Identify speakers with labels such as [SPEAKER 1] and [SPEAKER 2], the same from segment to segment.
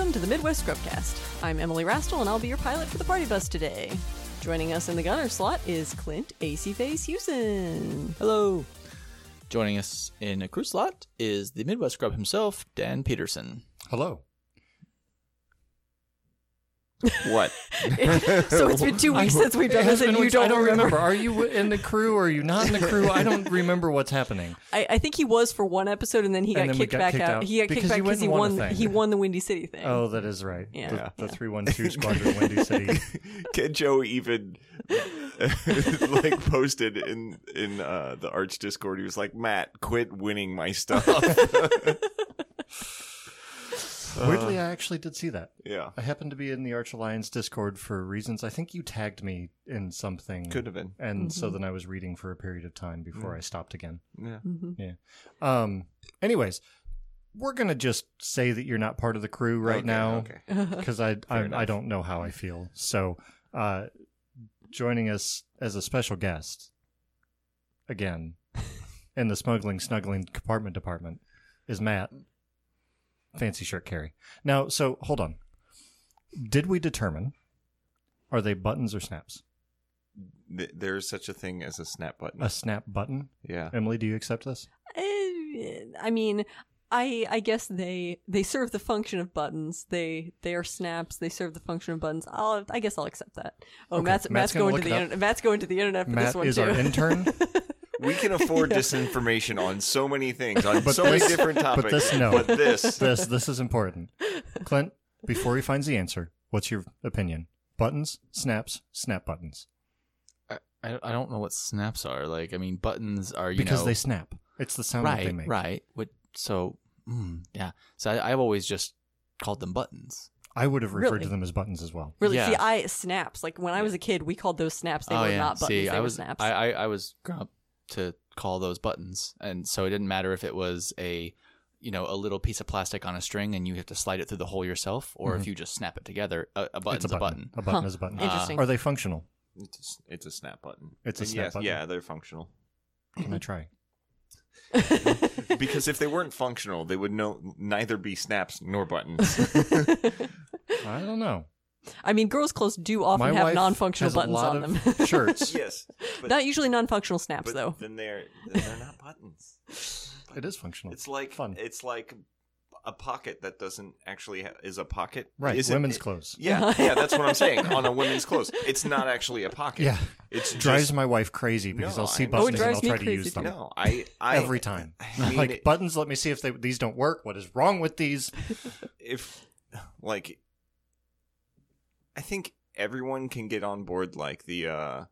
[SPEAKER 1] Welcome to the Midwest Scrubcast. I'm Emily Rastel, and I'll be your pilot for the party bus today. Joining us in the gunner slot is Clint AC Face Houston.
[SPEAKER 2] Hello. Joining us in a crew slot is the Midwest Scrub himself, Dan Peterson.
[SPEAKER 3] Hello.
[SPEAKER 2] What?
[SPEAKER 1] so it's been two weeks since we've done this, and you don't,
[SPEAKER 3] I don't
[SPEAKER 1] remember.
[SPEAKER 3] remember. Are you in the crew or are you not in the crew? I don't remember what's happening.
[SPEAKER 1] I, I think he was for one episode, and then he got
[SPEAKER 3] then
[SPEAKER 1] kicked
[SPEAKER 3] got
[SPEAKER 1] back
[SPEAKER 3] kicked
[SPEAKER 1] out.
[SPEAKER 3] out.
[SPEAKER 1] He got kicked
[SPEAKER 3] Because
[SPEAKER 1] back because he
[SPEAKER 3] won
[SPEAKER 1] won.
[SPEAKER 3] thing.
[SPEAKER 1] He won the Windy City thing.
[SPEAKER 3] Oh, that is right.
[SPEAKER 1] Yeah.
[SPEAKER 3] The,
[SPEAKER 1] Yeah.
[SPEAKER 3] the 312 Squadron Windy City.
[SPEAKER 4] Can Joe even like posted in in uh, the Arch Discord? He was like, "Matt, quit winning my stuff."
[SPEAKER 3] Weirdly, I actually did see that.
[SPEAKER 4] yeah,
[SPEAKER 3] I happened to be in the Arch Alliance Discord for reasons. I think you tagged me in something.
[SPEAKER 4] could have been.
[SPEAKER 3] And so then I was reading for a period of time before I stopped again.
[SPEAKER 4] Yeah.
[SPEAKER 3] Yeah. Um. Anyways, we're gonna just say that you're not part of the crew right
[SPEAKER 4] Okay,
[SPEAKER 3] now.
[SPEAKER 4] Okay.
[SPEAKER 3] because I I, I don't know how I feel. So, uh, joining us as a special guest again in the smuggling snuggling compartment department is Matt. Fancy shirt carry. Now, so hold on. Did we determine are they buttons or snaps?
[SPEAKER 4] Th- There's such a thing as a snap button.
[SPEAKER 3] A snap button.
[SPEAKER 4] yeah.
[SPEAKER 3] Emily, do you accept this?
[SPEAKER 1] Eh, I mean, I I guess they they serve the function of buttons. They they are snaps. They serve the function of buttons. I'll I guess I'll accept that. Oh,
[SPEAKER 3] Okay,
[SPEAKER 1] Matt's
[SPEAKER 3] Matt's
[SPEAKER 1] Matt's,
[SPEAKER 3] gonna
[SPEAKER 1] going to
[SPEAKER 3] look
[SPEAKER 1] the
[SPEAKER 3] it up.
[SPEAKER 1] internet. Matt's going to the internet for
[SPEAKER 3] Matt
[SPEAKER 1] this one
[SPEAKER 3] is
[SPEAKER 1] too.
[SPEAKER 3] our intern.
[SPEAKER 4] We can afford disinformation on so many things, on so many different topics.
[SPEAKER 3] but this no.
[SPEAKER 4] But this,
[SPEAKER 3] this this is important. Clint, before he finds the answer, what's your opinion? Buttons, snaps, snap buttons.
[SPEAKER 2] I, I I don't know what snaps are. Like, I mean, buttons are, you
[SPEAKER 3] because
[SPEAKER 2] know.
[SPEAKER 3] they snap. It's the sound that they
[SPEAKER 2] right,
[SPEAKER 3] make.
[SPEAKER 2] right. What, so, mm, yeah. So I, I've always just called them buttons.
[SPEAKER 3] I would have referred
[SPEAKER 1] Really?
[SPEAKER 3] to them as buttons as well.
[SPEAKER 1] Really,
[SPEAKER 2] Yeah.
[SPEAKER 1] see, I snaps. Like when I was a kid, we called those snaps. They
[SPEAKER 2] oh,
[SPEAKER 1] were
[SPEAKER 2] yeah.
[SPEAKER 1] not buttons.
[SPEAKER 2] See,
[SPEAKER 1] they
[SPEAKER 2] I
[SPEAKER 1] were
[SPEAKER 2] was,
[SPEAKER 1] snaps.
[SPEAKER 2] I, I, I was grown up to call those buttons. And so it didn't matter if it was a, you know, a little piece of plastic on a string and you have to slide it through the hole yourself, or if you just snap it together, a, a button's
[SPEAKER 3] Mm-hmm. it's a
[SPEAKER 2] a
[SPEAKER 3] button.
[SPEAKER 2] button.
[SPEAKER 3] A button
[SPEAKER 1] Huh.
[SPEAKER 3] is a button.
[SPEAKER 1] Interesting.
[SPEAKER 3] Are they functional?
[SPEAKER 4] it's a, s- it's a snap button.
[SPEAKER 3] It's a snap
[SPEAKER 4] yes,
[SPEAKER 3] button.
[SPEAKER 4] Yeah, they're functional.
[SPEAKER 3] Can I try?
[SPEAKER 4] Because if they weren't functional, they would no neither be snaps nor buttons.
[SPEAKER 3] I don't know.
[SPEAKER 1] I mean, girls' clothes do often
[SPEAKER 3] My
[SPEAKER 1] have
[SPEAKER 3] wife
[SPEAKER 1] non-functional
[SPEAKER 3] has a
[SPEAKER 1] buttons
[SPEAKER 3] lot
[SPEAKER 1] on
[SPEAKER 3] of
[SPEAKER 1] them.
[SPEAKER 3] shirts.
[SPEAKER 4] yes, but,
[SPEAKER 1] not usually non-functional snaps,
[SPEAKER 4] but
[SPEAKER 1] though.
[SPEAKER 4] then they're then they're not buttons.
[SPEAKER 3] It is functional.
[SPEAKER 4] It's like
[SPEAKER 3] Fun.
[SPEAKER 4] it's like a pocket that doesn't actually ha- is a pocket.
[SPEAKER 3] right.
[SPEAKER 4] Isn't-
[SPEAKER 3] Women's clothes.
[SPEAKER 4] Yeah, yeah, that's what I'm saying. On a women's clothes, it's not actually a pocket.
[SPEAKER 3] Yeah.
[SPEAKER 4] it's
[SPEAKER 3] Drives
[SPEAKER 4] just,
[SPEAKER 3] my wife crazy because
[SPEAKER 4] No,
[SPEAKER 3] I'll see
[SPEAKER 4] I know.
[SPEAKER 1] Oh, it
[SPEAKER 3] buttons and
[SPEAKER 1] drives
[SPEAKER 3] I'll
[SPEAKER 1] me
[SPEAKER 3] try to
[SPEAKER 1] crazy
[SPEAKER 3] use them.
[SPEAKER 4] no. I, I
[SPEAKER 3] Every time.
[SPEAKER 4] I mean,
[SPEAKER 3] like buttons, let me see if they, these don't work. What is wrong with these?
[SPEAKER 4] if like, I think everyone can get on board like the uh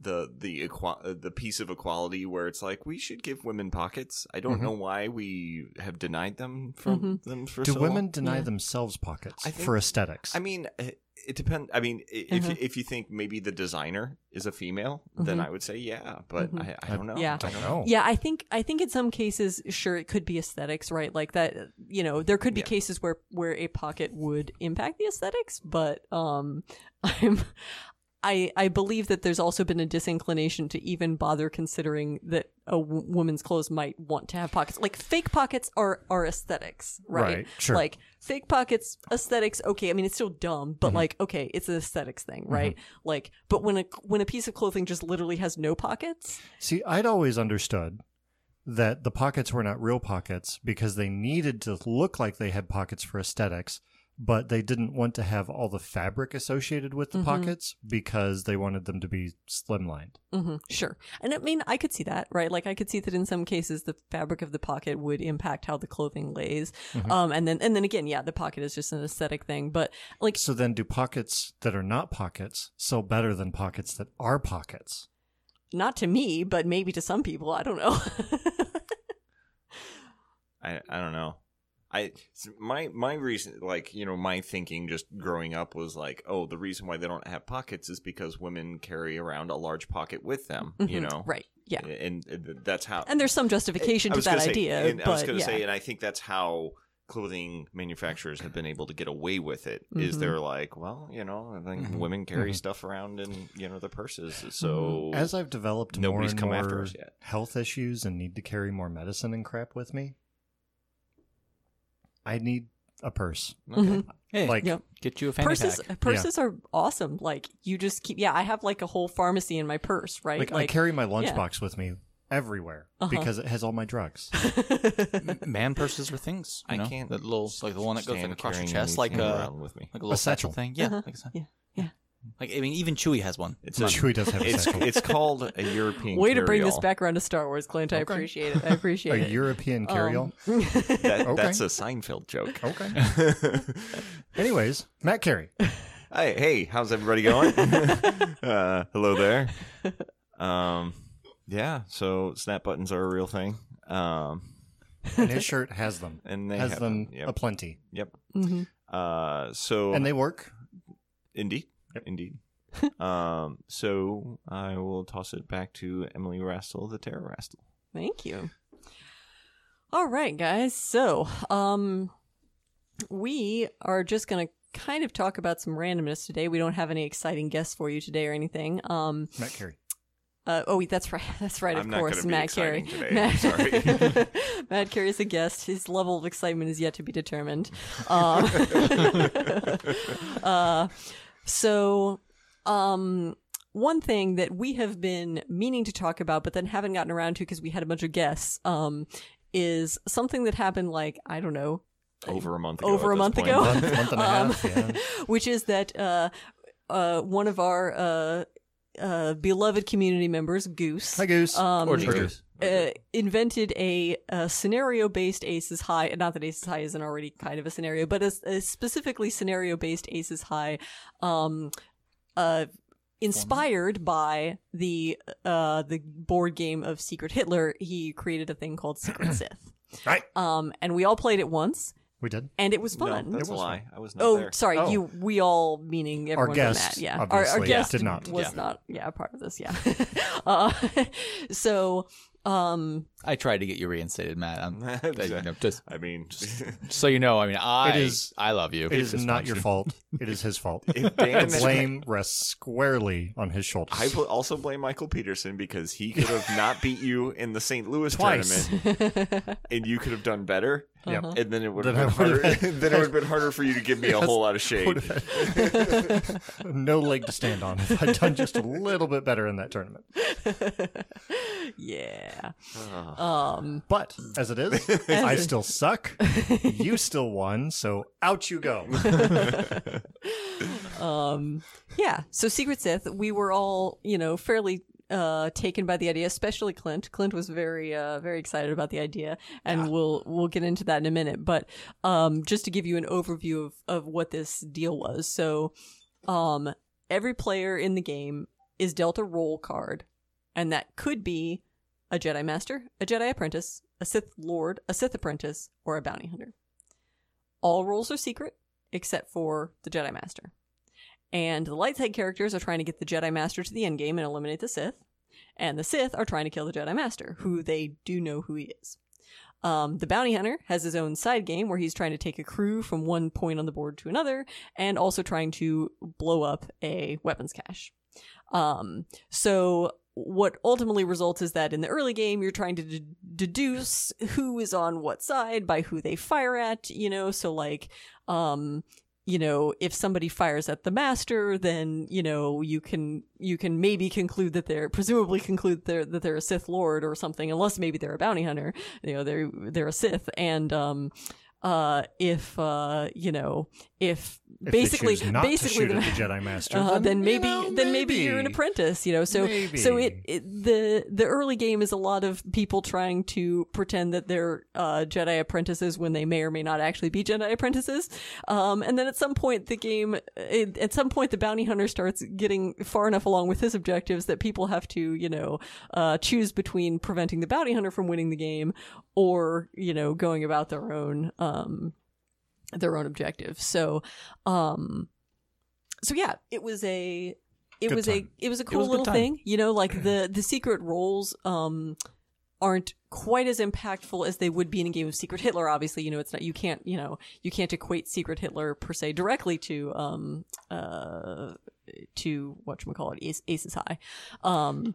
[SPEAKER 4] the the equa- uh, the piece of equality where it's like we should give women pockets. I don't
[SPEAKER 3] Mhm.
[SPEAKER 4] know why we have denied them from them for
[SPEAKER 3] Do
[SPEAKER 4] so
[SPEAKER 3] women
[SPEAKER 4] long.
[SPEAKER 3] deny
[SPEAKER 1] Yeah.
[SPEAKER 3] themselves pockets
[SPEAKER 4] I think-
[SPEAKER 3] for aesthetics?
[SPEAKER 4] I mean, it, it depends. I mean, if
[SPEAKER 1] Uh-huh.
[SPEAKER 4] if you think maybe the designer is a female, then
[SPEAKER 1] Mhm.
[SPEAKER 4] I would say yeah. But
[SPEAKER 1] Mhm.
[SPEAKER 4] I, I don't know.
[SPEAKER 1] Yeah.
[SPEAKER 3] I don't know.
[SPEAKER 1] Yeah, I think I think in some cases, sure, it could be aesthetics, right? Like that, you know, there could be
[SPEAKER 4] Yeah.
[SPEAKER 1] cases where where a pocket would impact the aesthetics, but um, I'm. I, I believe that there's also been a disinclination to even bother considering that a w- woman's clothes might want to have pockets. Like fake pockets are are aesthetics, right?
[SPEAKER 3] Right, sure.
[SPEAKER 1] Like fake pockets, aesthetics. Okay, I mean it's still dumb, but
[SPEAKER 3] Mm-hmm.
[SPEAKER 1] like okay, it's an aesthetics thing, right? Like, but when a when a piece of clothing just literally has no pockets,
[SPEAKER 3] See, I'd always understood that the pockets were not real pockets because they needed to look like they had pockets for aesthetics, but they didn't want to have all the fabric associated with the
[SPEAKER 1] Mhm.
[SPEAKER 3] pockets because they wanted them to be slimlined.
[SPEAKER 1] Mm-hmm. Sure. And I mean, I could see that, right? Like, I could see that in some cases the fabric of the pocket would impact how the clothing lays.
[SPEAKER 3] Mhm.
[SPEAKER 1] Um, and then, and then again, yeah, the pocket is just an aesthetic thing. But like,
[SPEAKER 3] So then, do pockets that are not pockets sell better than pockets that are pockets?
[SPEAKER 1] not to me, but maybe to some people. I don't know.
[SPEAKER 4] I I don't know. I my my reason like you know my thinking just growing up was like oh the reason why they don't have pockets is because women carry around a large pocket with them you
[SPEAKER 1] Mhm.
[SPEAKER 4] know
[SPEAKER 1] right. Yeah.
[SPEAKER 4] and, and that's how
[SPEAKER 1] And there's some justification
[SPEAKER 4] I
[SPEAKER 1] to
[SPEAKER 4] was
[SPEAKER 1] that
[SPEAKER 4] say-
[SPEAKER 1] idea.
[SPEAKER 4] and I was going to
[SPEAKER 1] yeah.
[SPEAKER 4] say and I think that's how clothing manufacturers have been able to get away with it. Is
[SPEAKER 1] Mhm.
[SPEAKER 4] they're like well you know I think
[SPEAKER 3] Mhm.
[SPEAKER 4] women carry
[SPEAKER 3] Mhm.
[SPEAKER 4] stuff around in you know their purses so
[SPEAKER 3] As I've developed
[SPEAKER 4] Nobody's
[SPEAKER 3] more
[SPEAKER 4] come
[SPEAKER 3] and
[SPEAKER 4] after
[SPEAKER 3] more
[SPEAKER 4] us yet.
[SPEAKER 3] health issues and need to carry more medicine and crap with me, I need a purse.
[SPEAKER 1] Mhm.
[SPEAKER 2] Hey,
[SPEAKER 3] Like
[SPEAKER 1] Yep.
[SPEAKER 2] get you a fanny
[SPEAKER 1] Purses
[SPEAKER 2] pack.
[SPEAKER 1] purses are awesome. Like you just keep yeah, I have like a whole pharmacy in my purse, right?
[SPEAKER 3] like, I carry my lunchbox with me everywhere
[SPEAKER 1] Uh-huh.
[SPEAKER 3] because it has all my drugs.
[SPEAKER 2] Man purses are things. You
[SPEAKER 4] I
[SPEAKER 2] know?
[SPEAKER 4] can't
[SPEAKER 2] the little like the one that goes like across your chest, like
[SPEAKER 4] anything
[SPEAKER 2] a
[SPEAKER 4] with me.
[SPEAKER 2] like a little
[SPEAKER 3] A satchel.
[SPEAKER 2] thing. Yeah,
[SPEAKER 1] Uh-huh.
[SPEAKER 2] like a,
[SPEAKER 1] Yeah. Yeah.
[SPEAKER 2] like I mean, even Chewie has one.
[SPEAKER 4] It's a.
[SPEAKER 3] Chewie does have a
[SPEAKER 4] It's
[SPEAKER 3] satchel.
[SPEAKER 4] it's called a European.
[SPEAKER 1] Way to bring this
[SPEAKER 4] carry-all.
[SPEAKER 1] back around to Star Wars, Clint. I
[SPEAKER 3] Okay.
[SPEAKER 1] appreciate it. I appreciate it.
[SPEAKER 3] A European carry-all.
[SPEAKER 1] Um,
[SPEAKER 4] That,
[SPEAKER 3] Okay.
[SPEAKER 4] That's a Seinfeld joke.
[SPEAKER 3] Okay. Anyways, Matt Carey.
[SPEAKER 4] Hey, hey, how's everybody going? uh, hello there. Um, yeah, so snap buttons are a real thing. Um,
[SPEAKER 3] And his shirt has them.
[SPEAKER 4] and they
[SPEAKER 3] has
[SPEAKER 4] have
[SPEAKER 3] them
[SPEAKER 4] Yep.
[SPEAKER 3] aplenty.
[SPEAKER 4] yep.
[SPEAKER 1] mhm.
[SPEAKER 4] Uh, so
[SPEAKER 3] And they work.
[SPEAKER 4] indeed, indeed. um, so I will toss it back to Emily Rastel, the Terror Rastel.
[SPEAKER 1] Thank you. All right, guys. So, um, we are just gonna kind of talk about some randomness today. We don't have any exciting guests for you today or anything. Um,
[SPEAKER 3] Matt Carey.
[SPEAKER 1] uh, oh, wait, that's right. That's right. Of
[SPEAKER 4] I'm not
[SPEAKER 1] course,
[SPEAKER 4] gonna be
[SPEAKER 1] Matt Carey.
[SPEAKER 4] today.
[SPEAKER 1] Matt,
[SPEAKER 4] Sorry.
[SPEAKER 1] Matt Carey is a guest. His level of excitement is yet to be determined. Um, uh, so, um, one thing that we have been meaning to talk about, but then haven't gotten around to because we had a bunch of guests, um, is something that happened like I don't know
[SPEAKER 4] Over a month ago.
[SPEAKER 1] over a month
[SPEAKER 4] point.
[SPEAKER 1] ago,
[SPEAKER 3] Month, month and a
[SPEAKER 1] Um,
[SPEAKER 3] half. Yeah.
[SPEAKER 1] which is that uh, uh, one of our uh, uh, beloved community members, Goose,
[SPEAKER 3] Hi, Goose.
[SPEAKER 1] um,
[SPEAKER 2] Or
[SPEAKER 3] Or
[SPEAKER 2] Drew.
[SPEAKER 3] Goose.
[SPEAKER 1] Uh, invented a, a scenario-based Aces High. Not that Aces High isn't already kind of a scenario, but a, a specifically scenario-based Aces High, um, uh, inspired by the uh the board game of Secret Hitler. He created a thing called Secret Sith.
[SPEAKER 3] Right.
[SPEAKER 1] Um, and we all played it once,
[SPEAKER 3] We did.
[SPEAKER 1] and it was
[SPEAKER 4] No,
[SPEAKER 1] fun.
[SPEAKER 4] that's
[SPEAKER 3] It
[SPEAKER 4] a
[SPEAKER 3] was
[SPEAKER 4] lie. I was not
[SPEAKER 1] Oh,
[SPEAKER 4] there.
[SPEAKER 1] sorry.
[SPEAKER 3] Oh.
[SPEAKER 1] You, we all, meaning everyone but
[SPEAKER 3] guest,
[SPEAKER 1] Matt. Yeah,
[SPEAKER 3] obviously,
[SPEAKER 1] our, our guest
[SPEAKER 3] did not.
[SPEAKER 1] was
[SPEAKER 2] Yeah.
[SPEAKER 1] not. Yeah, part of this. Yeah. uh, so, um,
[SPEAKER 2] I tried to get you reinstated, Matt. I'm,
[SPEAKER 4] Exactly.
[SPEAKER 2] you know, just,
[SPEAKER 4] I mean,
[SPEAKER 2] just so you know, I mean, I
[SPEAKER 3] It is-
[SPEAKER 2] I love you.
[SPEAKER 3] It is not
[SPEAKER 2] want
[SPEAKER 3] your fault. It is his fault. The blame rests squarely on his shoulders.
[SPEAKER 4] I bl- also blame Michael Peterson because he could have not beat you in the St. Louis
[SPEAKER 3] Twice.
[SPEAKER 4] tournament, and you could have done better.
[SPEAKER 3] Yep.
[SPEAKER 1] Uh-huh.
[SPEAKER 4] And then it would
[SPEAKER 3] Then
[SPEAKER 4] have been harder.
[SPEAKER 3] have-
[SPEAKER 4] then it would have been harder for you to give me a whole lot of shade.
[SPEAKER 3] Would have had no leg to stand on if I'd done just a little bit better in that tournament.
[SPEAKER 1] yeah.
[SPEAKER 4] Ugh.
[SPEAKER 1] Um,
[SPEAKER 3] But as it is, I still suck. You still won, so out you go.
[SPEAKER 1] um, yeah. So Secret Sith, we were all, you know, fairly uh taken by the idea especially clint. Clint was very uh very excited about the idea and we'll we'll get into that in a minute. But um just to give you an overview of of what this deal was. So um every player in the game is dealt a role card and that could be a jedi master a jedi apprentice a sith lord a sith apprentice or a bounty hunter. All roles are secret except for the jedi master and the light side characters are trying to get the Jedi Master to the end game and eliminate the Sith. And the Sith are trying to kill the Jedi Master, who they do know who he is. Um, the bounty hunter has his own side game where he's trying to take a crew from one point on the board to another, and also trying to blow up a weapons cache. Um, so what ultimately results is that in the early game you're trying to d- deduce who is on what side by who they fire at. You know, so like um, you know if somebody fires at the master then you know you can you can maybe conclude that they're presumably conclude that they're that they're a sith lord or something unless maybe they're a bounty hunter. You know they're they're a sith. And um uh if uh you know if,
[SPEAKER 3] If
[SPEAKER 1] basically basically the,
[SPEAKER 3] the Jedi Master,
[SPEAKER 1] uh, then
[SPEAKER 3] you
[SPEAKER 1] maybe
[SPEAKER 3] know,
[SPEAKER 1] then maybe you're an apprentice, you know. So so it, it the the early game is a lot of people trying to pretend that they're uh, Jedi apprentices when they may or may not actually be Jedi apprentices. Um, and then at some point the game, it, at some point the bounty hunter starts getting far enough along with his objectives that people have to you know uh, choose between preventing the bounty hunter from winning the game or you know going about their own um their own objectives. So um so yeah, it was a it
[SPEAKER 3] Good
[SPEAKER 1] was a it was a
[SPEAKER 2] was
[SPEAKER 1] cool
[SPEAKER 2] a
[SPEAKER 1] little thing. You know, like the the secret roles um aren't quite as impactful as they would be in a game of Secret Hitler. Obviously, you know, it's not you can't you know you can't equate Secret Hitler per se directly to um uh to what call it Ace, Aces High, um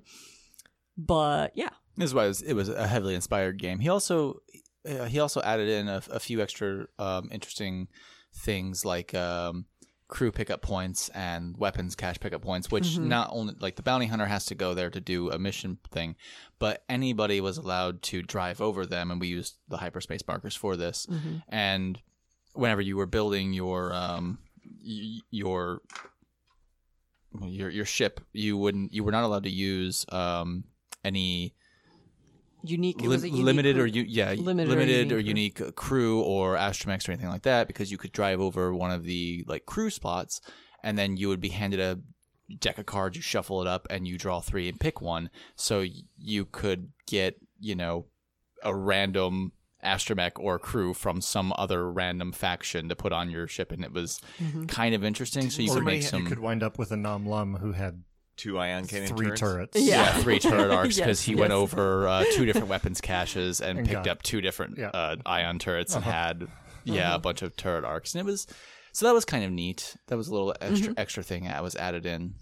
[SPEAKER 1] but yeah
[SPEAKER 2] This is why it was, it was a heavily inspired game. He also uh, he also added in a, a few extra um, interesting things like um, crew pickup points and weapons cache pickup points, which not only like the bounty hunter has to go there to do a mission thing, but anybody was allowed to drive over them, and we used the hyperspace markers for this. And whenever you were building your um, y- your your your ship, you wouldn't you were not allowed to use um, any
[SPEAKER 1] Unique. It
[SPEAKER 2] Lim-
[SPEAKER 1] was a unique
[SPEAKER 2] limited or u- yeah
[SPEAKER 1] Limited or
[SPEAKER 2] limited, or
[SPEAKER 1] unique
[SPEAKER 2] unique, crew or astromechs or anything like that because you could drive over one of the like crew spots and then you would be handed a deck of cards you shuffle it up and you draw three and pick one so you could get you know a random astromech or crew from some other random faction to put on your ship and it was
[SPEAKER 1] Mm-hmm.
[SPEAKER 2] kind of interesting so you
[SPEAKER 3] or
[SPEAKER 2] could make some you
[SPEAKER 3] could wind up with a Nom Lumb who had
[SPEAKER 4] Two ion cannon
[SPEAKER 3] three
[SPEAKER 4] turrets.
[SPEAKER 3] turrets.
[SPEAKER 1] Yeah.
[SPEAKER 2] yeah, three turret arcs because
[SPEAKER 1] Yes,
[SPEAKER 2] he went over uh, two different weapons caches and,
[SPEAKER 3] And
[SPEAKER 2] picked
[SPEAKER 3] got-
[SPEAKER 2] up two different
[SPEAKER 3] yeah.
[SPEAKER 2] uh, ion turrets and
[SPEAKER 3] Uh-huh.
[SPEAKER 2] had yeah a bunch of turret arcs and it was so that was kind of neat. That was a little extra extra thing that was added in.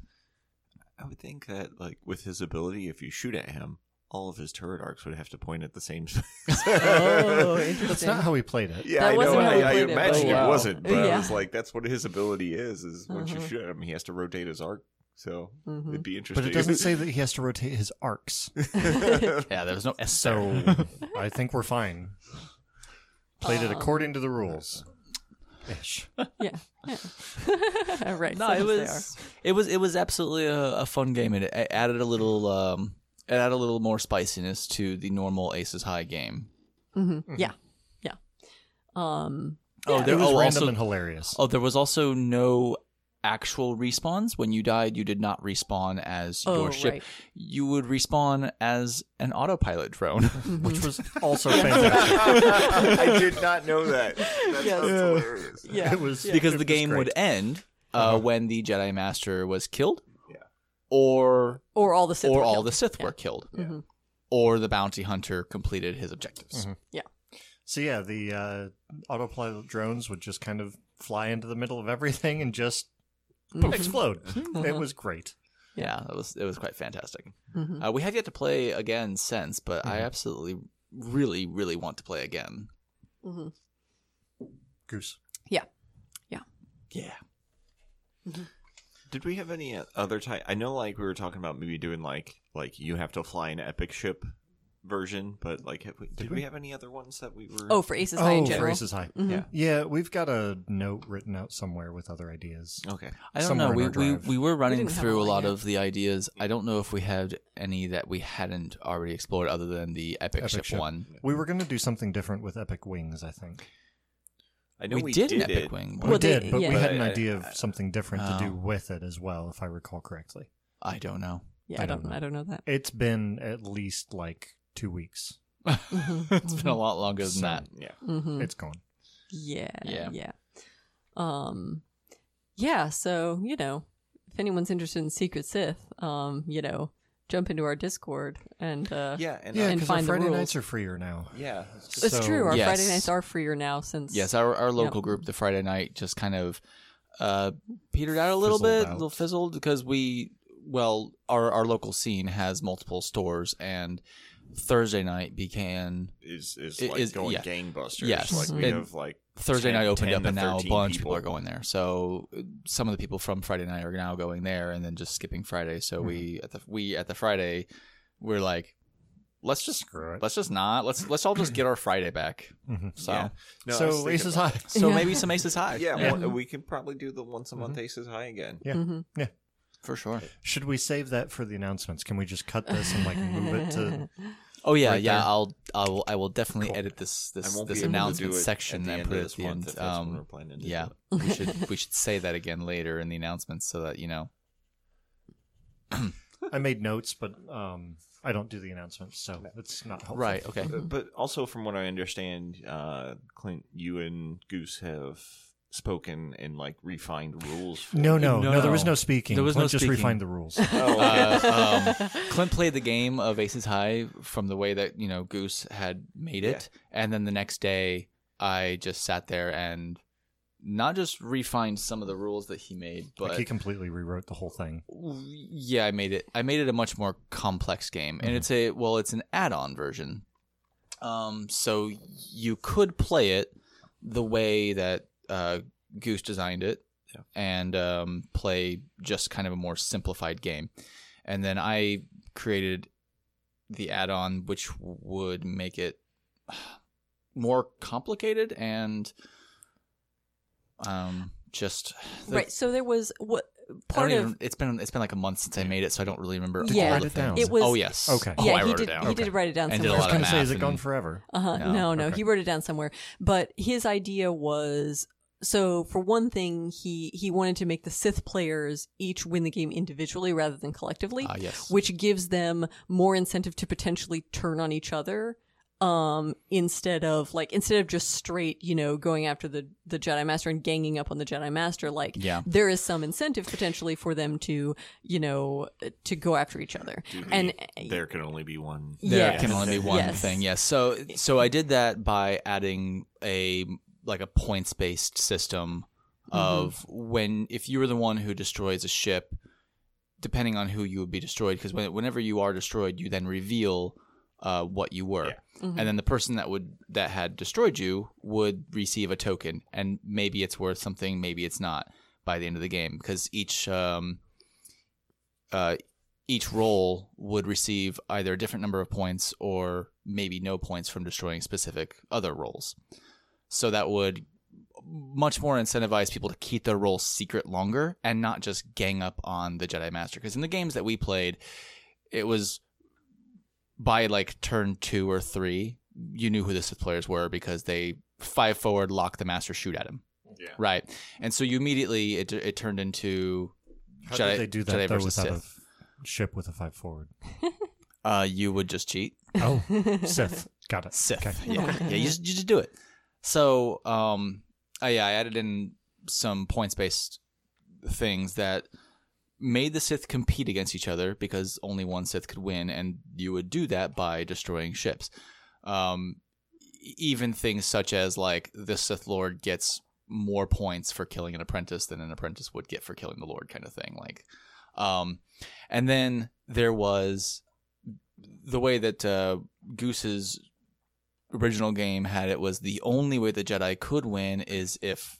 [SPEAKER 4] I would think that, like, with his ability, if you shoot at him, all of his turret arcs would have to point at the same.
[SPEAKER 1] Oh, interesting.
[SPEAKER 3] That's not how he played it.
[SPEAKER 4] Yeah,
[SPEAKER 1] That
[SPEAKER 4] I know.
[SPEAKER 1] wasn't how
[SPEAKER 4] I,
[SPEAKER 1] we
[SPEAKER 4] I
[SPEAKER 1] played it,
[SPEAKER 4] imagine
[SPEAKER 2] but-
[SPEAKER 4] it
[SPEAKER 2] Wow.
[SPEAKER 4] wasn't, but I was like, that's what his ability is. Is once
[SPEAKER 1] Uh-huh.
[SPEAKER 4] you shoot him, he has to rotate his arc. So
[SPEAKER 1] Mhm.
[SPEAKER 4] it'd be interesting.
[SPEAKER 3] But it doesn't say that he has to rotate his arcs.
[SPEAKER 2] Yeah, there was no S
[SPEAKER 3] So. I think we're fine. Played it
[SPEAKER 1] Um,
[SPEAKER 3] according to the rules. Ish.
[SPEAKER 1] Yeah. yeah. right.
[SPEAKER 2] no,
[SPEAKER 1] so
[SPEAKER 2] it was it was it was absolutely a, a fun game and it, it added a little um it added a little more spiciness to the normal Aces High game.
[SPEAKER 1] are. Mhm. Yeah. Yeah. Um.
[SPEAKER 2] Oh,
[SPEAKER 3] It
[SPEAKER 2] there
[SPEAKER 3] was
[SPEAKER 2] oh,
[SPEAKER 3] random
[SPEAKER 2] also,
[SPEAKER 3] and hilarious.
[SPEAKER 2] Oh, there was also no actual respawns. When you died, you did not respawn as
[SPEAKER 1] Oh,
[SPEAKER 2] your ship.
[SPEAKER 1] right.
[SPEAKER 2] You would respawn as an autopilot drone.
[SPEAKER 3] which was also fantastic.
[SPEAKER 4] I did not know that. That
[SPEAKER 1] Yes. Yeah.
[SPEAKER 4] hilarious.
[SPEAKER 1] Yeah.
[SPEAKER 3] It was
[SPEAKER 2] because
[SPEAKER 3] it
[SPEAKER 2] the
[SPEAKER 3] was
[SPEAKER 2] game would end uh,
[SPEAKER 3] Uh-huh.
[SPEAKER 2] when the Jedi Master was killed.
[SPEAKER 4] Yeah.
[SPEAKER 2] Or
[SPEAKER 1] Or all the Sith.
[SPEAKER 2] or
[SPEAKER 1] were
[SPEAKER 2] all
[SPEAKER 1] killed.
[SPEAKER 2] the Sith
[SPEAKER 1] Yeah.
[SPEAKER 2] were killed.
[SPEAKER 1] Mhm.
[SPEAKER 2] Or the bounty hunter completed his objectives.
[SPEAKER 3] Mhm.
[SPEAKER 1] Yeah.
[SPEAKER 3] So yeah, the uh, autopilot drones would just kind of fly into the middle of everything and just. Explode.
[SPEAKER 1] Mm-hmm.
[SPEAKER 3] It was great.
[SPEAKER 2] Yeah, it was it was quite fantastic.
[SPEAKER 1] Mhm.
[SPEAKER 2] Uh, we have yet to play again since, but I
[SPEAKER 3] Mhm.
[SPEAKER 2] absolutely, really, really want to play again.
[SPEAKER 1] Mhm.
[SPEAKER 3] Goose.
[SPEAKER 2] Yeah. Yeah, yeah.
[SPEAKER 4] Did we have any uh, other type? I know, like we were talking about maybe doing like like you have to fly an epic ship version, but like have we, did, we?
[SPEAKER 3] we?
[SPEAKER 4] have any other ones that we were?
[SPEAKER 1] Oh, for Aces High in
[SPEAKER 3] Oh, for. Aces High.
[SPEAKER 1] Mhm.
[SPEAKER 4] Yeah.
[SPEAKER 3] Yeah, we've got a note written out somewhere with other ideas.
[SPEAKER 4] okay.
[SPEAKER 2] I don't
[SPEAKER 3] somewhere
[SPEAKER 2] know. We, we we were running
[SPEAKER 1] didn't
[SPEAKER 2] through a lot
[SPEAKER 1] yet.
[SPEAKER 2] of the ideas. I don't know if we had any that we hadn't already explored, other than the epic,
[SPEAKER 3] Epic
[SPEAKER 2] ship,
[SPEAKER 3] ship.
[SPEAKER 2] one.
[SPEAKER 3] We were going to do something different with Epic Wings, I think.
[SPEAKER 4] I know we,
[SPEAKER 2] we, did, an
[SPEAKER 4] it.
[SPEAKER 2] epic wing.
[SPEAKER 3] We
[SPEAKER 1] Well, they-
[SPEAKER 3] did, but
[SPEAKER 1] yeah.
[SPEAKER 3] we had an
[SPEAKER 4] But I-
[SPEAKER 3] idea
[SPEAKER 4] I-
[SPEAKER 3] of something different to do
[SPEAKER 2] Oh.
[SPEAKER 3] with it as well, if I recall correctly.
[SPEAKER 2] I don't know.
[SPEAKER 1] Yeah,
[SPEAKER 3] I
[SPEAKER 1] I
[SPEAKER 3] don't
[SPEAKER 1] don't.
[SPEAKER 3] know.
[SPEAKER 1] I don't know that.
[SPEAKER 3] It's been at least like two weeks.
[SPEAKER 1] Mhm.
[SPEAKER 2] it's been a lot longer than
[SPEAKER 3] So-
[SPEAKER 2] that.
[SPEAKER 4] Yeah.
[SPEAKER 1] Mhm.
[SPEAKER 3] It's gone.
[SPEAKER 1] Yeah,
[SPEAKER 2] Yeah.
[SPEAKER 1] yeah, Um, yeah. So you know, if anyone's interested in Secret Sith, um, you know, jump into our Discord and uh,
[SPEAKER 4] Yeah, and
[SPEAKER 3] Yeah,
[SPEAKER 1] And
[SPEAKER 3] because our
[SPEAKER 1] find the
[SPEAKER 3] Friday
[SPEAKER 1] rules.
[SPEAKER 3] nights are freer now.
[SPEAKER 4] yeah.
[SPEAKER 1] it's
[SPEAKER 3] So-
[SPEAKER 1] true. Our
[SPEAKER 2] Yes.
[SPEAKER 1] Friday nights are freer now since
[SPEAKER 2] Yes, our our local
[SPEAKER 1] Yep.
[SPEAKER 2] group, the Friday night, just kind of uh, petered out a little
[SPEAKER 3] Fizzled
[SPEAKER 2] bit,
[SPEAKER 3] out.
[SPEAKER 2] a little fizzled because we, well, our our local scene has multiple stores, and Thursday night began.
[SPEAKER 4] is is like
[SPEAKER 2] is-
[SPEAKER 4] going
[SPEAKER 2] yeah.
[SPEAKER 4] gangbusters.
[SPEAKER 2] Yes.
[SPEAKER 4] like we
[SPEAKER 2] And
[SPEAKER 4] have like
[SPEAKER 2] Thursday
[SPEAKER 4] 10
[SPEAKER 2] night opened up, and now a
[SPEAKER 4] 13
[SPEAKER 2] bunch of people
[SPEAKER 4] people.
[SPEAKER 2] are going there. So uh, some of the people from Friday night are now going there, and then just skipping Friday. So
[SPEAKER 3] Hmm.
[SPEAKER 2] we at the we at the Friday, we're like, let's just
[SPEAKER 3] Screw it.
[SPEAKER 2] let's just not let's let's all just get our Friday back.
[SPEAKER 3] Mhm.
[SPEAKER 2] So
[SPEAKER 4] Yeah. No,
[SPEAKER 3] so
[SPEAKER 4] thinking
[SPEAKER 3] Aces
[SPEAKER 4] about-
[SPEAKER 3] High.
[SPEAKER 2] so
[SPEAKER 1] Yeah.
[SPEAKER 2] maybe some aces high.
[SPEAKER 4] Yeah,
[SPEAKER 2] yeah,
[SPEAKER 4] one- we can probably do the once a month Aces High again.
[SPEAKER 3] Yeah.
[SPEAKER 1] Mhm.
[SPEAKER 2] For sure.
[SPEAKER 3] Should we save that for the announcements? Can we just cut this and like move it to?
[SPEAKER 2] Oh yeah,
[SPEAKER 3] right
[SPEAKER 2] yeah.
[SPEAKER 3] there.
[SPEAKER 2] I'll I will I will definitely
[SPEAKER 3] Cool.
[SPEAKER 2] edit this this this
[SPEAKER 4] be able to do
[SPEAKER 2] announcement section and put it
[SPEAKER 4] this
[SPEAKER 2] at the
[SPEAKER 4] month
[SPEAKER 2] end.
[SPEAKER 4] if
[SPEAKER 2] Um,
[SPEAKER 4] we're planning to do
[SPEAKER 2] yeah, we should we should say that again later in the announcements so that you know.
[SPEAKER 3] I made notes, but um, I don't do the announcements, so it's not helpful.
[SPEAKER 2] Right. Okay.
[SPEAKER 4] But also, from what I understand, uh, Clint, you and Goose have spoken and like refined rules. For
[SPEAKER 3] No, no,
[SPEAKER 2] No,
[SPEAKER 3] no, There was
[SPEAKER 2] no.
[SPEAKER 3] no speaking.
[SPEAKER 2] There was
[SPEAKER 3] Clint
[SPEAKER 2] no
[SPEAKER 3] just
[SPEAKER 2] speaking.
[SPEAKER 3] refined the rules.
[SPEAKER 4] Oh, okay.
[SPEAKER 2] Uh, um, Clint played the game of Aces High from the way that you know Goose had made it, and then the next day I just sat there and not just refined some of the rules that he made, but
[SPEAKER 3] like he completely rewrote the whole thing.
[SPEAKER 2] yeah, I made it. I made it a much more complex game, and it's a well, it's an add-on version. Um, so you could play it the way that uh, Goose designed it,
[SPEAKER 4] Yeah.
[SPEAKER 2] and um, play just kind of a more simplified game. And then I created the add-on, which would make it more complicated and um, just the-
[SPEAKER 1] right. So there was what
[SPEAKER 2] I don't
[SPEAKER 1] part of
[SPEAKER 2] even, it's been it's been like a month since I made it, so I don't really remember
[SPEAKER 1] Did you write
[SPEAKER 2] the
[SPEAKER 3] it down?
[SPEAKER 1] It was-
[SPEAKER 2] oh yes,
[SPEAKER 3] Okay.
[SPEAKER 2] Oh,
[SPEAKER 1] yeah,
[SPEAKER 2] I
[SPEAKER 1] he
[SPEAKER 2] wrote
[SPEAKER 1] did.
[SPEAKER 2] it down.
[SPEAKER 1] He did write it down
[SPEAKER 2] And did a
[SPEAKER 1] somewhere.
[SPEAKER 3] I was
[SPEAKER 2] of
[SPEAKER 3] going to say, is it gone forever?
[SPEAKER 1] Uh-huh.
[SPEAKER 2] No.
[SPEAKER 1] No, no,
[SPEAKER 3] Okay.
[SPEAKER 1] he wrote it down somewhere. But his idea was so for one thing, he he wanted to make the Sith players each win the game individually rather than collectively,
[SPEAKER 2] Ah, yes.
[SPEAKER 1] which gives them more incentive to potentially turn on each other. Um, instead of like instead of just straight, you know, going after the the Jedi Master and ganging up on the Jedi Master, like
[SPEAKER 2] Yeah.
[SPEAKER 1] there is some incentive potentially for them to, you know, to go after each other.
[SPEAKER 4] Do the-
[SPEAKER 1] And
[SPEAKER 4] there can only be one.
[SPEAKER 2] There
[SPEAKER 1] Yes.
[SPEAKER 2] can only be one
[SPEAKER 1] Yes.
[SPEAKER 2] thing. Yes. So so I did that by adding a like a points based system of when if you were the one who destroys a ship, depending on who you would be destroyed, because when, whenever you are destroyed, you then reveal uh, what you were,
[SPEAKER 4] Yeah.
[SPEAKER 1] Mhm.
[SPEAKER 2] and then the person that would that had destroyed you would receive a token, and maybe it's worth something, maybe it's not by the end of the game, because each um, uh, each role would receive either a different number of points or maybe no points from destroying specific other roles. So that would much more incentivize people to keep their role secret longer and not just gang up on the Jedi Master. Because in the games that we played, it was by like turn two or three, you knew who the Sith players were because they five forward, lock the Master, shoot at him.
[SPEAKER 4] Yeah.
[SPEAKER 2] Right. And so you immediately, it, it turned into
[SPEAKER 3] How
[SPEAKER 2] Jedi,
[SPEAKER 3] did they do that
[SPEAKER 2] Jedi
[SPEAKER 3] though
[SPEAKER 2] versus
[SPEAKER 3] without
[SPEAKER 2] Sith.
[SPEAKER 3] a ship with a five forward?
[SPEAKER 2] Uh, you would just cheat.
[SPEAKER 3] Oh, Sith. Got it.
[SPEAKER 2] Sith.
[SPEAKER 3] Okay.
[SPEAKER 2] Yeah, yeah. You just, you just do it. So, um, uh, yeah, I added in some points based things that made the Sith compete against each other because only one Sith could win, and you would do that by destroying ships. Um, even things such as like the Sith Lord gets more points for killing an apprentice than an apprentice would get for killing the Lord, kind of thing. Like, um, and then there was the way that uh, Goose's original game had it was the only way the Jedi could win is if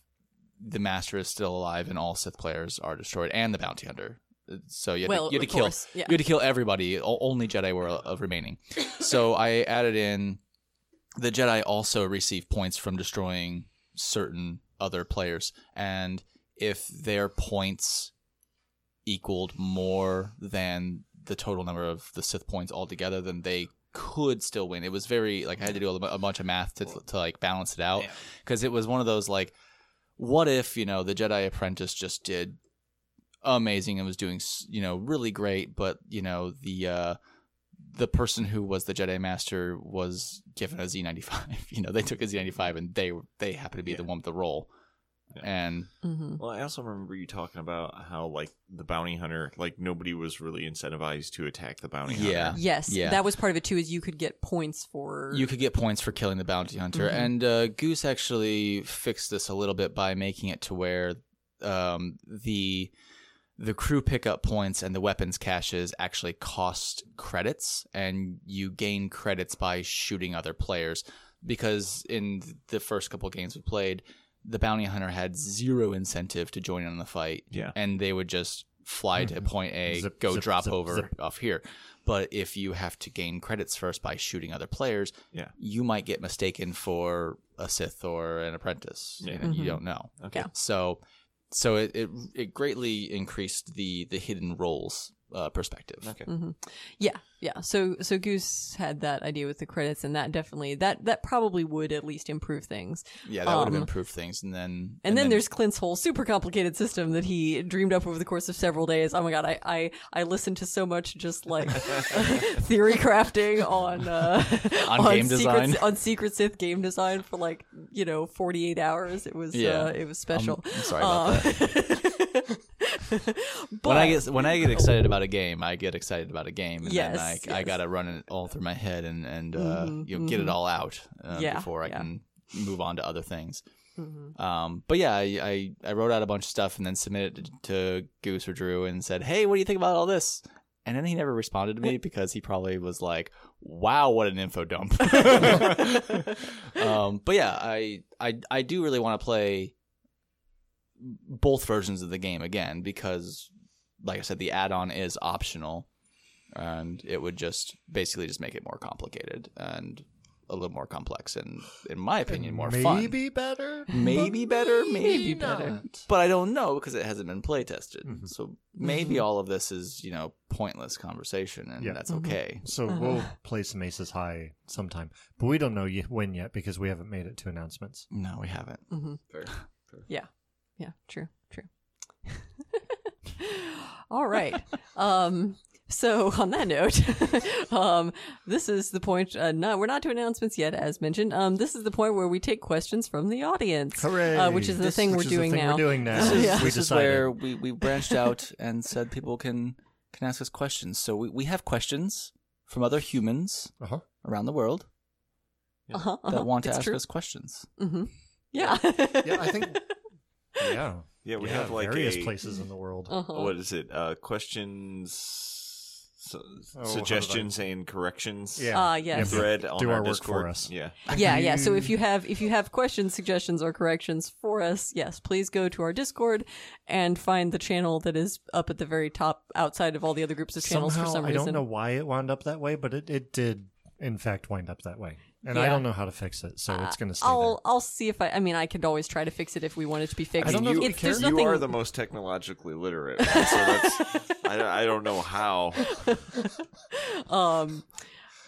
[SPEAKER 2] the Master is still alive and all Sith players are destroyed, and the Bounty Hunter. So you had
[SPEAKER 1] well,
[SPEAKER 2] to, you had to kill
[SPEAKER 1] yeah.
[SPEAKER 2] you had to kill everybody. Only Jedi were of remaining. so I added in the Jedi also receive points from destroying certain other players, and if their points equaled more than the total number of the Sith points altogether, then they could still win. It was very like I had to do a, a bunch of math to to like balance it out
[SPEAKER 4] Yeah.
[SPEAKER 2] because it was one of those like, what if you know the Jedi Apprentice just did amazing and was doing you know really great, but you know the uh, the person who was the Jedi Master was given a Z95. You know they took a Z95 and they they happened to be the one with the role,
[SPEAKER 4] Yeah.
[SPEAKER 2] and
[SPEAKER 1] hmm
[SPEAKER 4] Well, I also remember you talking about how like the bounty hunter, like nobody was really incentivized to attack the bounty
[SPEAKER 2] Yeah.
[SPEAKER 4] hunter.
[SPEAKER 1] Yes,
[SPEAKER 2] Yeah.
[SPEAKER 1] that was part of it too. Is you could get points for
[SPEAKER 2] you could get points for killing the bounty hunter.
[SPEAKER 1] Mhm.
[SPEAKER 2] And uh, Goose actually fixed this a little bit by making it to where um, the the crew pickup points and the weapons caches actually cost credits, and you gain credits by shooting other players. Because in the first couple games we played, the bounty hunter had zero incentive to join in the fight.
[SPEAKER 4] Yeah.
[SPEAKER 2] and they would just fly to mm-hmm. point A,
[SPEAKER 3] Zip,
[SPEAKER 2] go
[SPEAKER 3] zip,
[SPEAKER 2] drop
[SPEAKER 3] zip,
[SPEAKER 2] over
[SPEAKER 3] zip.
[SPEAKER 2] off here. But if you have to gain credits first by shooting other players,
[SPEAKER 4] Yeah.
[SPEAKER 2] you might get mistaken for a Sith or an apprentice.
[SPEAKER 4] Yeah.
[SPEAKER 2] You, know, you don't know.
[SPEAKER 4] Okay.
[SPEAKER 1] Yeah.
[SPEAKER 2] So, so it, it it greatly increased the the hidden roles uh, perspective.
[SPEAKER 4] Okay.
[SPEAKER 1] hmm Yeah, yeah. So so Goose had that idea with the credits, and that definitely that that probably would at least improve things.
[SPEAKER 2] Yeah, that would have
[SPEAKER 1] Um,
[SPEAKER 2] improved things. And then
[SPEAKER 1] And, then, there's Clint's whole super complicated system that he dreamed up over the course of several days. Oh my god, I I, I listened to so much just like theory crafting on uh,
[SPEAKER 2] On game
[SPEAKER 1] secret,
[SPEAKER 2] design.
[SPEAKER 1] on Secret Sith game design for like you know 48 hours. It was
[SPEAKER 2] Yeah.
[SPEAKER 1] uh, it was special.
[SPEAKER 2] I'm sorry about
[SPEAKER 1] that.
[SPEAKER 2] when I get when I get excited about a game, I get excited about a game, and
[SPEAKER 1] Yes,
[SPEAKER 2] then I, I gotta run it all through my head and and uh,
[SPEAKER 1] Mhm,
[SPEAKER 2] you know get it
[SPEAKER 1] mhm.
[SPEAKER 2] all out uh,
[SPEAKER 1] Yeah,
[SPEAKER 2] before I
[SPEAKER 1] yeah.
[SPEAKER 2] can move on to other things.
[SPEAKER 1] Mhm.
[SPEAKER 2] Um, but yeah, I, I I wrote out a bunch of stuff and then submitted it to Goose or Drew and said, "Hey, what do you think about all this?" And then he never responded to me because he probably was like, wow, what an info dump. um, but yeah, I, I I do really want to play both versions of the game again because, like I said, the add-on is optional, and it would just basically just make it more complicated and a little more complex and, in my opinion, more fun.
[SPEAKER 3] maybe better.
[SPEAKER 2] Maybe better, maybe
[SPEAKER 3] better.
[SPEAKER 2] But I don't know because it hasn't been play tested.
[SPEAKER 3] Mhm.
[SPEAKER 2] So maybe all of this is, you know, pointless conversation, and
[SPEAKER 3] Yeah.
[SPEAKER 2] that's
[SPEAKER 1] Mhm.
[SPEAKER 2] okay.
[SPEAKER 3] So we'll play some Aces High sometime, but we don't know ye- when yet because we haven't made it to announcements.
[SPEAKER 2] No, we haven't.
[SPEAKER 1] hmm
[SPEAKER 4] Fair.
[SPEAKER 1] Yeah. Yeah. True. True. All right. Um, so on that note, um, this is the point. Uh, no, we're not to announcements yet, as mentioned. Um, this is the point where we take questions from the audience,
[SPEAKER 3] Hooray!
[SPEAKER 1] uh, which is the
[SPEAKER 2] This-
[SPEAKER 1] thing we're
[SPEAKER 3] is the
[SPEAKER 1] doing
[SPEAKER 3] thing
[SPEAKER 1] now.
[SPEAKER 3] We're doing now.
[SPEAKER 1] This is- Yeah.
[SPEAKER 3] We
[SPEAKER 2] This is
[SPEAKER 3] decided.
[SPEAKER 2] where we, we branched out and said people can can ask us questions. So we, we have questions from other humans
[SPEAKER 3] Uh-huh.
[SPEAKER 2] around the world
[SPEAKER 1] Uh-huh,
[SPEAKER 2] that
[SPEAKER 1] uh-huh.
[SPEAKER 2] want to
[SPEAKER 1] It's
[SPEAKER 2] ask
[SPEAKER 1] true.
[SPEAKER 2] us questions.
[SPEAKER 1] hmm Yeah.
[SPEAKER 3] Yeah, I think. Yeah.
[SPEAKER 4] Yeah, we
[SPEAKER 3] Yeah,
[SPEAKER 4] have like
[SPEAKER 3] various
[SPEAKER 4] a,
[SPEAKER 3] places in the world.
[SPEAKER 1] Uh-huh.
[SPEAKER 4] What is it? Uh, questions, su-
[SPEAKER 3] how did I-
[SPEAKER 4] suggestions, and corrections.
[SPEAKER 3] Yeah.
[SPEAKER 1] Ah, yes.
[SPEAKER 3] Yeah,
[SPEAKER 4] Thread on
[SPEAKER 3] do
[SPEAKER 4] our,
[SPEAKER 3] our work
[SPEAKER 4] Discord.
[SPEAKER 3] for us.
[SPEAKER 4] Yeah.
[SPEAKER 1] yeah yeah so if you have if you have questions suggestions or corrections for us yes please go to our discord and find the channel that is up at the very top outside of all the other groups of channels
[SPEAKER 3] Somehow,
[SPEAKER 1] for some
[SPEAKER 3] I don't know why it wound up that way, but it, it did, in fact, wind up that way. And I don't know how to fix it, so it's going to stay
[SPEAKER 1] I'll I'll see if I I mean I could always try to fix it if we want it to be fixed.
[SPEAKER 3] I don't know if
[SPEAKER 4] you,
[SPEAKER 3] we
[SPEAKER 1] It's- there's
[SPEAKER 4] you
[SPEAKER 1] nothing,
[SPEAKER 4] are the most technologically literate, so that's I, I don't know how.
[SPEAKER 1] um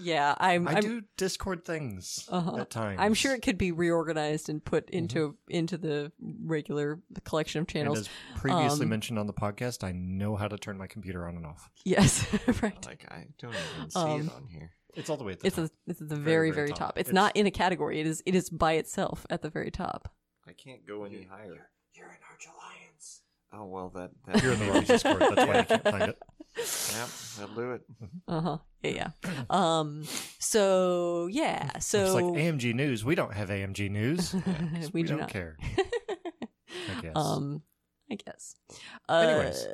[SPEAKER 1] yeah I'm.
[SPEAKER 3] I
[SPEAKER 1] I'm,
[SPEAKER 3] do Discord things
[SPEAKER 1] Uh-huh.
[SPEAKER 3] at times.
[SPEAKER 1] I'm sure it could be reorganized and put into
[SPEAKER 3] Mm-hmm.
[SPEAKER 1] into the regular collection of
[SPEAKER 3] And
[SPEAKER 1] channels.
[SPEAKER 3] as previously
[SPEAKER 1] Um,
[SPEAKER 3] mentioned on the podcast, I know how to turn my computer on and off.
[SPEAKER 1] Yes, right.
[SPEAKER 4] Like I don't even see
[SPEAKER 1] Um,
[SPEAKER 4] it on here.
[SPEAKER 3] It's all the way at the
[SPEAKER 1] It's
[SPEAKER 3] top.
[SPEAKER 1] a, it's at the
[SPEAKER 3] Very,
[SPEAKER 1] very
[SPEAKER 3] very
[SPEAKER 1] very,
[SPEAKER 3] top.
[SPEAKER 1] top. It's,
[SPEAKER 3] It's-
[SPEAKER 1] not in a category. It is it is by itself at the very top.
[SPEAKER 4] I can't go any higher.
[SPEAKER 5] You're in Arch Alliance.
[SPEAKER 4] Oh well, that, that
[SPEAKER 3] You're in the wrong Discord. That's why I can't find it.
[SPEAKER 4] Yep, that'll do it.
[SPEAKER 1] Uh huh. Yeah. yeah. Um. So yeah. So
[SPEAKER 3] It's like AMG News. We don't have AMG News.
[SPEAKER 1] we,
[SPEAKER 3] we
[SPEAKER 1] do
[SPEAKER 3] don't
[SPEAKER 1] not.
[SPEAKER 3] care. I guess.
[SPEAKER 1] Um. I guess.
[SPEAKER 3] Anyways.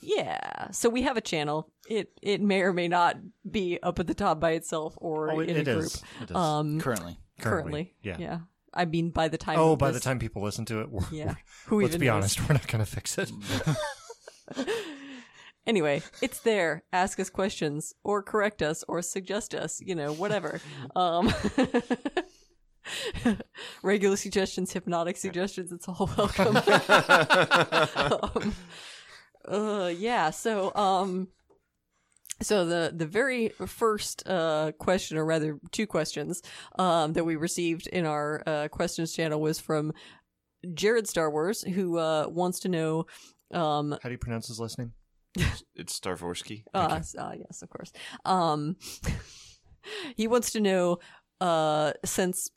[SPEAKER 1] Yeah. So we have a channel. It it may or may not be up at the top by itself or
[SPEAKER 3] oh, it,
[SPEAKER 1] in
[SPEAKER 3] it
[SPEAKER 1] a group.
[SPEAKER 3] is. It is.
[SPEAKER 1] Um.
[SPEAKER 2] Currently.
[SPEAKER 1] Currently.
[SPEAKER 3] Yeah.
[SPEAKER 1] Yeah. I mean, by the time.
[SPEAKER 3] oh,
[SPEAKER 1] of
[SPEAKER 3] by the time people listen to it, we're,
[SPEAKER 1] Yeah. Who
[SPEAKER 3] let's
[SPEAKER 1] even
[SPEAKER 3] be
[SPEAKER 1] knows?
[SPEAKER 3] honest, we're not going to fix it.
[SPEAKER 1] Anyway, it's there. Ask us questions or correct us or suggest us, you know, whatever. um, regular suggestions, hypnotic suggestions, it's all welcome. um, uh, yeah, so um so the the very first uh question or rather two questions um that we received in our uh questions channel was from Jared Star Wars who uh wants to know um
[SPEAKER 3] How do you pronounce his last name?
[SPEAKER 4] It's Starvorsky.
[SPEAKER 1] uh, s- uh, yes, of course. Um, he wants to know, uh, since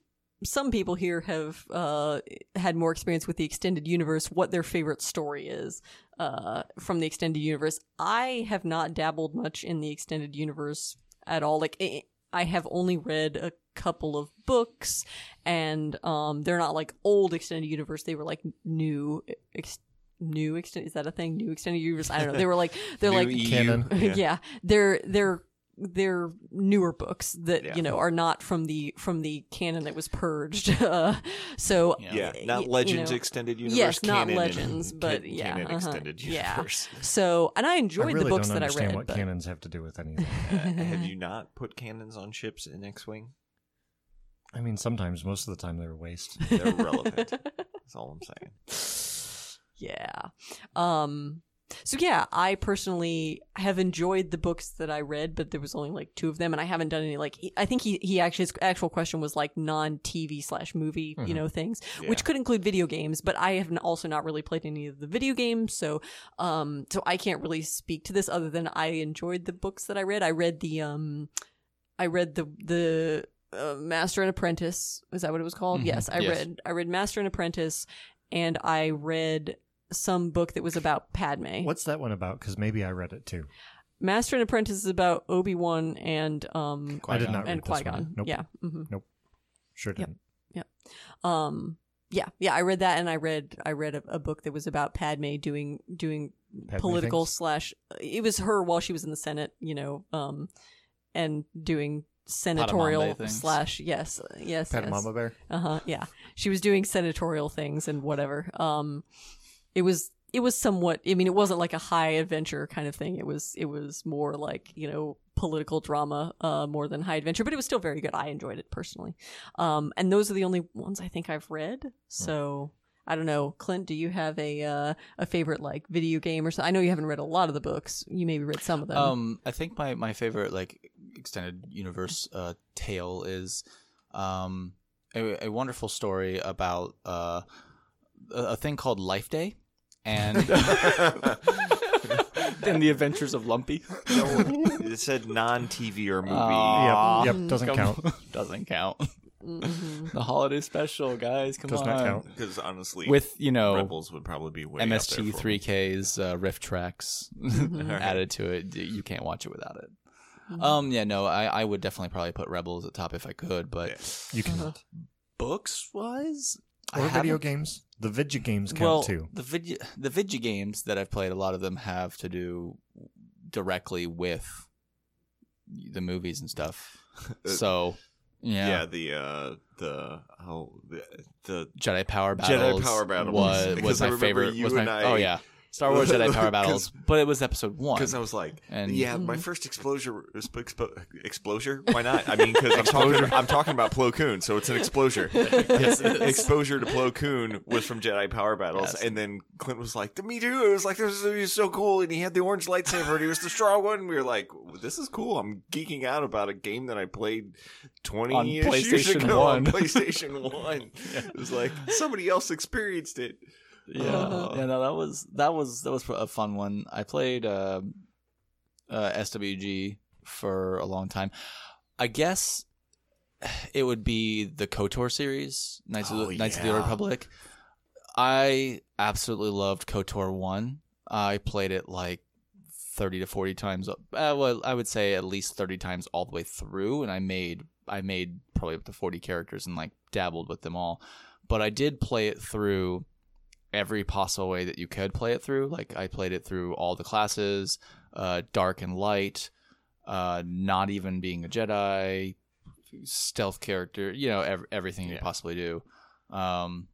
[SPEAKER 1] some people here have uh, had more experience with the extended universe, what their favorite story is uh, from the extended universe. I have not dabbled much in the extended universe at all. Like, I I have only read a couple of books, and um, they're not like old extended universe. They were like new. Ex- New extended is that a thing? New extended universe? I don't know. They were like they're
[SPEAKER 4] New
[SPEAKER 1] like
[SPEAKER 4] EU.
[SPEAKER 3] Canon.
[SPEAKER 1] yeah.
[SPEAKER 4] Yeah.
[SPEAKER 1] they're they're they're newer books that
[SPEAKER 4] Yeah.
[SPEAKER 1] you know are not from the from the canon that was purged. Uh, so
[SPEAKER 2] Yeah.
[SPEAKER 4] Yeah,
[SPEAKER 1] y-
[SPEAKER 4] not
[SPEAKER 1] you
[SPEAKER 4] Legends
[SPEAKER 1] know,
[SPEAKER 4] extended universe.
[SPEAKER 1] Yes, not
[SPEAKER 4] canon and-
[SPEAKER 1] Legends, but
[SPEAKER 4] can-
[SPEAKER 1] yeah,
[SPEAKER 4] canon
[SPEAKER 1] uh-huh,
[SPEAKER 4] extended
[SPEAKER 1] yeah.
[SPEAKER 4] universe.
[SPEAKER 1] So and I
[SPEAKER 3] I
[SPEAKER 1] enjoyed
[SPEAKER 3] really
[SPEAKER 1] the books
[SPEAKER 3] don't
[SPEAKER 1] that I
[SPEAKER 3] understand
[SPEAKER 1] read.
[SPEAKER 3] what
[SPEAKER 1] but-
[SPEAKER 3] cannons have to do with anything.
[SPEAKER 4] Uh, have you not put cannons on ships in X-wing?
[SPEAKER 3] I mean, sometimes, most of the time, they're a waste.
[SPEAKER 4] They're relevant. That's all I'm saying.
[SPEAKER 1] Yeah. Um so yeah, I personally have enjoyed the books that I read, but there was only like two of them, and I haven't done any like I think he he actually his actual question was like non TV slash movie you
[SPEAKER 3] Mhm.
[SPEAKER 1] know things,
[SPEAKER 4] Yeah.
[SPEAKER 1] which could include video games, but I have also not really played any of the video games, so um so I can't really speak to this other than I enjoyed the books that I read. I read the um I read the the uh, Master and Apprentice. Is that what it was called?
[SPEAKER 2] Mhm.
[SPEAKER 1] Yes, I
[SPEAKER 2] Yes.
[SPEAKER 1] read I read Master and Apprentice, and I read some book that was about Padme.
[SPEAKER 3] What's that one about? Because maybe I read it too.
[SPEAKER 1] Master and Apprentice is about Obi Wan and um
[SPEAKER 3] I did not read
[SPEAKER 1] and
[SPEAKER 3] this.
[SPEAKER 1] Qui Gon.
[SPEAKER 3] Nope.
[SPEAKER 1] Yeah. hmm
[SPEAKER 3] Sure didn't. Yeah.
[SPEAKER 1] Um. Yeah. Yeah. I read that, and I read I read a, a book that was about Padme doing doing
[SPEAKER 3] Padme
[SPEAKER 1] political
[SPEAKER 3] things?
[SPEAKER 1] slash. It was her while she was in the Senate. You know. Um. and doing senatorial slash yes yes
[SPEAKER 3] Pet
[SPEAKER 1] yes.
[SPEAKER 3] Mama Bear.
[SPEAKER 1] Uh huh. Yeah, she was doing senatorial things and whatever. Um, it was it was somewhat. I mean, it wasn't like a high adventure kind of thing. It was it was more like you know political drama, uh, more than high adventure. But it was still very good. I enjoyed it personally. Um, and those are the only ones I think I've read. So. I don't know, Clint. Do you have a uh, a favorite like video game or something? I know you haven't read a lot of the books. You maybe read some of them.
[SPEAKER 2] Um, I think my my favorite like extended universe uh, tale is um a, a wonderful story about uh a, a thing called Life Day and and the adventures of Lumpy.
[SPEAKER 4] it said non-TV or movie.
[SPEAKER 2] Aw.
[SPEAKER 3] Yep, yep, doesn't
[SPEAKER 2] Come-
[SPEAKER 3] count.
[SPEAKER 2] Doesn't count.
[SPEAKER 1] Mhm.
[SPEAKER 2] The holiday special, guys. Come on.
[SPEAKER 3] Does
[SPEAKER 2] on.
[SPEAKER 3] not count.
[SPEAKER 4] Because honestly,
[SPEAKER 2] With you know
[SPEAKER 4] Rebels would probably be way up there
[SPEAKER 2] MST
[SPEAKER 4] for me.
[SPEAKER 2] 3K's uh, riff tracks
[SPEAKER 1] Mm-hmm.
[SPEAKER 2] added to it. You can't watch it without it. Um, yeah, no, I, I would definitely probably put Rebels at top if I could, but
[SPEAKER 4] Yeah.
[SPEAKER 3] You can.
[SPEAKER 1] Uh-huh.
[SPEAKER 2] books wise,
[SPEAKER 3] Or video games. The video games count
[SPEAKER 2] well,
[SPEAKER 3] too.
[SPEAKER 2] the video the video games that I've played, a lot of them have to do directly with the movies and stuff. so, yeah,
[SPEAKER 4] Yeah, the uh, the oh the, the
[SPEAKER 2] Jedi Power
[SPEAKER 4] Jedi
[SPEAKER 2] Battles.
[SPEAKER 4] Power Battles.
[SPEAKER 2] was, was my favorite.
[SPEAKER 4] you
[SPEAKER 2] Was my,
[SPEAKER 4] and I-
[SPEAKER 2] oh yeah, Star Wars Jedi Power Battles, but it was Episode One.
[SPEAKER 4] because I was like,
[SPEAKER 2] And-
[SPEAKER 4] yeah, my
[SPEAKER 1] Mhm.
[SPEAKER 4] first explosion, expo, exposure. Why not? I mean, because I'm talking, I'm talking about Plo Koon, so it's an exposure.
[SPEAKER 2] Yes, it is.
[SPEAKER 4] exposure to Plo Koon was from Jedi Power Battles,
[SPEAKER 2] Yes.
[SPEAKER 4] and then Clint was like, "Me too." It was like this is so cool, and he had the orange lightsaber, and he was the strong one. And we were like, "This is cool." I'm geeking out about a game that I played 20
[SPEAKER 2] On
[SPEAKER 4] years
[SPEAKER 2] PlayStation
[SPEAKER 4] ago on
[SPEAKER 2] 1.
[SPEAKER 4] PlayStation One. It was like somebody else experienced it.
[SPEAKER 2] Yeah,
[SPEAKER 4] Uh.
[SPEAKER 2] yeah, no, that was that was that was a fun one. I played uh, uh, SWG for a long time. I guess it would be the Kotor series, Knights
[SPEAKER 4] Oh,
[SPEAKER 2] of the Knights of the Old. Republic. I absolutely loved Kotor one. I played it like thirty to forty times. Uh, well, I would say at least thirty times all the way through, and I made I made probably up to forty characters and like dabbled with them all. But I did play it through every possible way that you could play it through. Like I played it through all the classes, uh, dark and light, uh, not even being a Jedi, stealth character, you know, ev- everything you
[SPEAKER 4] Yeah.
[SPEAKER 2] possibly do. Um,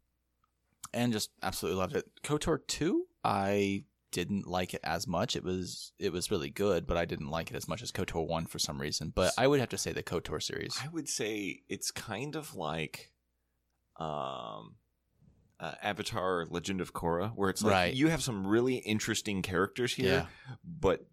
[SPEAKER 2] and just absolutely loved it. KOTOR 2, I didn't like it as much. It was it was really good, but I didn't like it as much as KOTOR 1 for some reason. But I would have to say the KOTOR series.
[SPEAKER 4] I would say it's kind of like um uh, Avatar Legend of Korra where it's like
[SPEAKER 2] Right.
[SPEAKER 4] you have some really interesting characters here
[SPEAKER 2] Yeah.
[SPEAKER 4] but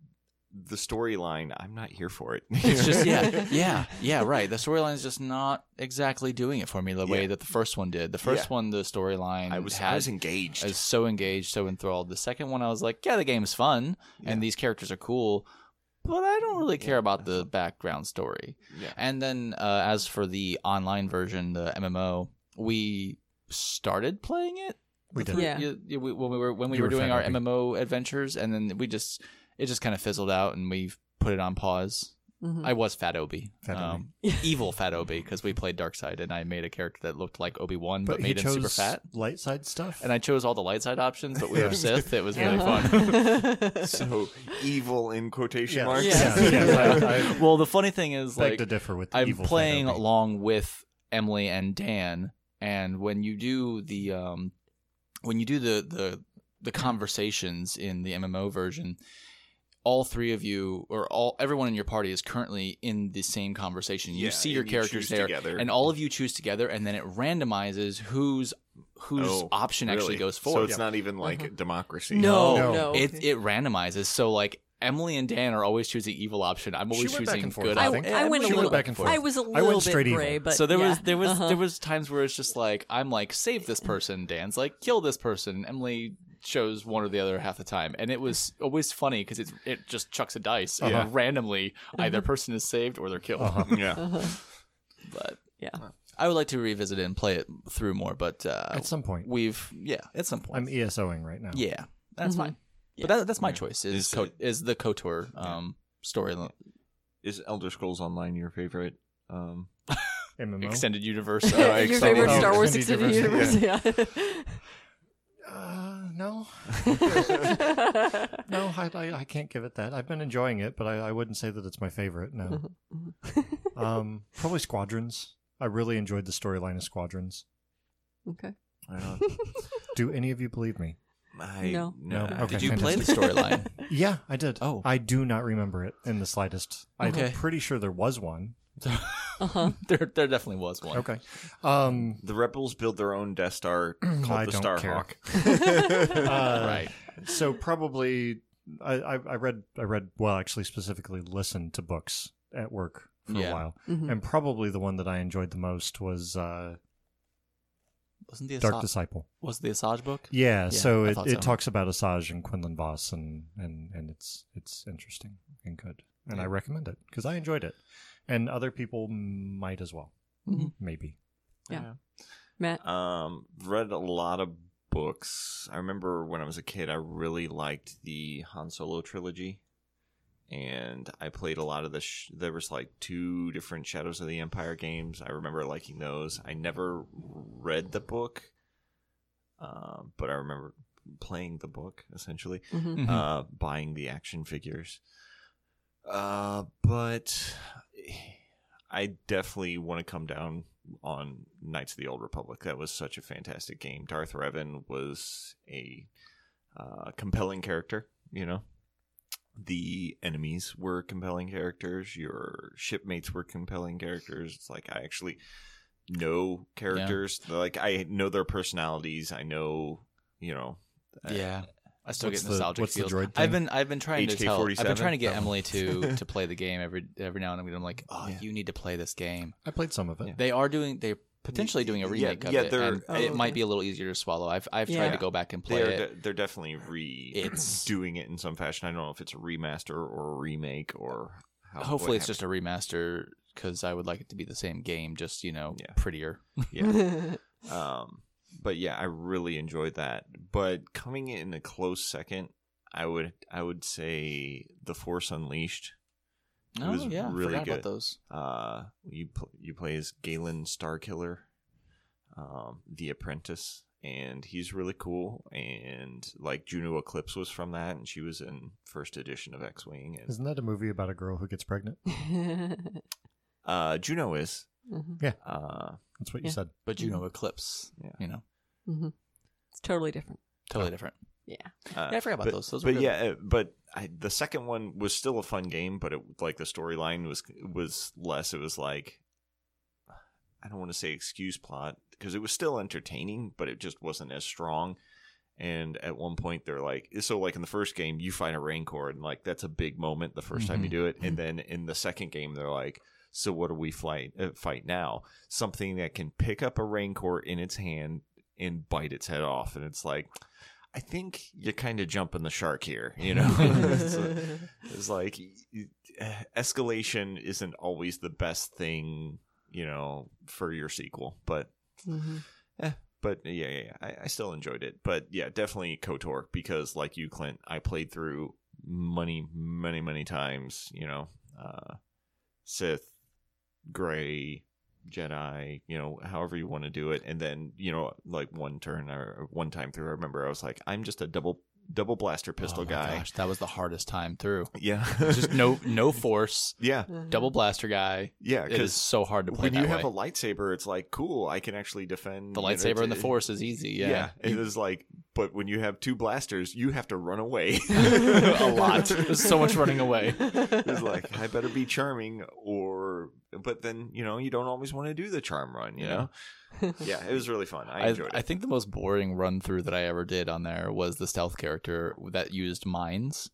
[SPEAKER 4] the storyline I'm not here for it.
[SPEAKER 2] It's just yeah, yeah, yeah, right. The storyline is just not exactly doing it for me the way that the first one did. The first
[SPEAKER 4] Yeah.
[SPEAKER 2] one, the storyline
[SPEAKER 4] I was
[SPEAKER 2] had,
[SPEAKER 4] I was engaged.
[SPEAKER 2] I was so engaged, so enthralled. The second one, I was like, yeah, the game is fun and
[SPEAKER 4] Yeah.
[SPEAKER 2] these characters are cool, but I don't really care
[SPEAKER 4] Yeah,
[SPEAKER 2] about the background story.
[SPEAKER 4] yeah.
[SPEAKER 2] And then uh, as for the online version, the MMO, we started playing it.
[SPEAKER 3] We did.
[SPEAKER 1] Yeah.
[SPEAKER 2] You- you- we- when we were when we were
[SPEAKER 3] were
[SPEAKER 2] doing our
[SPEAKER 3] fed up.
[SPEAKER 2] MMO adventures, and then we just it just kind of fizzled out, and we put it on pause.
[SPEAKER 1] Mhm.
[SPEAKER 2] I was Fat Obi,
[SPEAKER 3] Fat Obi.
[SPEAKER 2] um, evil Fat Obi, because we played Dark Side, and I made a character that looked like Obi Wan, but,
[SPEAKER 3] But
[SPEAKER 2] made him super fat.
[SPEAKER 3] light side stuff.
[SPEAKER 2] And I chose all the light side options, but we were Sith. It was really
[SPEAKER 1] Uh-huh.
[SPEAKER 2] fun.
[SPEAKER 4] so evil in quotation
[SPEAKER 3] Yes.
[SPEAKER 4] marks.
[SPEAKER 1] Yes.
[SPEAKER 3] Yes, yes, I, I
[SPEAKER 2] well, the funny thing is, like,
[SPEAKER 3] to differ with
[SPEAKER 2] I'm
[SPEAKER 3] evil
[SPEAKER 2] playing along with Emily and Dan, and when you do the um, when you do the the the conversations in the MMO version, all three of you or all everyone in your party is currently in the same conversation. You
[SPEAKER 4] Yeah,
[SPEAKER 2] see your
[SPEAKER 4] you
[SPEAKER 2] characters there,
[SPEAKER 4] together.
[SPEAKER 2] and all of you choose together, and then it randomizes whose whose
[SPEAKER 4] Oh,
[SPEAKER 2] option actually
[SPEAKER 4] really?
[SPEAKER 2] goes
[SPEAKER 4] So
[SPEAKER 2] forward.
[SPEAKER 4] it's not even like democracy.
[SPEAKER 1] no,
[SPEAKER 3] No.
[SPEAKER 1] no.
[SPEAKER 2] it it randomizes. So like Emily and Dan are always choosing evil option. I'm always choosing
[SPEAKER 3] and forth,
[SPEAKER 2] good.
[SPEAKER 3] I
[SPEAKER 1] I,
[SPEAKER 2] op-
[SPEAKER 3] think.
[SPEAKER 1] I
[SPEAKER 2] Yeah,
[SPEAKER 1] went a little.
[SPEAKER 3] went back and forth.
[SPEAKER 1] I was a
[SPEAKER 3] I
[SPEAKER 1] little
[SPEAKER 3] went straight
[SPEAKER 1] bit
[SPEAKER 3] evil.
[SPEAKER 1] gray, but
[SPEAKER 2] so there was there was
[SPEAKER 1] Uh-huh.
[SPEAKER 2] there was times where it's just like I'm like save this person. Dan's like kill this person. Emily shows one or the other half the time, and it was always funny because it it just chucks a dice
[SPEAKER 3] Uh-huh.
[SPEAKER 2] and randomly either person is saved or they're killed.
[SPEAKER 3] Uh-huh.
[SPEAKER 4] Yeah.
[SPEAKER 1] Uh-huh.
[SPEAKER 2] But
[SPEAKER 1] Yeah.
[SPEAKER 2] I would like to revisit it and play it through more. But uh,
[SPEAKER 3] At some point.
[SPEAKER 2] we've yeah at some point
[SPEAKER 3] I'm ESOing right now.
[SPEAKER 2] yeah that's
[SPEAKER 1] Mhm.
[SPEAKER 2] fine.
[SPEAKER 1] Yeah.
[SPEAKER 2] But that, that's my choice. Is
[SPEAKER 4] Is
[SPEAKER 2] Co-
[SPEAKER 4] it-
[SPEAKER 2] is the Kotor um, story
[SPEAKER 4] Is Elder Scrolls Online your favorite? Um,
[SPEAKER 3] MMO.
[SPEAKER 2] extended universe?
[SPEAKER 1] Your
[SPEAKER 2] uh,
[SPEAKER 1] favorite Star Wars
[SPEAKER 3] Extended
[SPEAKER 1] extended universe?
[SPEAKER 3] Universe,
[SPEAKER 1] Yeah.
[SPEAKER 3] Uh, no, no, I, I, I can't give it that. I've been enjoying it, but I, I wouldn't say that it's my favorite. No, um, probably Squadrons. I really enjoyed the storyline of Squadrons.
[SPEAKER 1] okay.
[SPEAKER 4] Right.
[SPEAKER 3] Do any of you believe me?
[SPEAKER 4] I,
[SPEAKER 1] No.
[SPEAKER 3] No. Okay.
[SPEAKER 2] Did you play the storyline?
[SPEAKER 3] Yeah, I did.
[SPEAKER 2] Oh.
[SPEAKER 3] I do not remember it in the slightest.
[SPEAKER 2] Okay.
[SPEAKER 3] I'm pretty sure there was one.
[SPEAKER 1] Uh-huh.
[SPEAKER 2] there, there definitely was one.
[SPEAKER 3] Okay. Um,
[SPEAKER 4] The rebels build their own Death Star called
[SPEAKER 3] I
[SPEAKER 4] the
[SPEAKER 3] don't care.
[SPEAKER 4] Starhawk.
[SPEAKER 3] uh,
[SPEAKER 2] Right.
[SPEAKER 3] So probably, I, I, I read, I read, well, actually, specifically listened to books at work for
[SPEAKER 2] Yeah.
[SPEAKER 3] a while,
[SPEAKER 1] Mhm.
[SPEAKER 3] and probably the one that I enjoyed the most was uh,
[SPEAKER 2] Wasn't the
[SPEAKER 3] Dark Disciple.
[SPEAKER 2] was the Asajj book?
[SPEAKER 3] Yeah,
[SPEAKER 2] Yeah,
[SPEAKER 3] so
[SPEAKER 2] I
[SPEAKER 3] it,
[SPEAKER 2] thought
[SPEAKER 3] it
[SPEAKER 2] so.
[SPEAKER 3] talks about Asajj and Quinlan Vos, and and and it's it's interesting and good, and I recommend it because I enjoyed it, and other people might as well,
[SPEAKER 2] Mhm.
[SPEAKER 3] maybe.
[SPEAKER 1] Yeah. Matt.
[SPEAKER 4] Um, read a lot of books. I remember when I was a kid, I really liked the Han Solo trilogy, and I played a lot of the. Sh- there was like two different Shadows of the Empire games. I remember liking those. I never read the book, um, but I remember playing the book essentially
[SPEAKER 1] Mhm.
[SPEAKER 2] Mhm.
[SPEAKER 4] uh, buying the action figures. Uh, but I definitely want to come down on Knights of the Old Republic. That was such a fantastic game. Darth Revan was a uh, compelling character, you know. The enemies were compelling characters. Your shipmates were compelling characters. It's like I actually know characters. Like I know their personalities. I know, you know.
[SPEAKER 2] Yeah. I still
[SPEAKER 3] What's
[SPEAKER 2] get
[SPEAKER 3] the-
[SPEAKER 2] nostalgic
[SPEAKER 3] what's the
[SPEAKER 2] feels.
[SPEAKER 3] droid
[SPEAKER 2] I've been I've been trying to tell I've been trying to get
[SPEAKER 4] Oh.
[SPEAKER 2] Emily to to play the game every every now and then. I'm like, oh,
[SPEAKER 4] Yeah.
[SPEAKER 2] you need to play this game.
[SPEAKER 3] I played some of it.
[SPEAKER 4] Yeah.
[SPEAKER 2] They are doing they're potentially doing a remake
[SPEAKER 4] yeah,
[SPEAKER 2] of it.
[SPEAKER 4] they're-
[SPEAKER 2] and
[SPEAKER 1] Oh,
[SPEAKER 2] it might be a little easier to swallow. I've I've
[SPEAKER 1] Yeah.
[SPEAKER 2] tried to go back and play
[SPEAKER 4] they're
[SPEAKER 2] it.
[SPEAKER 4] de- they're definitely re
[SPEAKER 2] It's-
[SPEAKER 4] doing it in some fashion. I don't know if it's a remaster or a remake or how,
[SPEAKER 2] Hopefully, it's just a remaster because I would like it to be the same game, just you know,
[SPEAKER 4] Yeah.
[SPEAKER 2] prettier.
[SPEAKER 4] yeah. um, but yeah, I really enjoyed that. But coming in a close second, I would I would say The Force Unleashed. It
[SPEAKER 2] oh
[SPEAKER 4] was
[SPEAKER 2] yeah,
[SPEAKER 4] really
[SPEAKER 2] forgot
[SPEAKER 4] good.
[SPEAKER 2] about those.
[SPEAKER 4] Uh, you pl- you play as Galen Starkiller, um, the apprentice, and he's really cool. And like Juno Eclipse was from that, and she was in first edition of X Wing. And
[SPEAKER 3] Isn't that a movie about a girl who gets pregnant?
[SPEAKER 4] uh, Juno is.
[SPEAKER 1] Mhm.
[SPEAKER 4] Uh,
[SPEAKER 3] That's what
[SPEAKER 1] Yeah.
[SPEAKER 3] you said.
[SPEAKER 2] But Juno Eclipse,
[SPEAKER 4] Yeah.
[SPEAKER 2] you know,
[SPEAKER 1] Mhm. It's totally different.
[SPEAKER 2] totally different.
[SPEAKER 1] Yeah.
[SPEAKER 4] uh,
[SPEAKER 2] Yeah, I forgot about
[SPEAKER 4] but,
[SPEAKER 2] those. Those
[SPEAKER 4] but
[SPEAKER 2] good.
[SPEAKER 4] yeah, uh, but I, the second one was still a fun game, but it like the storyline was was less. It was like I don't want to say excuse plot because it was still entertaining, but it just wasn't as strong. And at one point, they're like, so like in the first game, you find a Rancor, and like that's a big moment the 1st time you
[SPEAKER 2] Mhm.
[SPEAKER 4] do it. And then in the second game, they're like, so what do we fight uh, fight now? Something that can pick up a Rancor in its hand and bite its head off, and it's like. I think you're kind of jumping the shark here, you know. it's, it's like y- escalation isn't always the best thing, you know, for your sequel. But
[SPEAKER 1] Mhm.
[SPEAKER 4] but yeah, yeah, yeah. I, I still enjoyed it. But yeah, definitely Kotor because like you, Clint, I played through many, many, many times. You know, uh, Sith, Gray, Jedi. You know, however you want to do it, and then you know, like one turn or one time through, I remember I was like, I'm just a double double blaster pistol
[SPEAKER 2] Oh
[SPEAKER 4] guy.
[SPEAKER 2] Gosh, that was the hardest time through.
[SPEAKER 4] Yeah,
[SPEAKER 2] Just no no force,
[SPEAKER 4] yeah,
[SPEAKER 2] double blaster guy.
[SPEAKER 4] yeah.
[SPEAKER 2] It is so hard to play
[SPEAKER 4] when you have
[SPEAKER 2] way.
[SPEAKER 4] a lightsaber, it's like cool. I can actually defend
[SPEAKER 2] the
[SPEAKER 4] you know,
[SPEAKER 2] lightsaber and the force is easy.
[SPEAKER 4] Yeah,
[SPEAKER 2] Yeah,
[SPEAKER 4] it is like. But when you have two blasters, you have to run away
[SPEAKER 2] a lot. There's so much running away.
[SPEAKER 4] it's like I better be charming, or but then you know you don't always want to do the charm run. You
[SPEAKER 2] Yeah.
[SPEAKER 4] know. Yeah, it was really fun. I
[SPEAKER 2] I,
[SPEAKER 4] enjoyed
[SPEAKER 2] I
[SPEAKER 4] it.
[SPEAKER 2] think the most boring run through that I ever did on there was the stealth character that used mines,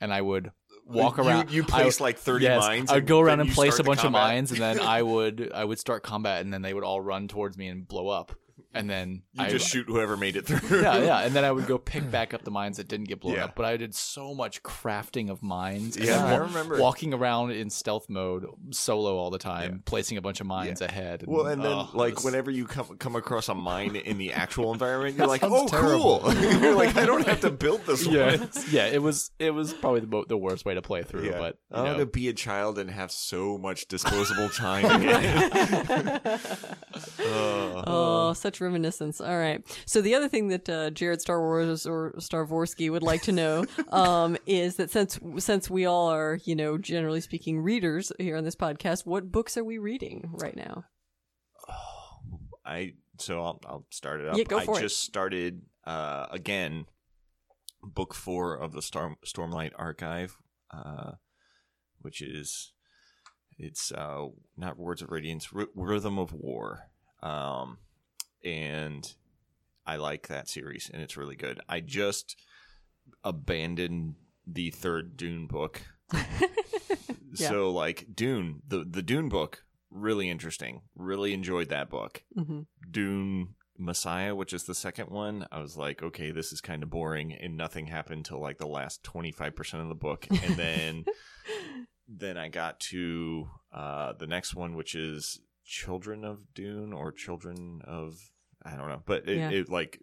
[SPEAKER 2] and I would uh, walk
[SPEAKER 4] You-
[SPEAKER 2] around.
[SPEAKER 4] You,
[SPEAKER 2] I
[SPEAKER 4] place
[SPEAKER 2] would-
[SPEAKER 4] like thirty
[SPEAKER 2] yes,
[SPEAKER 4] mines.
[SPEAKER 2] I'd go around and place a bunch of mines, and then I would I would start combat, and then they would all run towards me and blow up, and then
[SPEAKER 4] you
[SPEAKER 2] I,
[SPEAKER 4] just shoot whoever made it through.
[SPEAKER 2] yeah, yeah, and then I would go pick back up the mines that didn't get blown
[SPEAKER 4] Yeah.
[SPEAKER 2] up. But I did so much crafting of mines.
[SPEAKER 4] Yeah,
[SPEAKER 2] then
[SPEAKER 4] I remember.
[SPEAKER 2] walking around in stealth mode, solo all the time,
[SPEAKER 4] Yeah.
[SPEAKER 2] placing a bunch of mines ahead.
[SPEAKER 4] Well, and then
[SPEAKER 2] oh,
[SPEAKER 4] like
[SPEAKER 2] was-
[SPEAKER 4] whenever you come come across a mine in the actual environment, you're like, "Oh,
[SPEAKER 3] terrible.
[SPEAKER 4] cool!" you're like, "I don't have to build this
[SPEAKER 2] yeah,
[SPEAKER 4] one."
[SPEAKER 2] yeah, it was it was probably the mo- the worst way to play through.
[SPEAKER 4] Yeah.
[SPEAKER 2] But you
[SPEAKER 4] I want to be a child and have so much disposable time again. Uh,
[SPEAKER 1] Oh, such reminiscence. All right. So the other thing that uh, Jared Star Wars or Starvorsky would like to know um, is that since since we all are, you know, generally speaking, readers here on this podcast, what books are we reading right now?
[SPEAKER 4] I so I'll, I'll start it up.
[SPEAKER 1] Yeah, go
[SPEAKER 4] I
[SPEAKER 1] for it.
[SPEAKER 4] just started uh, again book four of the Storm Stormlight Archive, uh, which is it's uh, not Words of Radiance, R- Rhythm of War, um, and I like that series, and it's really good. I just abandoned the third Dune book.
[SPEAKER 1] Yeah.
[SPEAKER 4] So like Dune, the the Dune book, really interesting. Really enjoyed that book.
[SPEAKER 1] hmm
[SPEAKER 4] Dune Messiah, which is the second one, I was like, okay, this is kind of boring, and nothing happened till like the last twenty five percent of the book, and then then I got to uh, the next one, which is Children of Dune or Children of I don't know, but it,
[SPEAKER 1] Yeah.
[SPEAKER 4] it like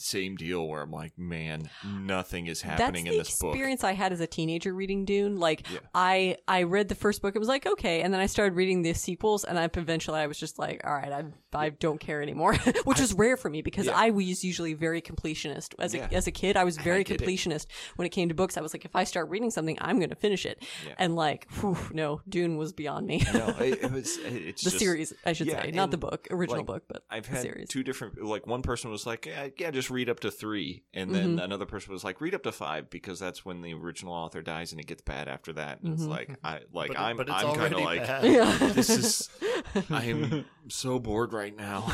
[SPEAKER 4] same deal where I'm like, man, nothing is happening in this book.
[SPEAKER 1] experience I had as a teenager reading Dune. Like
[SPEAKER 4] Yeah.
[SPEAKER 1] I I read the first book, it was like okay, and then I started reading the sequels, and I eventually I was just like, all right, I I don't care anymore, which was rare for me because
[SPEAKER 4] Yeah.
[SPEAKER 1] I was usually very completionist as a
[SPEAKER 4] Yeah.
[SPEAKER 1] as a kid. I was very
[SPEAKER 4] it.
[SPEAKER 1] completionist when it came to books. I was like, if I start reading something, I'm going to finish it, and like, whew, no, Dune was beyond me.
[SPEAKER 4] no, it, it was it's
[SPEAKER 1] the
[SPEAKER 4] just,
[SPEAKER 1] series, I should say, not the book, original
[SPEAKER 4] like,
[SPEAKER 1] book, but
[SPEAKER 4] I've had
[SPEAKER 1] series.
[SPEAKER 4] two different like one person was like yeah, yeah just read up to three and then
[SPEAKER 1] Mm-hmm.
[SPEAKER 4] another person was like read up to five because that's when the original author dies and it gets bad after that and it's
[SPEAKER 1] Mm-hmm.
[SPEAKER 4] like I like
[SPEAKER 3] but,
[SPEAKER 4] I'm
[SPEAKER 3] but
[SPEAKER 4] i'm kind of like.
[SPEAKER 1] Yeah.
[SPEAKER 4] this is i am so bored right now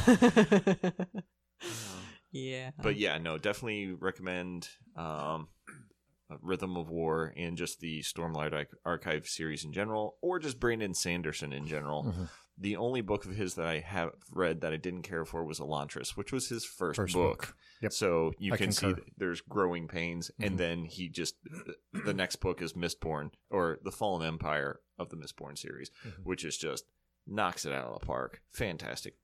[SPEAKER 1] yeah,
[SPEAKER 4] but yeah no definitely recommend um rhythm of war and just the stormlight archive series in general or just brandon sanderson in general
[SPEAKER 3] Mhm.
[SPEAKER 4] The only book of his that i have read that i didn't care for was elantris which was his first,
[SPEAKER 3] First
[SPEAKER 4] book,
[SPEAKER 3] book. Yep.
[SPEAKER 4] so you
[SPEAKER 3] I
[SPEAKER 4] can see
[SPEAKER 3] concur.
[SPEAKER 4] that there's growing pains
[SPEAKER 3] Mhm.
[SPEAKER 4] and then he just the next book is mistborn or the final empire of the mistborn series
[SPEAKER 3] Mhm.
[SPEAKER 4] which is just knocks it out of the park fantastic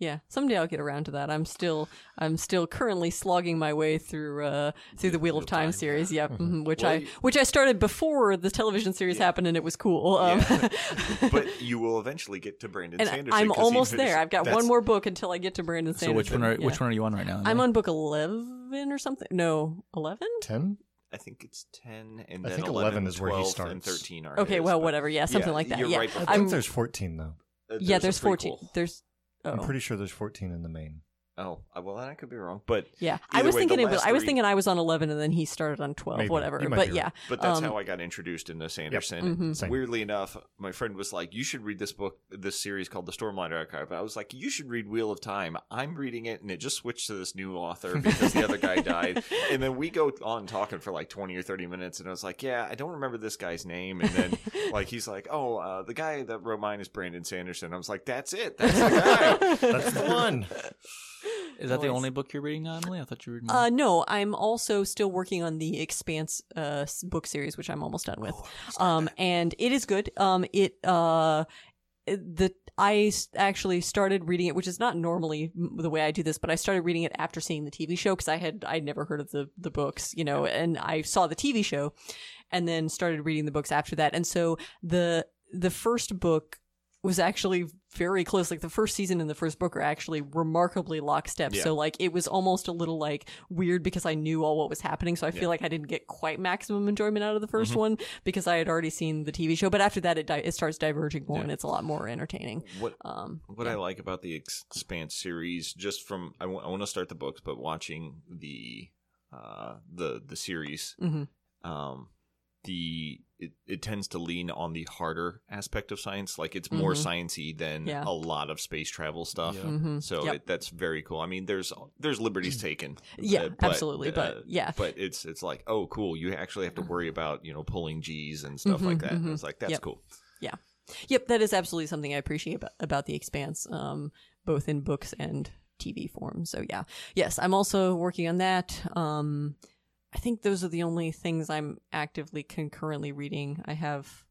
[SPEAKER 1] Yeah, someday I'll get around to that. I'm still I'm still currently slogging my way through uh through the Wheel of Time, series. Yep, mhm, which
[SPEAKER 4] Well,
[SPEAKER 1] I
[SPEAKER 4] you-
[SPEAKER 1] which I started before the television series happened and it was cool. Um,
[SPEAKER 4] Yeah. but you will eventually get to brandon
[SPEAKER 1] and
[SPEAKER 4] sanderson
[SPEAKER 1] I'm almost
[SPEAKER 4] finished-
[SPEAKER 1] there. I've got
[SPEAKER 4] that's-
[SPEAKER 1] one more book until I get to Brandon
[SPEAKER 2] So which one are
[SPEAKER 1] Yeah.
[SPEAKER 2] which one are you on right now?
[SPEAKER 1] I'm on book eleven or something. No, eleven.
[SPEAKER 3] Ten?
[SPEAKER 4] I think it's 10 and
[SPEAKER 3] I think
[SPEAKER 4] 11,
[SPEAKER 3] 11 is where he
[SPEAKER 4] 12, and 13 are
[SPEAKER 1] Okay,
[SPEAKER 4] his,
[SPEAKER 1] well, whatever. Yeah, something
[SPEAKER 4] yeah,
[SPEAKER 1] like that.
[SPEAKER 4] you're
[SPEAKER 1] Yeah,
[SPEAKER 4] right
[SPEAKER 3] I
[SPEAKER 4] before-
[SPEAKER 1] I'm
[SPEAKER 3] think there's 14, though.
[SPEAKER 4] uh,
[SPEAKER 1] yeah.
[SPEAKER 4] there's
[SPEAKER 1] There's fourteen. There's oh
[SPEAKER 3] I'm pretty sure there's 14 in the main.
[SPEAKER 4] Oh, well, then I could be wrong, but
[SPEAKER 1] yeah. I was
[SPEAKER 4] way,
[SPEAKER 1] thinking it was.
[SPEAKER 4] last
[SPEAKER 1] I was thinking I was on eleven and then he started on twelve.
[SPEAKER 3] Maybe.
[SPEAKER 1] Whatever.
[SPEAKER 3] You might
[SPEAKER 1] But
[SPEAKER 3] be
[SPEAKER 1] yeah.
[SPEAKER 3] right.
[SPEAKER 4] but that's
[SPEAKER 1] Um,
[SPEAKER 4] how I got introduced into Sanderson.
[SPEAKER 1] Mhm.
[SPEAKER 4] Weirdly enough, my friend was like, "You should read this book, this series called The Stormlight Archive." I was like, "You should read Wheel of Time." I'm reading it, and it just switched to this new author because the other guy died. And then we go on talking for like 20 or 30 minutes, and I was like, "Yeah, I don't remember this guy's name." And then like he's like, "Oh, uh, the guy that wrote mine is Brandon Sanderson." I was like, "That's it. That's the guy."
[SPEAKER 3] That's the one.
[SPEAKER 2] Is that the only book you're reading now, Emily? I thought you were reading.
[SPEAKER 1] Uh, no, I'm also still working on the Expanse uh, book series, which I'm almost done with. um, and it is good. Um, it uh, it- the I s- actually started reading it, which is not normally the way I do this, but I started reading it after seeing the TV show because I had I'd never heard of the the books, you know, and I saw the TV show, and then started reading the books after that. And so the the first book was actually very close. Like the first season and the first book are actually remarkably lockstep.
[SPEAKER 4] Yeah.
[SPEAKER 1] So like it was almost a little like weird because I knew all what was happening. So I feel
[SPEAKER 4] Yeah.
[SPEAKER 1] like I didn't get quite maximum enjoyment out of the 1st
[SPEAKER 4] Mhm.
[SPEAKER 1] one because I had already seen the TV show. But after that, it di- it starts diverging more
[SPEAKER 4] Yeah.
[SPEAKER 1] and it's a lot more entertaining.
[SPEAKER 4] What
[SPEAKER 1] Um,
[SPEAKER 4] What. I like about the Expanse series, just from I want to start the books, but watching the uh, the the series,
[SPEAKER 1] Mhm.
[SPEAKER 4] um, the it, it tends to lean on the harder aspect of science. Like it's more
[SPEAKER 1] Mhm.
[SPEAKER 4] sciencey than
[SPEAKER 1] Yeah.
[SPEAKER 4] a lot of space travel stuff.
[SPEAKER 2] Yeah.
[SPEAKER 1] Mhm.
[SPEAKER 4] So
[SPEAKER 1] Yep.
[SPEAKER 4] it, that's very cool. I mean, there's there's liberties taken.
[SPEAKER 1] Yeah,
[SPEAKER 4] uh, but,
[SPEAKER 1] absolutely. But
[SPEAKER 4] uh,
[SPEAKER 1] yeah.
[SPEAKER 4] but it's it's like oh cool. You actually have to worry about you know pulling G's and stuff
[SPEAKER 1] Mhm,
[SPEAKER 4] like that. And
[SPEAKER 1] mhm.
[SPEAKER 4] it's like that's
[SPEAKER 1] Yep.
[SPEAKER 4] cool.
[SPEAKER 1] yeah Yep, that is absolutely something I appreciate about, about the Expanse, um, both in books and TV form. So yeah, yes, I'm also working on that. Um, I think those are the only things I'm actively concurrently reading. I have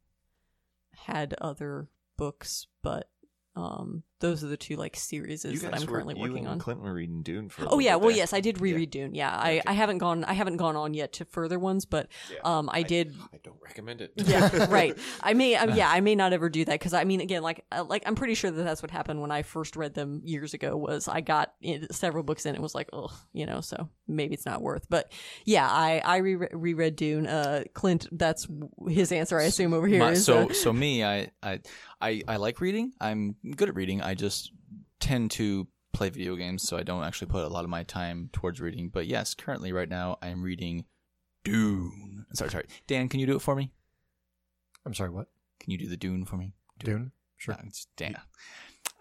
[SPEAKER 1] had other books, but um, those are the two like series that I'm currently
[SPEAKER 4] you
[SPEAKER 1] working
[SPEAKER 4] and
[SPEAKER 1] on.
[SPEAKER 4] Clint were reading Dune for. a
[SPEAKER 1] Oh yeah, well yes, I did reread Dune. Yeah, I, I haven't gone I haven't gone on yet to further ones, but um I did
[SPEAKER 6] I don't recommend it.
[SPEAKER 1] yeah, right. I may, um, yeah, I may not ever do that because I mean, again, like, uh, like I'm pretty sure that that's what happened when I first read them years ago. Was I got in, several books in, it was like, oh, you know, so maybe it's not worth. But yeah, I I re- reread Dune. Uh, Clint, that's his answer, I assume over here.
[SPEAKER 2] My-
[SPEAKER 1] is,
[SPEAKER 2] so
[SPEAKER 1] uh,
[SPEAKER 2] so me, I, I I I like reading. I'm good at reading. I just tend to play video games, so I don't actually put a lot of my time towards reading. But yes, currently right now I'm reading Dune. Sorry, sorry. Dan, can you do it for me?
[SPEAKER 3] I'm sorry, what?
[SPEAKER 2] Can you do the Dune for me?
[SPEAKER 3] Dune? Sure.
[SPEAKER 2] No, it's Dan.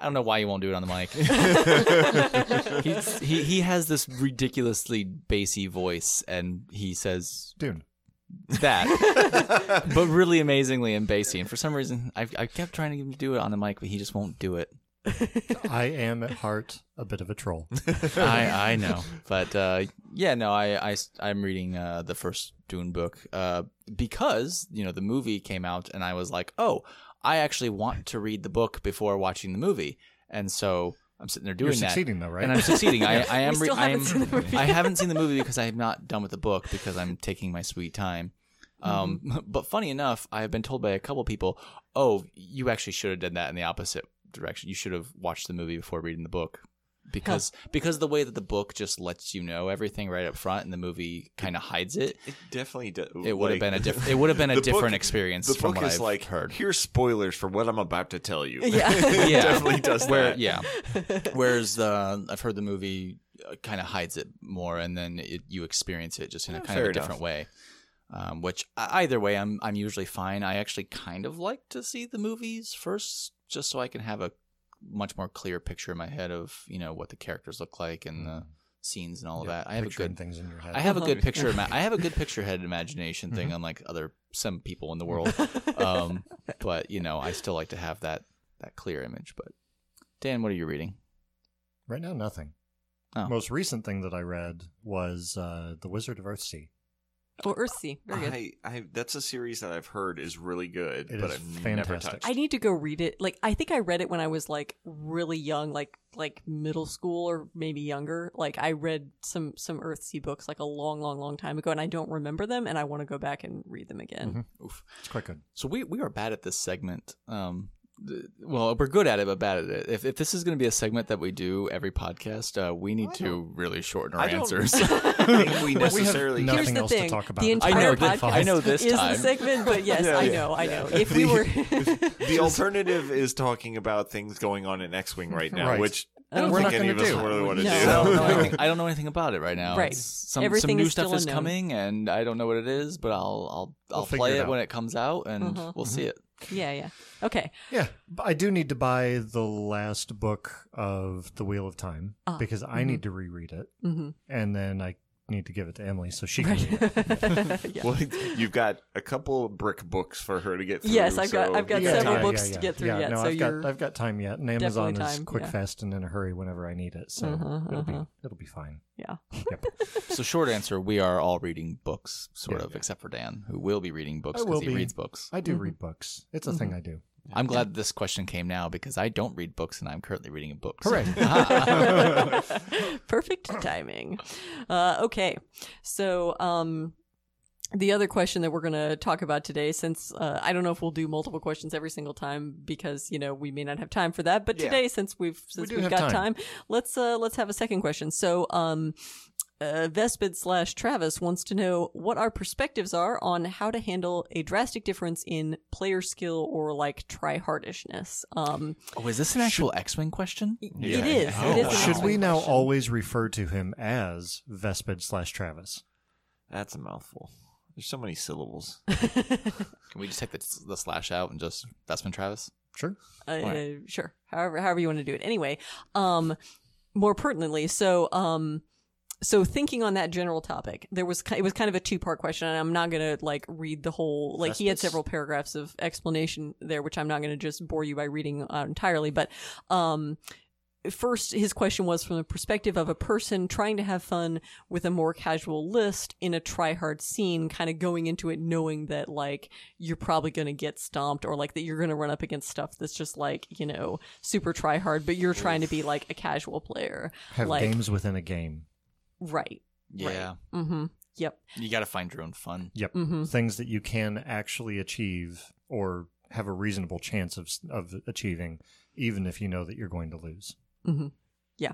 [SPEAKER 2] I don't know why you won't do it on the mic. He's, he he has this ridiculously bassy voice, and he says
[SPEAKER 3] Dune.
[SPEAKER 2] that, but really amazingly and bassy. And for some reason, I I kept trying to get him to do it on the mic, but he just won't do it.
[SPEAKER 3] I am at heart a bit of a troll.
[SPEAKER 2] I I know, but uh, yeah, no, I I I'm reading uh, the first Dune book uh, because you know the movie came out, and I was like, oh, I actually want to read the book before watching the movie, and so I'm sitting there doing
[SPEAKER 3] You're
[SPEAKER 2] that.
[SPEAKER 3] succeeding though, right?
[SPEAKER 2] And I'm succeeding. I, I am. Re- I
[SPEAKER 1] haven't
[SPEAKER 2] am-
[SPEAKER 1] seen the movie.
[SPEAKER 2] I haven't seen the movie because I am not done with the book because I'm taking my sweet time. Um,
[SPEAKER 1] Mm-hmm.
[SPEAKER 2] but funny enough, I have been told by a couple people, "Oh, you actually should have done that in the opposite direction. You should have watched the movie before reading the book." Because because the way that the book just lets you know everything right up front, and the movie kind of hides it.
[SPEAKER 4] It definitely does.
[SPEAKER 2] It would have been a different. It would have been a different
[SPEAKER 4] book-
[SPEAKER 2] experience
[SPEAKER 4] The
[SPEAKER 2] from
[SPEAKER 4] book
[SPEAKER 2] what
[SPEAKER 4] is
[SPEAKER 2] I've
[SPEAKER 4] like,
[SPEAKER 2] heard.
[SPEAKER 4] here's spoilers for what I'm about to tell you.
[SPEAKER 1] Yeah.
[SPEAKER 4] it
[SPEAKER 2] Yeah.
[SPEAKER 4] definitely does
[SPEAKER 2] Where
[SPEAKER 4] that.
[SPEAKER 2] yeah, whereas uh, I've heard the movie kind of hides it more, and then it, you experience it just in a
[SPEAKER 4] Yeah,
[SPEAKER 2] kind of a different
[SPEAKER 4] enough.
[SPEAKER 2] way. Um, which either way, I'm I'm usually fine. I actually kind of like to see the movies first, just so I can have a much more clear picture in my head of you know what the characters look like and the scenes and all of that. I have a good
[SPEAKER 3] things in your head.
[SPEAKER 2] I have a good picture. Ima- I have a good picture head imagination thing, unlike other some people in the world. Um, but you know, I still like to have that that clear image. But Dan, what are you reading?
[SPEAKER 3] Right now, nothing.
[SPEAKER 2] Oh.
[SPEAKER 3] Most recent thing that I read was uh, The Wizard of Earthsea.
[SPEAKER 1] Well, Earthsea, very good.
[SPEAKER 4] I, I, that's a series that I've heard is really good,
[SPEAKER 3] It
[SPEAKER 4] but
[SPEAKER 3] is
[SPEAKER 4] I've never
[SPEAKER 3] fantastic.
[SPEAKER 4] touched.
[SPEAKER 1] I need to go read it. Like I think I read it when I was like really young, like like middle school or maybe younger. Like I read some some Earthsea books like a long, long, long time ago, and I don't remember them, and I want to go back and read them again.
[SPEAKER 2] Oof.
[SPEAKER 3] It's quite good.
[SPEAKER 2] So we we are bad at this segment. Um, th- well, we're good at it, but bad at it. If if this is going to be a segment that we do every podcast, uh, we need to really shorten our
[SPEAKER 4] I don't-
[SPEAKER 2] answers.
[SPEAKER 4] think we
[SPEAKER 3] We have
[SPEAKER 4] necessarily.
[SPEAKER 3] no-
[SPEAKER 1] Here's
[SPEAKER 3] Nothing
[SPEAKER 1] the
[SPEAKER 3] else to
[SPEAKER 1] thing:
[SPEAKER 3] talk about.
[SPEAKER 1] the
[SPEAKER 3] I
[SPEAKER 1] entire
[SPEAKER 2] know
[SPEAKER 1] podcast
[SPEAKER 2] I know this
[SPEAKER 1] is
[SPEAKER 2] time.
[SPEAKER 1] the segment, but yes,
[SPEAKER 4] Yeah,
[SPEAKER 1] I
[SPEAKER 4] yeah.
[SPEAKER 1] know, I know. If we
[SPEAKER 4] The-
[SPEAKER 1] were,
[SPEAKER 4] the alternative is talking about things going on in X-wing right now,
[SPEAKER 3] Right.
[SPEAKER 4] which I
[SPEAKER 1] I
[SPEAKER 4] don't
[SPEAKER 1] don't
[SPEAKER 4] think
[SPEAKER 3] think
[SPEAKER 4] any
[SPEAKER 3] we're
[SPEAKER 4] of
[SPEAKER 3] not
[SPEAKER 4] us
[SPEAKER 3] gonna
[SPEAKER 4] really
[SPEAKER 3] do.
[SPEAKER 4] want to
[SPEAKER 1] No.
[SPEAKER 2] I don't, know anything, I don't know anything about it right now.
[SPEAKER 1] Right.
[SPEAKER 2] It's Some,
[SPEAKER 1] Everything
[SPEAKER 2] some new
[SPEAKER 1] is
[SPEAKER 2] stuff
[SPEAKER 1] still
[SPEAKER 2] is
[SPEAKER 1] unknown.
[SPEAKER 2] coming, and I don't know what it is, but I'll I'll
[SPEAKER 3] We'll
[SPEAKER 2] I'll
[SPEAKER 3] figure
[SPEAKER 2] play
[SPEAKER 3] it
[SPEAKER 2] it,
[SPEAKER 3] out.
[SPEAKER 2] when it comes out, and
[SPEAKER 1] Uh-huh.
[SPEAKER 2] we'll see it.
[SPEAKER 1] yeah, yeah. Okay,
[SPEAKER 3] Yeah, but I do need to buy the last book of The Wheel of Time
[SPEAKER 1] Ah,
[SPEAKER 3] because I need to reread it,
[SPEAKER 1] hmm
[SPEAKER 3] and then I need to give it to Emily so she can read it.
[SPEAKER 1] yeah.
[SPEAKER 4] Well, you've got a couple brick books for her to get through.
[SPEAKER 1] Yes, I've got-
[SPEAKER 4] so
[SPEAKER 1] I've got several
[SPEAKER 4] time.
[SPEAKER 1] books to get through
[SPEAKER 3] yeah,
[SPEAKER 1] yet,
[SPEAKER 3] No,
[SPEAKER 1] so
[SPEAKER 3] I've got I've got time yet, and Amazon is
[SPEAKER 1] time,
[SPEAKER 3] quick,
[SPEAKER 1] yeah.
[SPEAKER 3] fast, and in a hurry whenever I need it. So
[SPEAKER 1] Uh-huh,
[SPEAKER 3] it'll be
[SPEAKER 1] uh-huh.
[SPEAKER 3] it'll be fine.
[SPEAKER 1] yeah.
[SPEAKER 2] So short answer: we are all reading books, sort
[SPEAKER 3] Yeah,
[SPEAKER 2] of,
[SPEAKER 3] yeah.
[SPEAKER 2] except for Dan, who will be reading books because he
[SPEAKER 3] be.
[SPEAKER 2] reads books.
[SPEAKER 3] I do
[SPEAKER 1] Mhm.
[SPEAKER 3] read books. It's a thing I do.
[SPEAKER 2] I'm glad this question came now because I don't read books, and I'm currently reading a book. so-
[SPEAKER 1] Perfect timing. Uh, okay, so um, the other question that we're going to talk about today, since uh, I don't know if we'll do multiple questions every single time because you know we may not have time for that, but
[SPEAKER 3] Yeah.
[SPEAKER 1] today since we've since
[SPEAKER 3] do
[SPEAKER 1] we have
[SPEAKER 3] have
[SPEAKER 1] got
[SPEAKER 3] time.
[SPEAKER 1] time. let's uh, let's have a second question. So um. Uh, Vespid slash Travis wants to know what our perspectives are on how to handle a drastic difference in player skill or like tryhardishness. Um,
[SPEAKER 2] Oh, is this an actual X-wing question?
[SPEAKER 1] It
[SPEAKER 4] Yeah.
[SPEAKER 1] is.
[SPEAKER 2] Oh,
[SPEAKER 1] it is.
[SPEAKER 2] wow.
[SPEAKER 3] Should we now
[SPEAKER 1] question.
[SPEAKER 3] always refer to him as Vespid slash Travis?
[SPEAKER 4] That's a mouthful. There's so many syllables.
[SPEAKER 2] Can we just take the, the slash out and just Vespid Travis?
[SPEAKER 3] Sure.
[SPEAKER 1] Uh,
[SPEAKER 2] Alright.
[SPEAKER 1] Sure. However, however you want to do it. Anyway, um, more pertinently, so um, so thinking on that general topic, there was it was kind of a two part question, and I'm not gonna like read the whole like he had several paragraphs of explanation there, which I'm not gonna just bore you by reading out entirely, but um. first his question was from the perspective of a person trying to have fun with a more casual list in a try hard scene, kind of going into it knowing that like you're probably going to get stomped or like that you're going to run up against stuff that's just like you know super try hard, but you're trying to be like a casual player,
[SPEAKER 3] Have
[SPEAKER 1] like
[SPEAKER 3] games within a game.
[SPEAKER 1] Right.
[SPEAKER 2] Yeah.
[SPEAKER 1] Mm-hmm. Yep.
[SPEAKER 2] You got to find your own fun.
[SPEAKER 3] Yep.
[SPEAKER 1] Mm-hmm.
[SPEAKER 3] Things that you can actually achieve or have a reasonable chance of of achieving, even if you know that you're going to lose.
[SPEAKER 1] Mm-hmm. Yeah.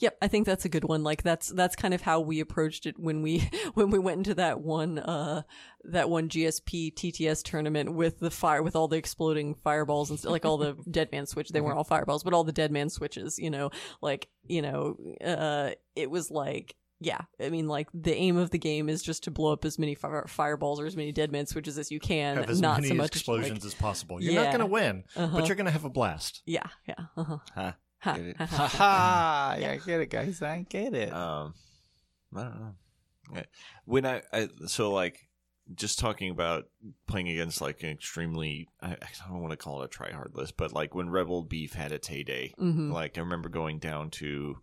[SPEAKER 1] Yep, I think that's a good one. Like that's that's kind of how we approached it when we when we went into that one uh that one GSP TTS tournament with the fire with all the exploding fireballs and st- like all the dead man switch. They weren't all fireballs, but all the dead man switches. You know, like you know, uh, it was like. Yeah, I mean, like the aim of the game is just to blow up as many fire- fireballs or as many dead man switches as you can,
[SPEAKER 3] Have as
[SPEAKER 1] not
[SPEAKER 3] many
[SPEAKER 1] so much
[SPEAKER 3] explosions
[SPEAKER 1] Like,
[SPEAKER 3] as possible. You're
[SPEAKER 1] Yeah.
[SPEAKER 3] not going to win,
[SPEAKER 1] Uh-huh.
[SPEAKER 3] but you're going to have a blast.
[SPEAKER 1] yeah, yeah. Uh-huh.
[SPEAKER 4] Huh.
[SPEAKER 1] Ha,
[SPEAKER 4] Get
[SPEAKER 1] ha!
[SPEAKER 2] Yeah, I get it, guys. I get it.
[SPEAKER 4] Um, I don't know. When I, I so like just talking about playing against like an extremely I, I don't want to call it a try hard list, but like when Rebel Beef had its heyday,
[SPEAKER 1] Mhm.
[SPEAKER 4] like I remember going down to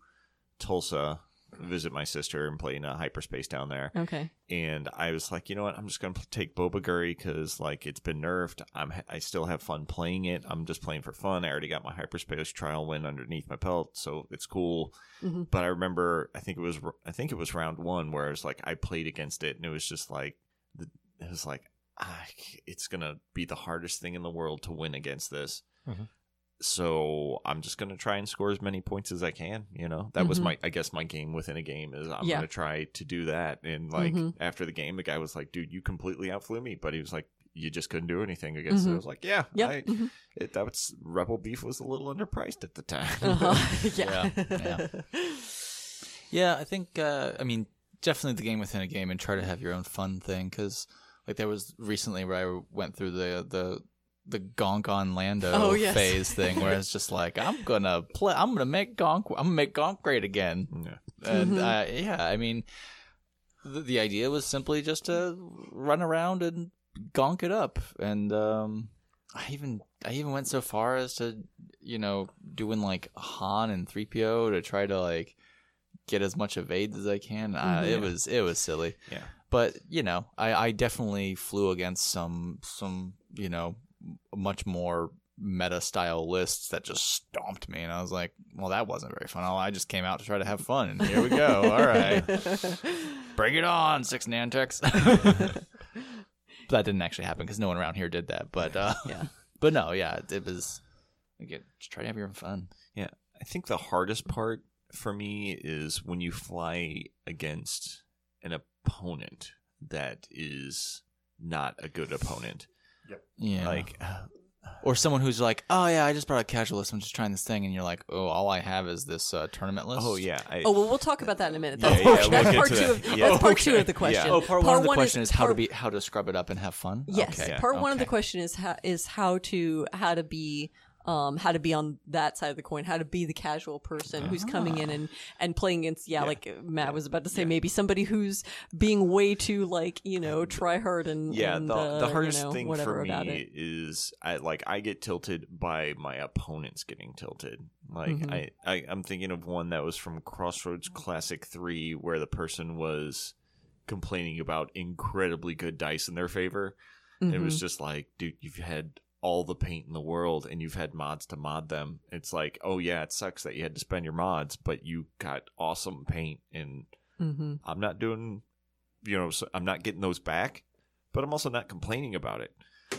[SPEAKER 4] Tulsa visit my sister and playing a hyperspace down there
[SPEAKER 1] Okay.
[SPEAKER 4] and I was like, you know what? I'm just gonna take Boba Guri because like it's been nerfed. I'm I still have fun playing it. I'm just playing for fun. I already got my hyperspace trial win underneath my belt, so it's cool.
[SPEAKER 1] Mhm.
[SPEAKER 4] But I remember, I think it was I think it was round one where it was like I played against it, and it was just like it was like ah, it's gonna be the hardest thing in the world to win against this.
[SPEAKER 3] Mhm.
[SPEAKER 4] So I'm just gonna try and score as many points as I can. You know, that was
[SPEAKER 1] Mhm.
[SPEAKER 4] my I guess my game within a game is I'm
[SPEAKER 1] Yeah.
[SPEAKER 4] gonna try to do that. And like
[SPEAKER 1] Mhm.
[SPEAKER 4] after the game, the guy was like, "Dude, you completely outflew me," but he was like, "You just couldn't do anything against it." I
[SPEAKER 1] Mhm.
[SPEAKER 4] was like, "Yeah,
[SPEAKER 1] Yep.
[SPEAKER 4] I,
[SPEAKER 1] mhm.
[SPEAKER 4] it, that was Rebel Beef was a little underpriced at the time."
[SPEAKER 1] Uh-huh. yeah.
[SPEAKER 2] Yeah, Yeah, I think. Uh, I mean, definitely the game within a game, and try to have your own fun thing. Because like there was recently where I went through the the the Gonk on Lando
[SPEAKER 1] Oh, yes.
[SPEAKER 2] phase thing, where it's just like I'm gonna play. I'm gonna make Gonk. I'm gonna make Gonk great again.
[SPEAKER 4] yeah.
[SPEAKER 2] And
[SPEAKER 1] Mhm.
[SPEAKER 2] uh, yeah, I mean, the, the idea was simply just to run around and gonk it up. And um, I even I even went so far as to you know doing like Han and three PO to try to like get as much evade as I can. Uh,
[SPEAKER 1] Mhm.
[SPEAKER 2] it was it was silly.
[SPEAKER 4] Yeah.
[SPEAKER 2] But you know, I, I definitely flew against some some you know much more meta style lists that just stomped me, and I was like, well, that wasn't very fun. I just came out to try to have fun, and here we go. All right, bring it on, six Nantex. that didn't actually happen because no one around here did that. But uh,
[SPEAKER 1] Yeah.
[SPEAKER 2] but no, yeah, it was. Again, just try to have your own fun.
[SPEAKER 4] Yeah, I think the hardest part for me is when you fly against an opponent that is not a good opponent.
[SPEAKER 2] Yeah,
[SPEAKER 4] Like, uh,
[SPEAKER 2] or someone who's like, oh yeah, I just brought a casual list. I'm just trying this thing, and you're like, oh, all I have is this uh, tournament list.
[SPEAKER 4] oh yeah, I,
[SPEAKER 1] Oh well, we'll talk about that in a minute. That's,
[SPEAKER 4] yeah,
[SPEAKER 1] part,
[SPEAKER 4] we'll
[SPEAKER 1] part two.
[SPEAKER 4] that.
[SPEAKER 1] Of,
[SPEAKER 4] Yeah.
[SPEAKER 1] That's part two of the question.
[SPEAKER 4] Yeah.
[SPEAKER 2] Oh, part, one of the
[SPEAKER 1] one
[SPEAKER 2] question is, how to be how to scrub it up and have fun.
[SPEAKER 1] Yes,
[SPEAKER 2] Okay.
[SPEAKER 1] part one of the question is how is how to how to be um how to be on that side of the coin, how to be the casual person who's coming in and and playing against yeah,
[SPEAKER 4] Yeah.
[SPEAKER 1] like Matt was about to say
[SPEAKER 4] Yeah.
[SPEAKER 1] maybe somebody who's being way too like you know try hard and
[SPEAKER 4] yeah.
[SPEAKER 1] and,
[SPEAKER 4] the
[SPEAKER 1] uh,
[SPEAKER 4] the
[SPEAKER 1] you
[SPEAKER 4] hardest
[SPEAKER 1] know,
[SPEAKER 4] thing
[SPEAKER 1] whatever
[SPEAKER 4] for
[SPEAKER 1] about
[SPEAKER 4] me
[SPEAKER 1] it.
[SPEAKER 4] is I like I get tilted by my opponents getting tilted. Like
[SPEAKER 1] Mhm.
[SPEAKER 4] I, I I'm thinking of one that was from Crossroads Classic Three, where the person was complaining about incredibly good dice in their favor. It was
[SPEAKER 1] Mhm.
[SPEAKER 4] just like, dude, you've had all the paint in the world and you've had mods to mod them. It's like, oh yeah, it sucks that you had to spend your mods, but you got awesome paint and
[SPEAKER 1] Mhm.
[SPEAKER 4] I'm not doing, you know, so I'm not getting those back, but I'm also not complaining about it.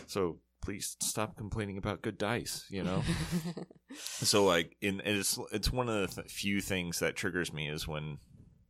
[SPEAKER 4] So please stop complaining about good dice, you know? so like in and it's it's one of the th- few things that triggers me is when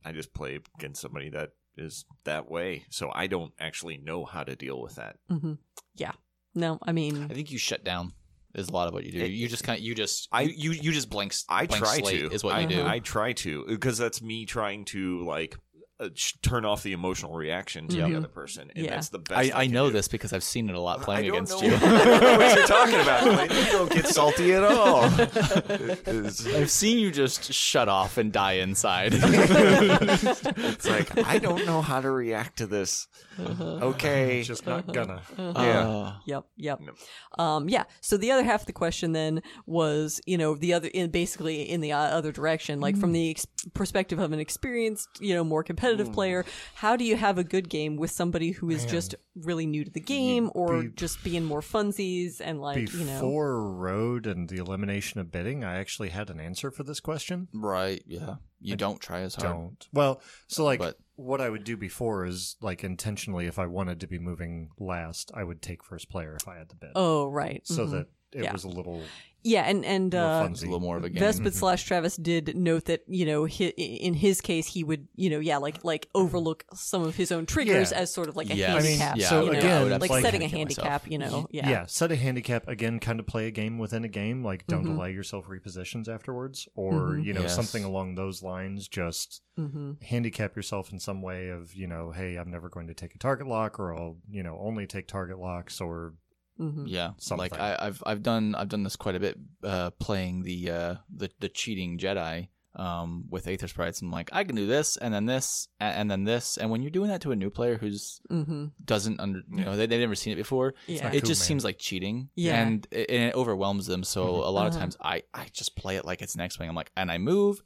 [SPEAKER 4] I just play against somebody that is that way. So I don't actually know how to deal with that.
[SPEAKER 1] Mhm. Yeah. No, I mean
[SPEAKER 2] I think you shut down is a lot of what you do.
[SPEAKER 4] It-
[SPEAKER 2] you just kind of you just
[SPEAKER 4] I-
[SPEAKER 2] you you, you just blank.
[SPEAKER 4] I
[SPEAKER 2] blank
[SPEAKER 4] try
[SPEAKER 2] slate
[SPEAKER 4] to.
[SPEAKER 2] is what
[SPEAKER 4] I,
[SPEAKER 2] you do.
[SPEAKER 4] I try to because that's me trying to like uh, turn off the emotional reaction to the
[SPEAKER 1] Mhm.
[SPEAKER 4] other person, and
[SPEAKER 1] Yeah.
[SPEAKER 4] that's the best.
[SPEAKER 2] I,
[SPEAKER 4] they
[SPEAKER 2] I know
[SPEAKER 4] do.
[SPEAKER 2] this because I've seen it a lot
[SPEAKER 4] I
[SPEAKER 2] playing
[SPEAKER 4] don't
[SPEAKER 2] against
[SPEAKER 4] know
[SPEAKER 2] you.
[SPEAKER 4] what you're talking about. Clayton. You don't get salty at all.
[SPEAKER 2] I've seen you just shut off and die inside.
[SPEAKER 4] it's like I don't know how to react to this. Okay,
[SPEAKER 3] Just not gonna.
[SPEAKER 4] yeah.
[SPEAKER 2] Uh,
[SPEAKER 1] Yep, yep.
[SPEAKER 4] Yep.
[SPEAKER 1] Um, yeah. So the other half of the question then was, you know, the other, in basically in the uh, other direction, like from the ex- perspective of an experienced, you know, more competitive player, how do you have a good game with somebody who is just really new to the game or
[SPEAKER 3] be-
[SPEAKER 1] just being more funsies and like, you know,
[SPEAKER 3] Before road and the elimination of bidding, I actually had an answer for this question.
[SPEAKER 2] right. Yeah. You don't try as hard.
[SPEAKER 3] Don't. Well, so like
[SPEAKER 2] But-
[SPEAKER 3] what I would do before is like intentionally, if I wanted to be moving last, I would take first player if I had the bid,
[SPEAKER 1] oh, right.
[SPEAKER 3] so
[SPEAKER 1] mhm.
[SPEAKER 3] that it
[SPEAKER 1] Yeah.
[SPEAKER 3] was a little
[SPEAKER 1] yeah. And, and,
[SPEAKER 3] more
[SPEAKER 1] uh,
[SPEAKER 2] It's a little more of a game.
[SPEAKER 1] Vespid slash Travis did note that you know hi in his case he would you know yeah like like overlook some of his own triggers
[SPEAKER 3] Yeah.
[SPEAKER 1] as sort of like a
[SPEAKER 2] Yes. I mean,
[SPEAKER 1] handicap.
[SPEAKER 2] yeah,
[SPEAKER 3] so
[SPEAKER 1] you know?
[SPEAKER 3] again,
[SPEAKER 1] like,
[SPEAKER 3] like-
[SPEAKER 1] setting a
[SPEAKER 2] handicap
[SPEAKER 1] handicap, you know, yeah,
[SPEAKER 3] yeah. set a handicap again kind of play a game within a game like don't
[SPEAKER 1] Mhm.
[SPEAKER 3] allow yourself repositions afterwards or
[SPEAKER 1] Mhm.
[SPEAKER 3] you know
[SPEAKER 2] Yes.
[SPEAKER 3] something along those lines just
[SPEAKER 1] hmm
[SPEAKER 3] handicap yourself in some way of you know hey i'm never going to take a target lock or i'll you know only take target locks or
[SPEAKER 1] hmm
[SPEAKER 2] Yeah,
[SPEAKER 3] Something.
[SPEAKER 2] like I, I've I've done I've done this quite a bit, uh, playing the uh, the the cheating Jedi um, with Aether sprites. I'm like, I can do this, and then this, and, and then this, and when you're doing that to a new player who's
[SPEAKER 1] hmm
[SPEAKER 2] doesn't under, you know, they they've never seen it before,
[SPEAKER 1] yeah,
[SPEAKER 2] it
[SPEAKER 3] cool,
[SPEAKER 2] just
[SPEAKER 3] man.
[SPEAKER 2] seems like cheating.
[SPEAKER 1] Yeah.
[SPEAKER 2] and it, and it overwhelms them. So
[SPEAKER 3] Mhm.
[SPEAKER 2] a lot of
[SPEAKER 1] Uh-huh.
[SPEAKER 2] times I I just play it like it's next wing. I'm like, and I move.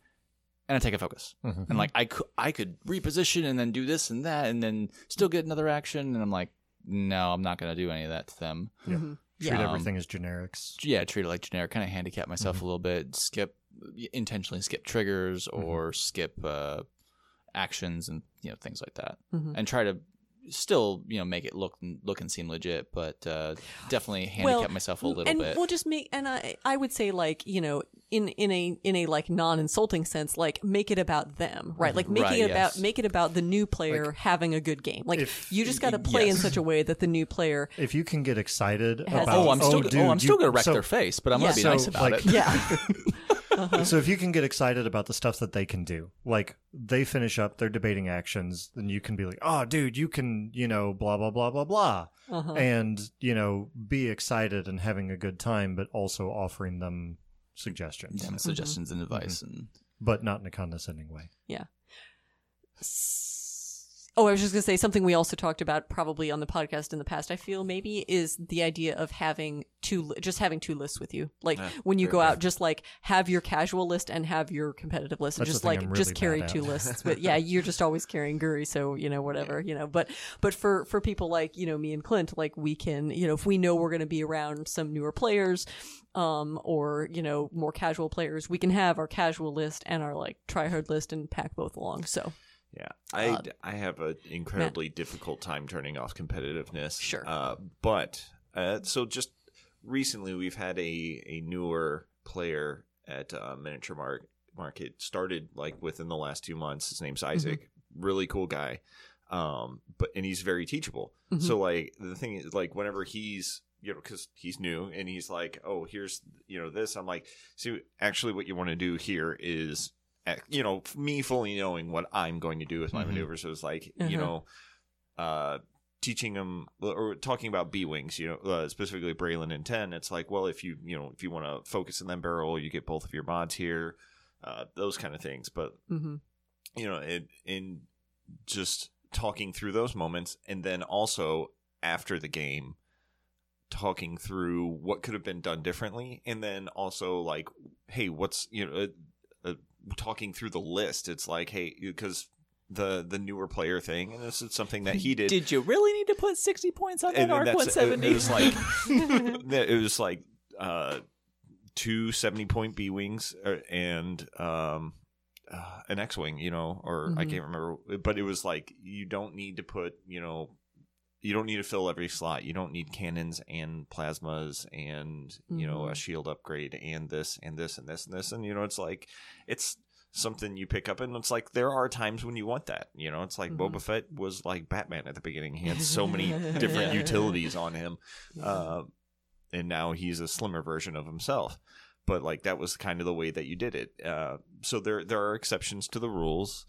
[SPEAKER 2] And I take a focus,
[SPEAKER 3] Mhm.
[SPEAKER 2] and like I could, I could reposition and then do this and that, and then still get another action. And I'm like, no, I'm not gonna do any of that to them.
[SPEAKER 3] Yeah.
[SPEAKER 1] hmm
[SPEAKER 3] treat
[SPEAKER 2] Um,
[SPEAKER 3] everything as generics
[SPEAKER 2] yeah, treat it like generic, kind of handicap myself
[SPEAKER 3] Mhm.
[SPEAKER 2] a little bit, skip intentionally skip triggers or skip uh, actions and you know things like that,
[SPEAKER 1] Mhm.
[SPEAKER 2] and try to still you know make it look look and seem legit, but uh, definitely handicap
[SPEAKER 1] Well,
[SPEAKER 2] myself a little
[SPEAKER 1] and
[SPEAKER 2] bit.
[SPEAKER 1] we'll just make and I I would say like you know in in a in a like non insulting sense like make it about them right? Like make
[SPEAKER 2] Right,
[SPEAKER 1] it about make it about the new player having a good game. Like
[SPEAKER 3] if-
[SPEAKER 1] you just got to play in such a way that the new player
[SPEAKER 3] if you can get excited about
[SPEAKER 2] oh, I'm still
[SPEAKER 3] dude,
[SPEAKER 2] oh I'm still
[SPEAKER 3] you-
[SPEAKER 2] gonna wreck
[SPEAKER 3] so,
[SPEAKER 2] their face, but I'm
[SPEAKER 1] Yeah.
[SPEAKER 2] gonna be
[SPEAKER 3] So,
[SPEAKER 2] nice about
[SPEAKER 3] like-
[SPEAKER 2] it.
[SPEAKER 1] yeah.
[SPEAKER 3] So if you can get excited about the stuff that they can do like they finish up their debating actions then you can be like oh dude you can you know blah blah blah blah blah.
[SPEAKER 1] Uh-huh.
[SPEAKER 3] and you know be excited and having a good time but also offering them suggestions.
[SPEAKER 2] Yeah, mm-hmm. suggestions and advice mm-hmm. and
[SPEAKER 3] but not in a condescending way
[SPEAKER 1] Oh, I was just going to say something we also talked about probably on the podcast in the past. I feel maybe is the idea of having two, just having two lists with you. Like
[SPEAKER 4] Yeah,
[SPEAKER 1] when you go
[SPEAKER 4] enough.
[SPEAKER 1] out, just like have your casual list and have your competitive list, and just like
[SPEAKER 3] I'm
[SPEAKER 1] just carry two lists. But yeah, you're just always carrying Guri, so you know whatever you know. But but for for people like you know me and Clint, like we can you know if we know we're going to be around some newer players. Um, or you know, more casual players, we can have our casual list and our like try hard list and pack both along. So
[SPEAKER 4] Yeah, I
[SPEAKER 1] Uh,
[SPEAKER 4] I have an incredibly difficult time turning off competitiveness.
[SPEAKER 1] Sure.
[SPEAKER 4] uh, but uh, so just recently we've had a a newer player at uh, Miniature Mark Market started like within the last two months. His name's Isaac, really cool guy, um, but and he's very teachable.
[SPEAKER 1] Mhm.
[SPEAKER 4] So like the thing is like whenever he's you know because he's new and he's like oh here's you know this I'm like see actually what you want to do here is you know me fully knowing what I'm going to do with my
[SPEAKER 3] Mhm.
[SPEAKER 4] maneuvers. So it's like
[SPEAKER 1] Uh-huh.
[SPEAKER 4] you know uh teaching them or talking about B wings, you know, uh, specifically Braylen and Ten. It's like, well, if you you know if you want to focus on them barrel, you get both of your mods here, uh, those kind of things. But
[SPEAKER 1] hmm
[SPEAKER 4] you know, it, in just talking through those moments, and then also after the game, talking through what could have been done differently, and then also like, hey, what's you know, uh, uh, talking through the list. It's like, hey, because the the newer player thing, and this is something that he did.
[SPEAKER 2] Did you really need to put sixty points on that
[SPEAKER 4] and
[SPEAKER 2] Arc one
[SPEAKER 4] it,
[SPEAKER 2] seventy?
[SPEAKER 4] it was like it was like uh, two 70 point B wings uh, and um, uh, an X wing, you know, or I
[SPEAKER 1] Mhm.
[SPEAKER 4] can't remember, but it was like you don't need to put, you know, you don't need to fill every slot. You don't need cannons and plasmas and you know a
[SPEAKER 1] Mhm.
[SPEAKER 4] shield upgrade and this and this and this and this and you know it's like it's something you pick up and it's like there are times when you want that you know it's like
[SPEAKER 1] Mhm.
[SPEAKER 4] Boba Fett was like Batman at the beginning he had so many different utilities on him uh, and now he's a slimmer version of himself. But like that was kind of the way that you did it. Uh, so there there are exceptions to the rules,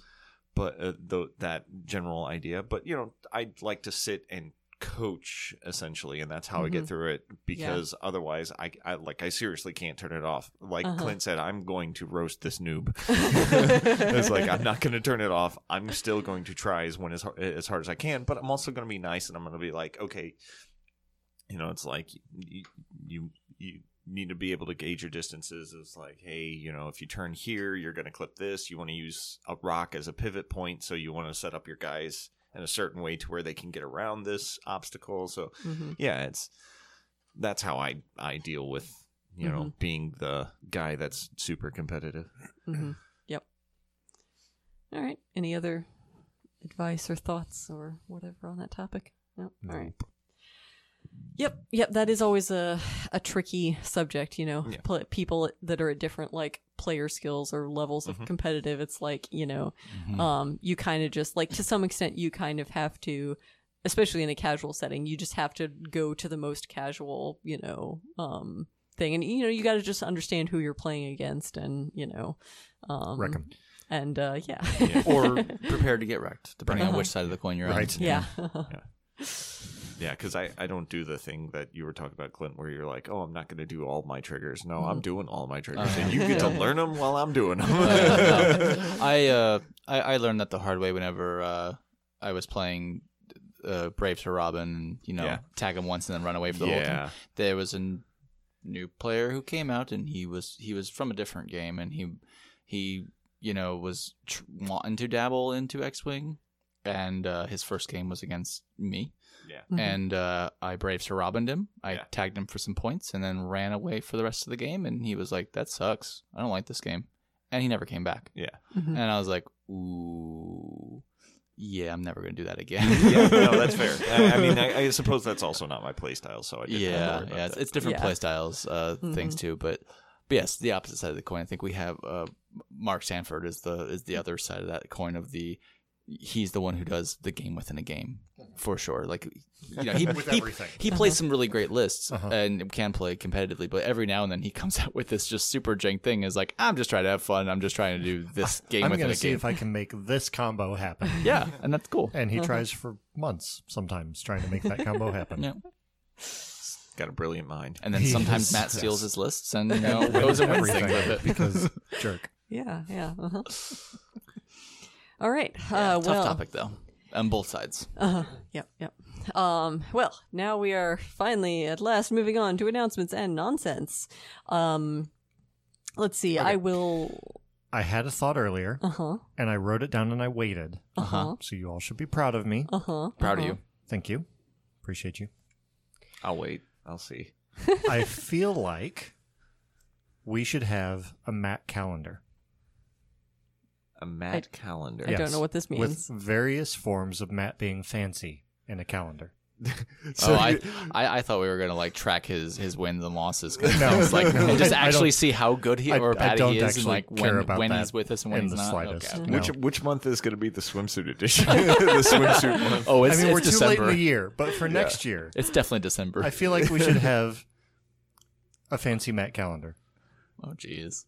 [SPEAKER 4] but uh, th- that general idea. But you know, I'd like to sit and coach essentially, and that's how I
[SPEAKER 1] Mm-hmm.
[SPEAKER 4] get through it. Because otherwise, I, I like I seriously can't turn it off. Like
[SPEAKER 1] Uh-huh.
[SPEAKER 4] Clint said, I'm going to roast this noob. it's like I'm not going to turn it off. I'm still going to try as when as hard, as hard as I can, but I'm also going to be nice and I'm going to be like, okay, you know, it's like you, you you need to be able to gauge your distances. It's like, hey, you know, if you turn here, you're going to clip this. You want to use a rock as a pivot point, so you want to set up your guys in a certain way to where they can get around this obstacle. So
[SPEAKER 1] Mm-hmm.
[SPEAKER 4] yeah, it's that's how I I deal with you know being the guy that's super competitive.
[SPEAKER 1] Mm-hmm. Yep. All right. Any other advice or thoughts or whatever on that topic? No. All right. Yep. Yep. That is always a a tricky subject. You know,
[SPEAKER 4] Yeah.
[SPEAKER 1] Pl- people that are at different like player skills or levels of competitive. It's like you know, um, you kind of just like to some extent you kind of have to. Especially in a casual setting, you just have to go to the most casual, you know, um, thing, and you know you got to just understand who you're playing against, and you know, um,
[SPEAKER 3] Wreck 'em.
[SPEAKER 1] and uh, yeah,
[SPEAKER 2] or prepared to get wrecked, depending on which side of the coin you're
[SPEAKER 3] Right.
[SPEAKER 2] on.
[SPEAKER 1] yeah,
[SPEAKER 4] Yeah, because I, I don't do the thing that you were talking about, Clint, where you're like, oh, I'm not going to do all my triggers. No, I'm doing all my triggers, and you get to learn them while I'm doing them.
[SPEAKER 2] I uh I, I learned that the hard way whenever uh I was playing uh, Brave Sir Robin and you know
[SPEAKER 4] Yeah.
[SPEAKER 2] tag him once and then run away for the whole
[SPEAKER 4] Yeah.
[SPEAKER 2] time. There was a new player who came out and he was he was from a different game and he he you know was tr- wanting to dabble into X Wing and uh, his first game was against me
[SPEAKER 4] yeah.
[SPEAKER 2] and uh, I Brave Sir Robin him. I
[SPEAKER 4] Yeah.
[SPEAKER 2] tagged him for some points and then ran away for the rest of the game. And he was like, "That sucks. I don't like this game," and he never came back.
[SPEAKER 4] Yeah.
[SPEAKER 1] Mhm.
[SPEAKER 2] And I was like, "Ooh, yeah, I'm never gonna do that again."
[SPEAKER 4] yeah, no, that's fair. I, I mean, I, I suppose that's also not my play style, so I didn't
[SPEAKER 2] yeah,
[SPEAKER 4] about
[SPEAKER 2] yeah. It's,
[SPEAKER 4] that.
[SPEAKER 2] it's different
[SPEAKER 1] Yeah.
[SPEAKER 2] play styles, uh, things too. But, but yes, the opposite side of the coin. I think we have uh, Mark Sanford is the is the other side of that coin of the. He's the one who does the game within a game for sure. Like you know, he
[SPEAKER 3] With
[SPEAKER 2] he,
[SPEAKER 3] everything.
[SPEAKER 2] he plays some really great lists
[SPEAKER 3] Uh-huh.
[SPEAKER 2] and can play competitively, but every now and then he comes out with this just super jank thing. Is like I'm just trying to have fun. I'm just trying to do this game
[SPEAKER 3] I'm going to see
[SPEAKER 2] game.
[SPEAKER 3] if I can make this combo happen.
[SPEAKER 2] yeah, and that's cool.
[SPEAKER 3] And he tries for months sometimes trying to make that combo happen.
[SPEAKER 2] Yeah.
[SPEAKER 4] got a brilliant mind.
[SPEAKER 2] And then
[SPEAKER 3] He
[SPEAKER 2] sometimes
[SPEAKER 3] is-
[SPEAKER 2] Matt steals
[SPEAKER 3] yes.
[SPEAKER 2] his lists and you know goes and wins
[SPEAKER 3] Everything
[SPEAKER 2] with it.
[SPEAKER 3] because jerk.
[SPEAKER 1] yeah, yeah. Uh-huh. All right.
[SPEAKER 2] Yeah,
[SPEAKER 1] uh,
[SPEAKER 2] tough
[SPEAKER 1] well,
[SPEAKER 2] topic though, on both sides.
[SPEAKER 1] Uh, yep, yep. Um, well, now we are finally at last moving on to announcements and nonsense. Um, let's see. I will.
[SPEAKER 3] I had a thought earlier
[SPEAKER 1] Uh huh.
[SPEAKER 3] and I wrote it down and I waited.
[SPEAKER 1] Uh huh.
[SPEAKER 3] So you all should be proud of me.
[SPEAKER 1] Uh huh.
[SPEAKER 2] Proud of you.
[SPEAKER 3] Thank you. Appreciate you.
[SPEAKER 4] I'll wait. I'll see.
[SPEAKER 3] I feel like we should have a Matt calendar.
[SPEAKER 4] A Matt calendar.
[SPEAKER 1] I don't know what this means.
[SPEAKER 3] With various forms of Matt being fancy in a calendar.
[SPEAKER 2] oh, I, I I thought we were gonna like track his his wins and losses. 'cause
[SPEAKER 3] No.
[SPEAKER 2] it's like
[SPEAKER 3] No.
[SPEAKER 2] and just
[SPEAKER 3] I- I
[SPEAKER 2] actually
[SPEAKER 3] don't-
[SPEAKER 2] see how good he
[SPEAKER 3] I-
[SPEAKER 2] or
[SPEAKER 3] I
[SPEAKER 2] bad
[SPEAKER 3] don't
[SPEAKER 2] he is, and
[SPEAKER 3] actually
[SPEAKER 2] like
[SPEAKER 3] care
[SPEAKER 2] when
[SPEAKER 3] about
[SPEAKER 2] when
[SPEAKER 3] that
[SPEAKER 2] he's with us and when
[SPEAKER 3] in
[SPEAKER 2] he's
[SPEAKER 3] the
[SPEAKER 2] not.
[SPEAKER 3] slightest.
[SPEAKER 2] Okay.
[SPEAKER 3] No.
[SPEAKER 4] Which which month is going to be the swimsuit edition? the swimsuit month.
[SPEAKER 2] Oh, it's,
[SPEAKER 3] I mean, we're
[SPEAKER 2] it's
[SPEAKER 3] too late in
[SPEAKER 2] December.
[SPEAKER 3] the year, but for next year,
[SPEAKER 2] It's definitely December.
[SPEAKER 3] I feel like we should have a fancy Matt calendar.
[SPEAKER 2] oh, jeez.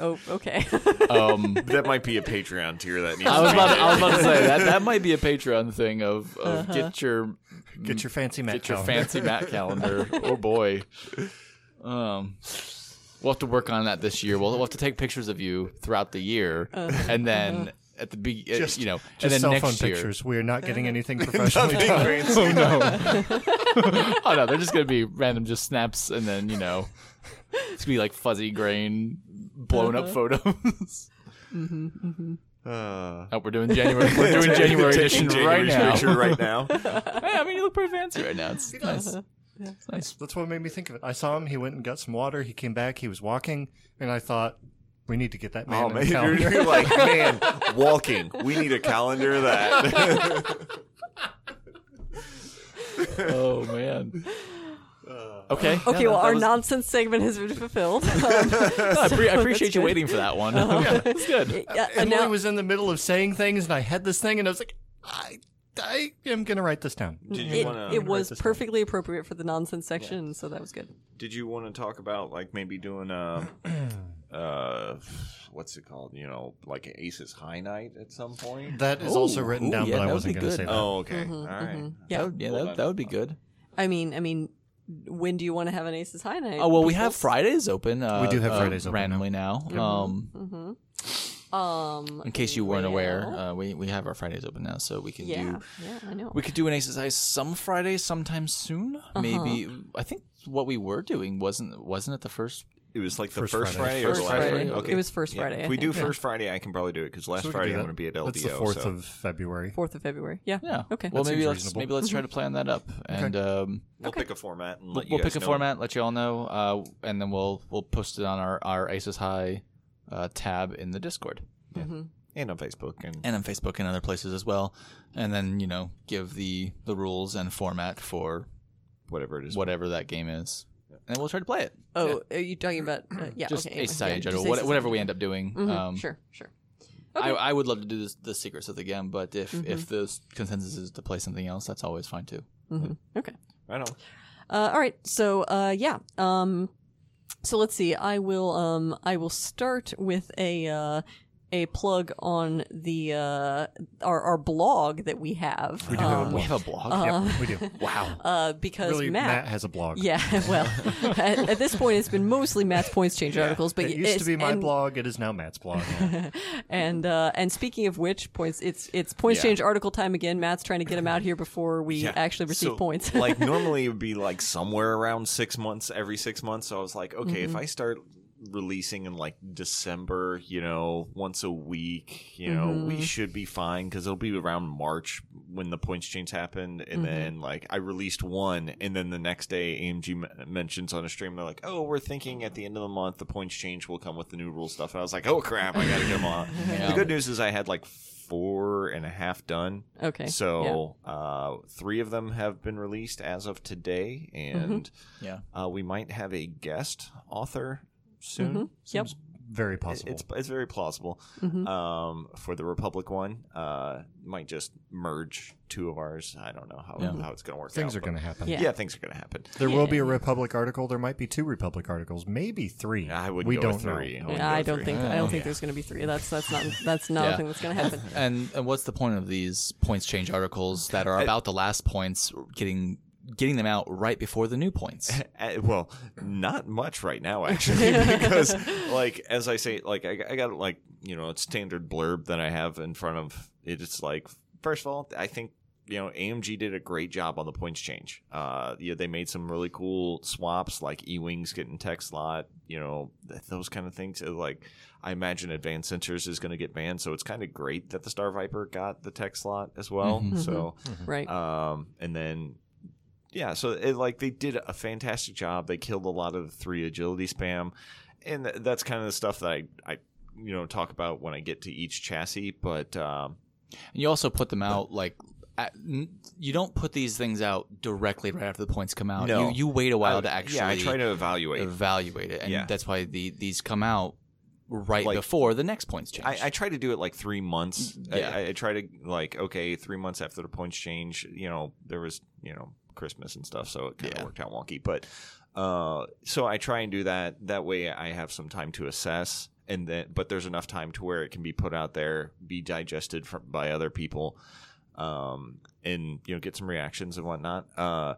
[SPEAKER 1] Oh, okay.
[SPEAKER 2] Um,
[SPEAKER 4] That might be a Patreon tier that needs.
[SPEAKER 2] I was
[SPEAKER 4] to be
[SPEAKER 2] about to, I was about to say that that might be a Patreon thing of, of get your
[SPEAKER 3] Get your fancy Matt
[SPEAKER 2] get your
[SPEAKER 3] calendar.
[SPEAKER 2] fancy Matt calendar. Oh boy. Um, we'll have to work on that this year. We'll, we'll have to take pictures of you throughout the year, and then at the be, uh,
[SPEAKER 3] Just-
[SPEAKER 2] you know,
[SPEAKER 3] Just
[SPEAKER 2] and then
[SPEAKER 3] cell
[SPEAKER 2] next
[SPEAKER 3] phone
[SPEAKER 2] year.
[SPEAKER 3] pictures. We are not getting anything professionally done.
[SPEAKER 4] fancy.
[SPEAKER 2] Oh no! oh no, they're just gonna be random, just snaps, and then you know, it's gonna be like fuzzy grain, blown up uh-huh. photos. Mm-hmm, mm-hmm.
[SPEAKER 4] Uh,
[SPEAKER 2] oh, we're doing January. We're doing January
[SPEAKER 4] taking
[SPEAKER 2] edition right now.
[SPEAKER 4] right now.
[SPEAKER 2] Hey, I mean, you look pretty fancy right now. It's nice. Uh-huh. It's nice.
[SPEAKER 3] That's what made me think of it. I saw him. He went and got some water. He came back. He was walking, and I thought, we need to get that man
[SPEAKER 4] Oh
[SPEAKER 3] a
[SPEAKER 4] man, you're,
[SPEAKER 3] calendar.
[SPEAKER 4] you're like man walking. We need a calendar of that.
[SPEAKER 2] Oh man. Okay.
[SPEAKER 1] okay,
[SPEAKER 2] yeah,
[SPEAKER 1] well, our
[SPEAKER 2] was-
[SPEAKER 1] nonsense segment has been fulfilled. Um,
[SPEAKER 2] No, I, pre- I appreciate you
[SPEAKER 1] good.
[SPEAKER 2] waiting for that one. It's good.
[SPEAKER 1] yeah, and
[SPEAKER 3] Emily
[SPEAKER 1] now,
[SPEAKER 3] was in the middle of saying things, and I had this thing, and I was like, I, I am gonna write this down.
[SPEAKER 4] Did you
[SPEAKER 1] it,
[SPEAKER 4] want
[SPEAKER 1] it was
[SPEAKER 3] this down.
[SPEAKER 1] perfectly appropriate for the nonsense section, so that was good.
[SPEAKER 4] Did you want to talk about like maybe doing a uh, what's it called? You know, like Aces High Night at some point.
[SPEAKER 3] That is
[SPEAKER 2] Ooh,
[SPEAKER 3] also written
[SPEAKER 2] ooh,
[SPEAKER 3] down,
[SPEAKER 2] yeah,
[SPEAKER 3] but I
[SPEAKER 2] would
[SPEAKER 3] wasn't
[SPEAKER 2] be
[SPEAKER 3] going to
[SPEAKER 2] good.
[SPEAKER 3] say that.
[SPEAKER 4] oh, okay.
[SPEAKER 1] Mhm,
[SPEAKER 4] All right.
[SPEAKER 1] mhm. Yeah.
[SPEAKER 2] That would, yeah, that, that would be good.
[SPEAKER 1] I mean, I mean, when do you want to have an Aces High night?
[SPEAKER 2] Oh well, we
[SPEAKER 1] people?
[SPEAKER 2] have Fridays open. Uh,
[SPEAKER 3] We do have
[SPEAKER 2] uh,
[SPEAKER 3] Fridays open now.
[SPEAKER 2] randomly now. Um,
[SPEAKER 1] Mhm. Um,
[SPEAKER 2] in case you weren't aware, uh, we we have our Fridays open now, so we can
[SPEAKER 1] yeah,
[SPEAKER 2] do
[SPEAKER 1] yeah, I know.
[SPEAKER 2] we could do an Aces High some Friday, sometime soon.
[SPEAKER 1] Uh-huh.
[SPEAKER 2] Maybe I think what we were doing wasn't wasn't it the first
[SPEAKER 4] It was like the
[SPEAKER 3] First
[SPEAKER 4] first,
[SPEAKER 3] Friday.
[SPEAKER 4] Friday, or
[SPEAKER 2] First
[SPEAKER 4] the last
[SPEAKER 2] Friday.
[SPEAKER 4] Friday.
[SPEAKER 2] Okay.
[SPEAKER 4] Okay.
[SPEAKER 1] It was first
[SPEAKER 4] Yeah,
[SPEAKER 1] Friday,
[SPEAKER 4] If we do
[SPEAKER 1] think, yeah.
[SPEAKER 4] first Friday, I can probably do it because last
[SPEAKER 3] So
[SPEAKER 4] Friday I'm going to be at LDO.
[SPEAKER 3] That's the fourth
[SPEAKER 4] so.
[SPEAKER 3] of February.
[SPEAKER 1] Fourth of February. Yeah.
[SPEAKER 2] yeah
[SPEAKER 1] Okay.
[SPEAKER 2] Well,
[SPEAKER 3] That
[SPEAKER 2] maybe let's
[SPEAKER 3] reasonable.
[SPEAKER 2] maybe let's try to plan that up, and um,
[SPEAKER 4] We'll
[SPEAKER 1] Okay.
[SPEAKER 4] pick a format and
[SPEAKER 2] we'll,
[SPEAKER 4] let you
[SPEAKER 2] we'll
[SPEAKER 4] guys
[SPEAKER 2] pick a
[SPEAKER 4] know.
[SPEAKER 2] format, let you all know, uh, and then we'll we'll post it on our our Aces High uh, tab in the Discord
[SPEAKER 1] Mhm.
[SPEAKER 4] and on Facebook and
[SPEAKER 2] and on Facebook and other places as well, and then you know give the the rules and format for
[SPEAKER 4] whatever it is.
[SPEAKER 2] whatever that game is, and we'll try to play it.
[SPEAKER 1] Oh, are you talking about? Uh, yeah.
[SPEAKER 2] just
[SPEAKER 1] okay.
[SPEAKER 2] Aces
[SPEAKER 1] anyway,
[SPEAKER 2] High in
[SPEAKER 1] yeah,
[SPEAKER 2] general,
[SPEAKER 1] just
[SPEAKER 2] what- whatever
[SPEAKER 1] High.
[SPEAKER 2] we end up doing.
[SPEAKER 1] Mhm,
[SPEAKER 2] Um,
[SPEAKER 1] sure. Sure.
[SPEAKER 2] I,
[SPEAKER 1] Okay.
[SPEAKER 2] I would love to do this, the Secret Sith again, but if
[SPEAKER 1] Mm-hmm.
[SPEAKER 2] if the consensus is to play something else, that's always fine too.
[SPEAKER 1] Mhm. Okay.
[SPEAKER 4] I don't.
[SPEAKER 1] Uh, all right. So, uh, yeah. Um, so let's see. I will. Um, I will start with a uh, a plug on the uh, our our blog that we have.
[SPEAKER 3] We do have a
[SPEAKER 1] um,
[SPEAKER 2] We have a blog.
[SPEAKER 3] Yep, we do.
[SPEAKER 2] wow.
[SPEAKER 1] uh, because
[SPEAKER 3] really,
[SPEAKER 1] Matt.
[SPEAKER 3] Matt has a blog.
[SPEAKER 1] yeah. Well, at, at this point, it's been mostly Matt's points change articles, but
[SPEAKER 3] It used to be my
[SPEAKER 1] and-
[SPEAKER 3] blog. It is now Matt's blog. Yeah.
[SPEAKER 1] And uh, and speaking of which points, it's it's points
[SPEAKER 4] Yeah.
[SPEAKER 1] change article time again. Matt's trying to get them out here before we
[SPEAKER 4] Yeah.
[SPEAKER 1] actually receive
[SPEAKER 4] So,
[SPEAKER 1] points.
[SPEAKER 4] like normally it would be like somewhere around six months, every six months. So I was like, okay,
[SPEAKER 1] Mm-hmm.
[SPEAKER 4] if I start releasing in like December, you know, once a week, you know,
[SPEAKER 1] Mm-hmm.
[SPEAKER 4] we should be fine because it'll be around March when the points change happened. And
[SPEAKER 1] Mm-hmm.
[SPEAKER 4] then like I released one, and then the next day AMG m- mentions on a stream they're like, oh, we're thinking at the end of the month the points change will come with the new rule stuff. And I was like, oh crap, I gotta get them on.
[SPEAKER 2] Yeah.
[SPEAKER 4] The good news is I had like four and a half done.
[SPEAKER 1] okay.
[SPEAKER 4] So uh, three of them have been released as of today, and
[SPEAKER 2] Yeah.
[SPEAKER 4] uh, we might have a guest author soon.
[SPEAKER 1] Mhm. Yep.
[SPEAKER 3] Very possible.
[SPEAKER 4] It's it's very plausible.
[SPEAKER 1] Mhm.
[SPEAKER 4] Um, for the Republic one, uh, might just merge two of ours. I don't know how
[SPEAKER 2] Yeah.
[SPEAKER 4] how it's going to work.
[SPEAKER 3] Things
[SPEAKER 4] out,
[SPEAKER 3] are going to happen.
[SPEAKER 1] Yeah.
[SPEAKER 4] Yeah. things are going to happen.
[SPEAKER 3] There will be a Republic article. There might be two Republic articles, maybe three.
[SPEAKER 4] I would
[SPEAKER 3] we
[SPEAKER 4] go
[SPEAKER 3] don't
[SPEAKER 4] three.
[SPEAKER 3] know.
[SPEAKER 4] I would
[SPEAKER 1] Yeah,
[SPEAKER 4] go
[SPEAKER 1] I don't
[SPEAKER 4] three.
[SPEAKER 1] think I don't think
[SPEAKER 4] yeah.
[SPEAKER 1] there's going to be three. That's that's not that's not
[SPEAKER 2] Yeah.
[SPEAKER 1] a thing that's going to happen.
[SPEAKER 2] And and what's the point of these points change articles that are about the last points getting getting them out right before the new points?
[SPEAKER 4] Uh, well, not much right now actually, because like as I say, like I, I got like you know a standard blurb that I have in front of it. It's like first of all, I think you know AMG did a great job on the points change. Uh, yeah, they made some really cool swaps, like E wings getting tech slot, you know those kind of things. Uh, Like I imagine Advanced Sensors is going to get banned, so it's kind of great that the Star Viper got the tech slot as well.
[SPEAKER 2] Mhm.
[SPEAKER 4] So.
[SPEAKER 1] right.
[SPEAKER 4] Um, and then, yeah, so it, like they did a fantastic job. They killed a lot of the three agility spam, and th- that's kind of the stuff that I, I, you know, talk about when I get to each chassis. But um,
[SPEAKER 2] And you also put them out like at, you don't put these things out directly right after the points come out.
[SPEAKER 4] No.
[SPEAKER 2] You you wait a while
[SPEAKER 4] I-
[SPEAKER 2] to actually
[SPEAKER 4] yeah, I try to evaluate.
[SPEAKER 2] evaluate it, and
[SPEAKER 4] Yeah.
[SPEAKER 2] that's why the these come out right
[SPEAKER 4] Like-
[SPEAKER 2] before the next points change.
[SPEAKER 4] I, I try to do it like three months.
[SPEAKER 2] Yeah.
[SPEAKER 4] I, I try to like okay, three months after the points change. You know, there was you know Christmas and stuff, so it kind of
[SPEAKER 2] Yeah.
[SPEAKER 4] worked out wonky. But uh, so I try and do that. That way, I have some time to assess, and then but there's enough time to where it can be put out there, be digested from, by other people, um, and you know get some reactions and whatnot. Uh,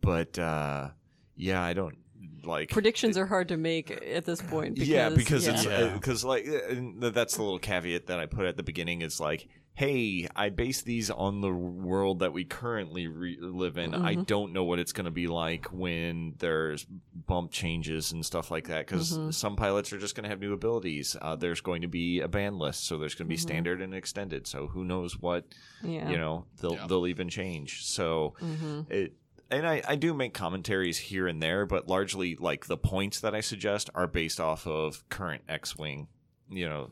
[SPEAKER 4] but uh, yeah, I don't like
[SPEAKER 1] Predictions are hard to make at this point. Because,
[SPEAKER 4] yeah, because
[SPEAKER 1] yeah.
[SPEAKER 4] it's
[SPEAKER 2] Yeah.
[SPEAKER 4] because like uh, and that's the little caveat that I put at the beginning is like, hey, I base these on the world that we currently re- live in. I
[SPEAKER 1] Mm-hmm.
[SPEAKER 4] don't know what it's going to be like when there's bump changes and stuff like that because
[SPEAKER 1] Mm-hmm.
[SPEAKER 4] some pilots are just going to have new abilities. Uh, there's going to be a ban list, so there's going to be
[SPEAKER 1] Mm-hmm.
[SPEAKER 4] standard and extended. So who knows what
[SPEAKER 1] yeah.
[SPEAKER 4] you know they'll
[SPEAKER 2] Yeah.
[SPEAKER 4] they'll even change. So
[SPEAKER 1] hmm
[SPEAKER 4] it and I, I do make commentaries here and there, but largely like the points that I suggest are based off of current X Wing, you know,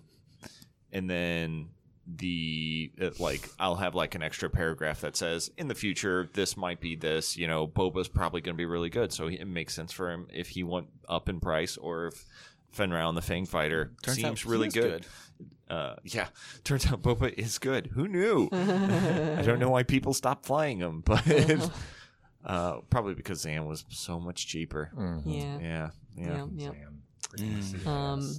[SPEAKER 4] and then the like I'll have like an extra paragraph that says in the future this might be this, you know, Boba's probably going to be really good, so it makes sense for him if he went up in price or if Fenrir on the Fang Fighter
[SPEAKER 2] Turns out
[SPEAKER 4] seems
[SPEAKER 2] he
[SPEAKER 4] really
[SPEAKER 2] is
[SPEAKER 4] good. Uh, yeah, turns out Boba is good. Who knew? I don't know why people stopped flying him, but uh, probably because Zam was so much cheaper.
[SPEAKER 3] Mhm.
[SPEAKER 1] Yeah.
[SPEAKER 4] Yeah, yeah.
[SPEAKER 1] Yeah. Yeah.
[SPEAKER 3] Sam. freaking see that.
[SPEAKER 1] Um,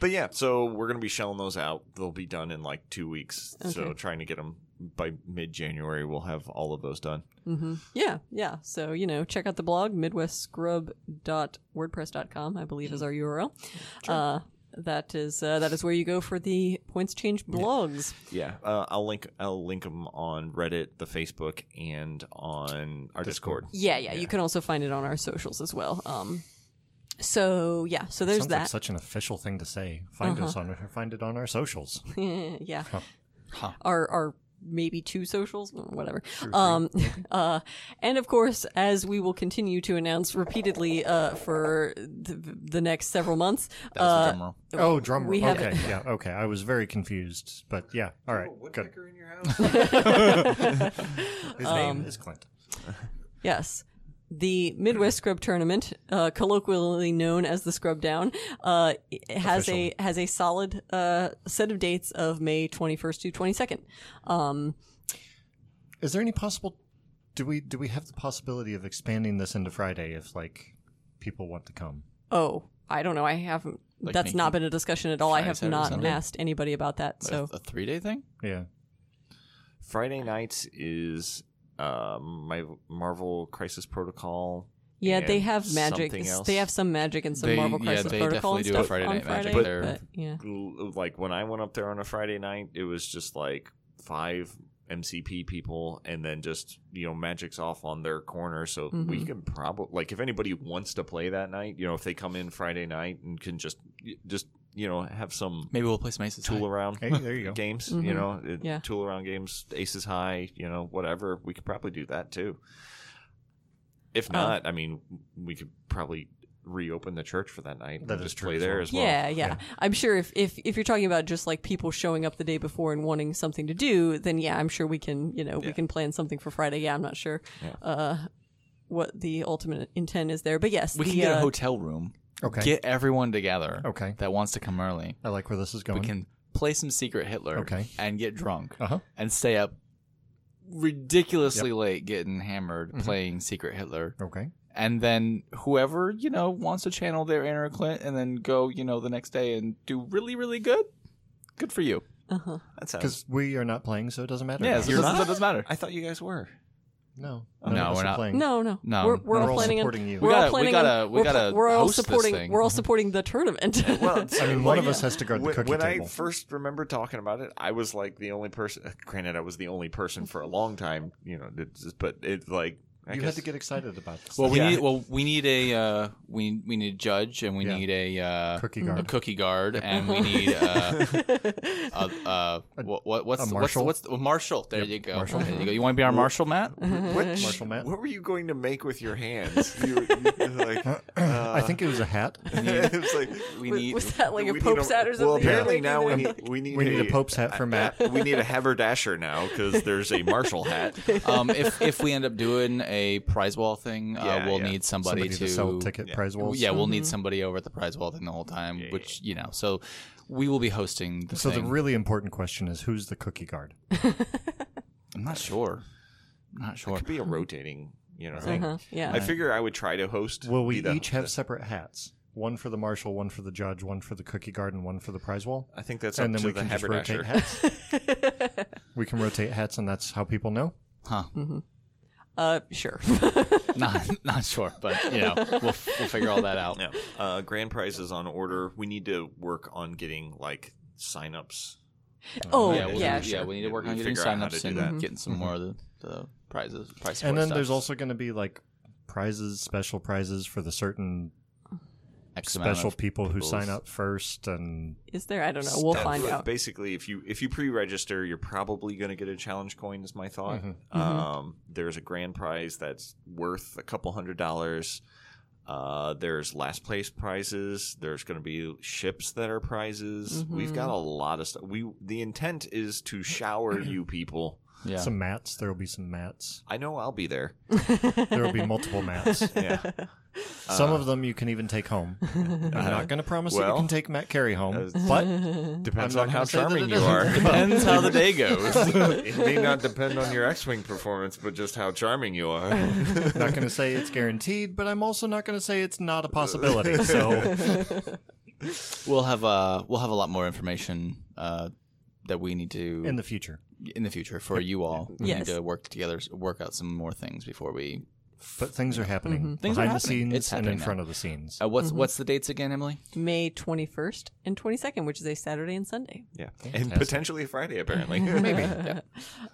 [SPEAKER 4] But yeah, so we're gonna be shelling those out. They'll be done in like two weeks. So trying to get them by mid January, we'll have all of those done.
[SPEAKER 1] hmm Yeah, yeah. So, you know, check out the blog, midwestscrub.wordpress.com, I believe is our URL. Uh, that is uh, that is where you go for the points change blogs.
[SPEAKER 4] Yeah, uh, I'll link I'll link them on Reddit, the Facebook, and on our Discord.
[SPEAKER 1] Yeah, yeah, You can also find it on our socials as well. Um, so yeah, so there's
[SPEAKER 3] Sounds
[SPEAKER 1] that. Uh-huh.
[SPEAKER 3] such an official thing to say. Find us on find it on our socials.
[SPEAKER 1] yeah.
[SPEAKER 2] Huh.
[SPEAKER 1] Our our maybe two socials, whatever. Um, uh, and of course, as we will continue to announce repeatedly uh, for the, the next several months,
[SPEAKER 2] That
[SPEAKER 1] uh,
[SPEAKER 2] the drum roll.
[SPEAKER 3] Oh, drum
[SPEAKER 1] we
[SPEAKER 3] roll.
[SPEAKER 1] have
[SPEAKER 3] Okay, yeah, okay. I was very confused, but yeah, all right, good.
[SPEAKER 4] in your house?
[SPEAKER 3] His
[SPEAKER 1] Um,
[SPEAKER 3] name is Clint.
[SPEAKER 1] Yes. The Midwest Scrub Tournament, uh, colloquially known as the Scrub Down, uh, has
[SPEAKER 3] Officially.
[SPEAKER 1] a has a solid uh, set of dates of May 21st to 22nd. Um,
[SPEAKER 3] Is there any possible? Do we do we have the possibility of expanding this into Friday if like people want to come?
[SPEAKER 1] oh, I don't know. I haven't.
[SPEAKER 2] Like
[SPEAKER 1] that's not
[SPEAKER 2] making
[SPEAKER 1] been a discussion at all. I
[SPEAKER 2] Friday,
[SPEAKER 1] have
[SPEAKER 2] Saturday,
[SPEAKER 1] not
[SPEAKER 2] Sunday?
[SPEAKER 1] asked anybody about that. So
[SPEAKER 2] a, a three day thing?
[SPEAKER 3] Yeah.
[SPEAKER 4] Friday nights is um, my Marvel Crisis Protocol.
[SPEAKER 1] yeah, they have magic.
[SPEAKER 4] else.
[SPEAKER 1] They have some magic and some
[SPEAKER 2] They-
[SPEAKER 1] Marvel
[SPEAKER 2] yeah,
[SPEAKER 1] Crisis
[SPEAKER 2] they
[SPEAKER 1] Protocol
[SPEAKER 2] definitely
[SPEAKER 1] and
[SPEAKER 2] do a
[SPEAKER 1] stuff
[SPEAKER 2] Friday
[SPEAKER 1] on
[SPEAKER 2] Night Magic.
[SPEAKER 1] Friday.
[SPEAKER 2] They're-
[SPEAKER 1] But yeah,
[SPEAKER 4] Like when I went up there on a Friday night, it was just like five MCP people, and then just you know Magic's off on their corner, so we
[SPEAKER 1] Mhm.
[SPEAKER 4] can probably like if anybody wants to play that night, you know, if they come in Friday night and can just just you know have some
[SPEAKER 2] Maybe we'll play some Aces
[SPEAKER 4] tool
[SPEAKER 2] High.
[SPEAKER 4] around
[SPEAKER 3] Hey, there you go.
[SPEAKER 4] games,
[SPEAKER 1] Mhm.
[SPEAKER 4] you know, it-
[SPEAKER 1] Yeah.
[SPEAKER 4] tool around games, Aces High, you know, whatever. We could probably do that too. If
[SPEAKER 1] Oh.
[SPEAKER 4] not, I mean, we could probably reopen the church for that night
[SPEAKER 3] That
[SPEAKER 4] and
[SPEAKER 3] is
[SPEAKER 4] just
[SPEAKER 3] true
[SPEAKER 4] play
[SPEAKER 3] as
[SPEAKER 4] there
[SPEAKER 3] well.
[SPEAKER 4] as well.
[SPEAKER 1] Yeah, yeah,
[SPEAKER 3] Yeah.
[SPEAKER 1] I'm sure if, if if you're talking about just like people showing up the day before and wanting something to do, then yeah, I'm sure we can, you know, we can plan something for Friday. Yeah, I'm not sure
[SPEAKER 4] Yeah.
[SPEAKER 1] uh what the ultimate intent is there. But yes,
[SPEAKER 2] We
[SPEAKER 1] the,
[SPEAKER 2] can get
[SPEAKER 1] uh,
[SPEAKER 2] a hotel room.
[SPEAKER 3] Okay.
[SPEAKER 2] Get everyone together.
[SPEAKER 3] Okay.
[SPEAKER 2] That wants to come early.
[SPEAKER 3] I like where this is going.
[SPEAKER 2] We can play some Secret Hitler.
[SPEAKER 3] Okay.
[SPEAKER 2] And get drunk.
[SPEAKER 3] Uh huh.
[SPEAKER 2] And stay up ridiculously late getting hammered
[SPEAKER 3] Mm-hmm.
[SPEAKER 2] playing Secret Hitler.
[SPEAKER 3] Okay.
[SPEAKER 2] And then whoever, you know, wants to channel their inner Clint and then go, you know, the next day and do really, really good. Good for you.
[SPEAKER 1] uh-huh.
[SPEAKER 4] That.
[SPEAKER 3] Because we are not playing, so it doesn't matter.
[SPEAKER 2] Yeah, so it doesn't, it doesn't matter.
[SPEAKER 4] I thought you guys were.
[SPEAKER 3] No.
[SPEAKER 2] No,
[SPEAKER 3] None
[SPEAKER 2] we're not.
[SPEAKER 3] Playing.
[SPEAKER 1] No, no,
[SPEAKER 2] No,
[SPEAKER 1] we're we're,
[SPEAKER 3] we're
[SPEAKER 1] all
[SPEAKER 3] all
[SPEAKER 1] planning
[SPEAKER 3] supporting
[SPEAKER 1] on,
[SPEAKER 3] you.
[SPEAKER 1] We're
[SPEAKER 2] We
[SPEAKER 1] all
[SPEAKER 2] gotta- we
[SPEAKER 1] planning
[SPEAKER 2] gotta-
[SPEAKER 1] on.
[SPEAKER 2] we
[SPEAKER 1] we're,
[SPEAKER 2] gotta
[SPEAKER 1] we're all
[SPEAKER 2] host this
[SPEAKER 1] supporting.
[SPEAKER 2] thing.
[SPEAKER 1] We're all supporting the tournament.
[SPEAKER 4] Well,
[SPEAKER 3] I mean,
[SPEAKER 4] well,
[SPEAKER 3] one of us has to guard the
[SPEAKER 4] when,
[SPEAKER 3] cookie
[SPEAKER 4] when
[SPEAKER 3] table.
[SPEAKER 4] I first remember talking about it, I was like the only person. Granted, I was the only person for a long time, you know. It's just, but it's like I
[SPEAKER 3] you
[SPEAKER 4] guess,
[SPEAKER 3] had to get excited about this.
[SPEAKER 2] Well, we
[SPEAKER 4] Yeah.
[SPEAKER 2] need well we need a uh, we we need a judge and we
[SPEAKER 3] Yeah.
[SPEAKER 2] need a uh,
[SPEAKER 3] Cookie
[SPEAKER 2] a
[SPEAKER 3] guard.
[SPEAKER 2] cookie guard and we need uh, a, uh, what, what what's
[SPEAKER 3] a
[SPEAKER 2] the-
[SPEAKER 3] marshal?
[SPEAKER 2] what's the, what's the, marshal? There you go.
[SPEAKER 3] marshal.
[SPEAKER 2] There you go. You want to be our marshal, Matt?
[SPEAKER 4] Which,
[SPEAKER 3] Marshall Matt?
[SPEAKER 4] What were you going to make with your hands? You, you, like, uh,
[SPEAKER 3] I think it was a hat.
[SPEAKER 4] it was like
[SPEAKER 2] We need
[SPEAKER 1] was that like a
[SPEAKER 4] we need
[SPEAKER 1] Pope's hat or something?
[SPEAKER 4] Well, apparently
[SPEAKER 1] Yeah.
[SPEAKER 4] now we need we need
[SPEAKER 3] We need a Pope's hat for Matt.
[SPEAKER 4] we need a haberdasher now because there's a marshal hat.
[SPEAKER 2] um, if if we end up doing a prize wall thing, uh, we'll
[SPEAKER 4] yeah.
[SPEAKER 2] need somebody,
[SPEAKER 3] Somebody
[SPEAKER 2] to,
[SPEAKER 3] to sell ticket
[SPEAKER 4] yeah.
[SPEAKER 3] prize walls.
[SPEAKER 2] Yeah, we'll need somebody over at the prize wall thing the whole time,
[SPEAKER 4] Yeah,
[SPEAKER 2] which you know. So we will be hosting the
[SPEAKER 3] So the really important question is who's the cookie guard?
[SPEAKER 2] I'm not sure. I'm not sure.
[SPEAKER 4] It could be a rotating, you know. Thing.
[SPEAKER 1] Uh-huh, yeah.
[SPEAKER 4] I figure I would try to host.
[SPEAKER 3] Will we
[SPEAKER 4] the-
[SPEAKER 3] each have
[SPEAKER 4] the-
[SPEAKER 3] separate hats? One for the marshal, one for the judge, one for the cookie guard, and one for the prize wall.
[SPEAKER 4] I think that's up
[SPEAKER 3] and then
[SPEAKER 4] to
[SPEAKER 3] we
[SPEAKER 4] the
[SPEAKER 3] can just rotate hats. we can rotate hats, and that's how people know.
[SPEAKER 2] Huh?
[SPEAKER 1] Uh, sure.
[SPEAKER 2] not not sure, but you know, we'll we'll figure all that out.
[SPEAKER 4] Yeah. Uh, grand prize is on order. We need to work on getting like signups.
[SPEAKER 1] oh,
[SPEAKER 2] yeah,
[SPEAKER 1] yeah,
[SPEAKER 2] we'll,
[SPEAKER 1] yeah,
[SPEAKER 2] do-
[SPEAKER 1] sure.
[SPEAKER 2] yeah, we need to work
[SPEAKER 4] We
[SPEAKER 2] on getting
[SPEAKER 4] figure out how to
[SPEAKER 2] signups
[SPEAKER 4] do
[SPEAKER 2] and
[SPEAKER 4] that.
[SPEAKER 2] getting some more of the, the prizes. Prize
[SPEAKER 3] and
[SPEAKER 2] support
[SPEAKER 3] then there's also going to be like prizes, special prizes for the certain
[SPEAKER 2] X
[SPEAKER 3] special
[SPEAKER 2] of
[SPEAKER 3] people who sign up first, and
[SPEAKER 1] Is there? I don't know. We'll
[SPEAKER 4] Stuff.
[SPEAKER 1] find out.
[SPEAKER 4] Basically, if you if you pre-register, you're probably going to get a challenge coin. Is my thought.
[SPEAKER 3] Mhm.
[SPEAKER 4] Um, there's a grand prize that's worth a couple hundred dollars. Uh, there's last place prizes. There's going to be ships that are prizes. We've got a lot of stuff. We the intent is to shower you people.
[SPEAKER 2] Yeah.
[SPEAKER 3] some mats. There will be some mats.
[SPEAKER 4] I know I'll be there.
[SPEAKER 3] There will be multiple mats.
[SPEAKER 4] Yeah.
[SPEAKER 3] Some of them you can even take home. I'm not going to promise that you
[SPEAKER 4] well,
[SPEAKER 3] can take Matt Carey home,
[SPEAKER 4] uh,
[SPEAKER 3] but
[SPEAKER 4] Depends
[SPEAKER 3] I'm
[SPEAKER 4] on how
[SPEAKER 3] gonna say that
[SPEAKER 4] charming
[SPEAKER 3] it
[SPEAKER 4] you are.
[SPEAKER 2] Depends how the day goes.
[SPEAKER 4] it may not depend on your X-wing performance, but just how charming you are.
[SPEAKER 3] not going to say it's guaranteed. But I'm also not going to say it's not a possibility. So
[SPEAKER 2] we'll have uh we'll have a lot more information uh that we need to
[SPEAKER 3] in the future.
[SPEAKER 2] in the future for you all. We
[SPEAKER 1] Yes.
[SPEAKER 2] need to work together, work out some more things before we.
[SPEAKER 3] But things are happening
[SPEAKER 1] Mm-hmm.
[SPEAKER 2] Things are
[SPEAKER 3] behind the
[SPEAKER 2] happening.
[SPEAKER 3] scenes and in
[SPEAKER 2] now.
[SPEAKER 3] front of the scenes.
[SPEAKER 2] Uh, what's
[SPEAKER 1] Mm-hmm.
[SPEAKER 2] what's the dates again, Emily?
[SPEAKER 1] May 21st and 22nd, which is a Saturday and Sunday.
[SPEAKER 4] Yeah, and potentially Friday apparently.
[SPEAKER 2] Maybe. Yeah.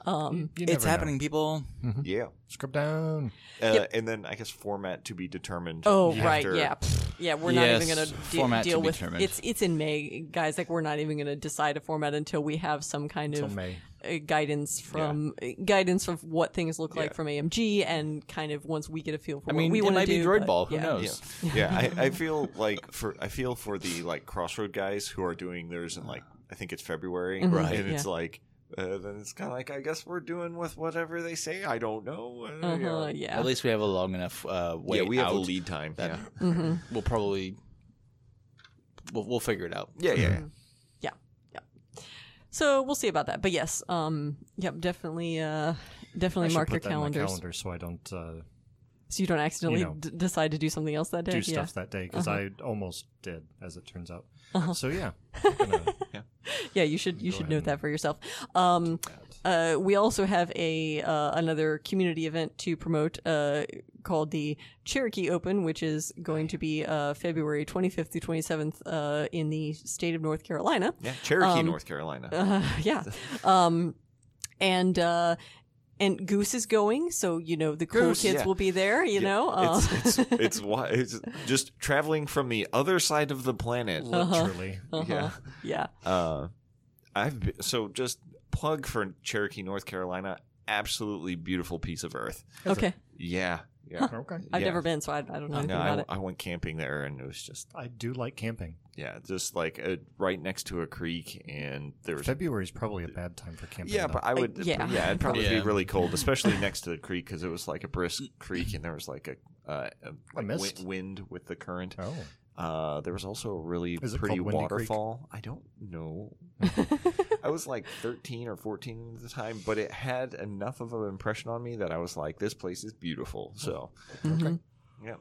[SPEAKER 1] Um,
[SPEAKER 3] You
[SPEAKER 2] It's
[SPEAKER 3] never know.
[SPEAKER 2] happening, people.
[SPEAKER 4] yeah,
[SPEAKER 3] Scrub down.
[SPEAKER 4] uh, and then I guess format to be determined.
[SPEAKER 1] Oh
[SPEAKER 4] after-
[SPEAKER 1] right, yeah, yeah. We're not even gonna de-
[SPEAKER 2] to
[SPEAKER 1] deal with
[SPEAKER 2] determined.
[SPEAKER 1] it's. It's in May, guys. Like we're not even gonna decide a format until we have some kind
[SPEAKER 3] Till
[SPEAKER 1] of
[SPEAKER 3] May.
[SPEAKER 1] Uh, guidance from uh, guidance of what things look like
[SPEAKER 4] Yeah.
[SPEAKER 1] from AMG, and kind of once we get a feel for
[SPEAKER 2] I
[SPEAKER 1] what
[SPEAKER 2] mean,
[SPEAKER 1] we
[SPEAKER 2] it
[SPEAKER 1] want to
[SPEAKER 2] might
[SPEAKER 1] do.
[SPEAKER 2] be Droid
[SPEAKER 1] but,
[SPEAKER 2] Ball. Who
[SPEAKER 1] yeah.
[SPEAKER 2] knows?
[SPEAKER 4] Yeah, yeah. I, I feel like for I feel for the like Crossroad guys who are doing theirs in like I think it's February,
[SPEAKER 2] Right.
[SPEAKER 4] And it's like uh, then it's kind of like I guess we're doing with whatever they say. I don't know. Uh,
[SPEAKER 1] Uh-huh,
[SPEAKER 4] yeah.
[SPEAKER 1] yeah.
[SPEAKER 2] At least we have a long enough uh, wait
[SPEAKER 4] yeah, we have
[SPEAKER 2] out
[SPEAKER 4] a lead time.
[SPEAKER 2] that
[SPEAKER 4] Yeah,
[SPEAKER 1] Mm-hmm.
[SPEAKER 2] we'll probably we'll, we'll figure it out.
[SPEAKER 4] yeah, yeah.
[SPEAKER 1] Mm-hmm. Yeah, yeah. So we'll see about that. But yes, um, yep, definitely, uh, definitely
[SPEAKER 3] should
[SPEAKER 1] mark
[SPEAKER 3] put
[SPEAKER 1] your
[SPEAKER 3] that in my
[SPEAKER 1] calendars
[SPEAKER 3] calendar so I don't uh,
[SPEAKER 1] so you don't accidentally
[SPEAKER 3] You know,
[SPEAKER 1] d- decide to do something else that day.
[SPEAKER 3] do
[SPEAKER 1] yeah.
[SPEAKER 3] stuff that day because
[SPEAKER 1] Uh-huh.
[SPEAKER 3] I almost did, as it turns out. So yeah, gonna-
[SPEAKER 1] Yeah, you should you
[SPEAKER 3] Go
[SPEAKER 1] should
[SPEAKER 3] ahead
[SPEAKER 1] note that for yourself. Um, uh, we also have a uh, another community event to promote uh, called the Cherokee Open, which is going to be uh, February 25th through 27th uh, in the state of North Carolina.
[SPEAKER 4] Yeah, Cherokee,
[SPEAKER 1] Um,
[SPEAKER 4] North Carolina.
[SPEAKER 1] Uh, yeah, um, and uh, and Goose is going, so you know the cool
[SPEAKER 4] Goose,
[SPEAKER 1] kids
[SPEAKER 4] yeah.
[SPEAKER 1] will be there. You
[SPEAKER 4] Yeah,
[SPEAKER 1] know, uh,
[SPEAKER 4] it's it's it's, it's just traveling from the other side of the planet.
[SPEAKER 3] literally.
[SPEAKER 1] uh-huh.
[SPEAKER 4] Yeah.
[SPEAKER 1] yeah.
[SPEAKER 4] Uh, I've been, so just plug for Cherokee, North Carolina. Absolutely beautiful piece of earth.
[SPEAKER 1] Okay,
[SPEAKER 4] Yeah, yeah.
[SPEAKER 3] Okay.
[SPEAKER 1] I've
[SPEAKER 4] Yeah.
[SPEAKER 1] never been, so I, I don't know anything
[SPEAKER 4] No,
[SPEAKER 1] about
[SPEAKER 4] I,
[SPEAKER 1] it.
[SPEAKER 4] I went camping there, and it was just
[SPEAKER 3] I do like camping.
[SPEAKER 4] yeah, just like uh right next to a creek, and there was
[SPEAKER 3] February is probably a bad time for camping.
[SPEAKER 4] yeah,
[SPEAKER 3] though.
[SPEAKER 4] but I would
[SPEAKER 1] yeah.
[SPEAKER 4] yeah, it'd probably
[SPEAKER 2] Yeah.
[SPEAKER 4] be really cold, especially next to the creek because it was like a brisk creek, and there was like a uh, a, like
[SPEAKER 3] mist?
[SPEAKER 4] wi- wind with the current.
[SPEAKER 3] oh,
[SPEAKER 4] Uh, there was also a really
[SPEAKER 3] Is it
[SPEAKER 4] pretty
[SPEAKER 3] called Windy Creek?
[SPEAKER 4] waterfall. I don't know. I was like 13 or 14 at the time, but it had enough of an impression on me that I was like, this place is beautiful. So,
[SPEAKER 1] Mhm.
[SPEAKER 4] yeah.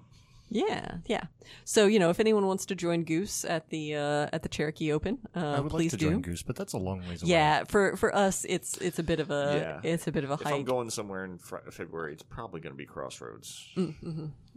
[SPEAKER 1] Yeah, yeah. So you know, if anyone wants to join Goose at the uh, at the Cherokee Open, uh,
[SPEAKER 3] I would
[SPEAKER 1] please
[SPEAKER 3] like to
[SPEAKER 1] do.
[SPEAKER 3] join Goose, but that's a long ways away.
[SPEAKER 1] Yeah, for for us, it's it's a bit of a
[SPEAKER 4] Yeah.
[SPEAKER 1] it's a bit of a
[SPEAKER 4] If I'm
[SPEAKER 1] hike.
[SPEAKER 4] going somewhere in fr- February, it's probably going to be Crossroads.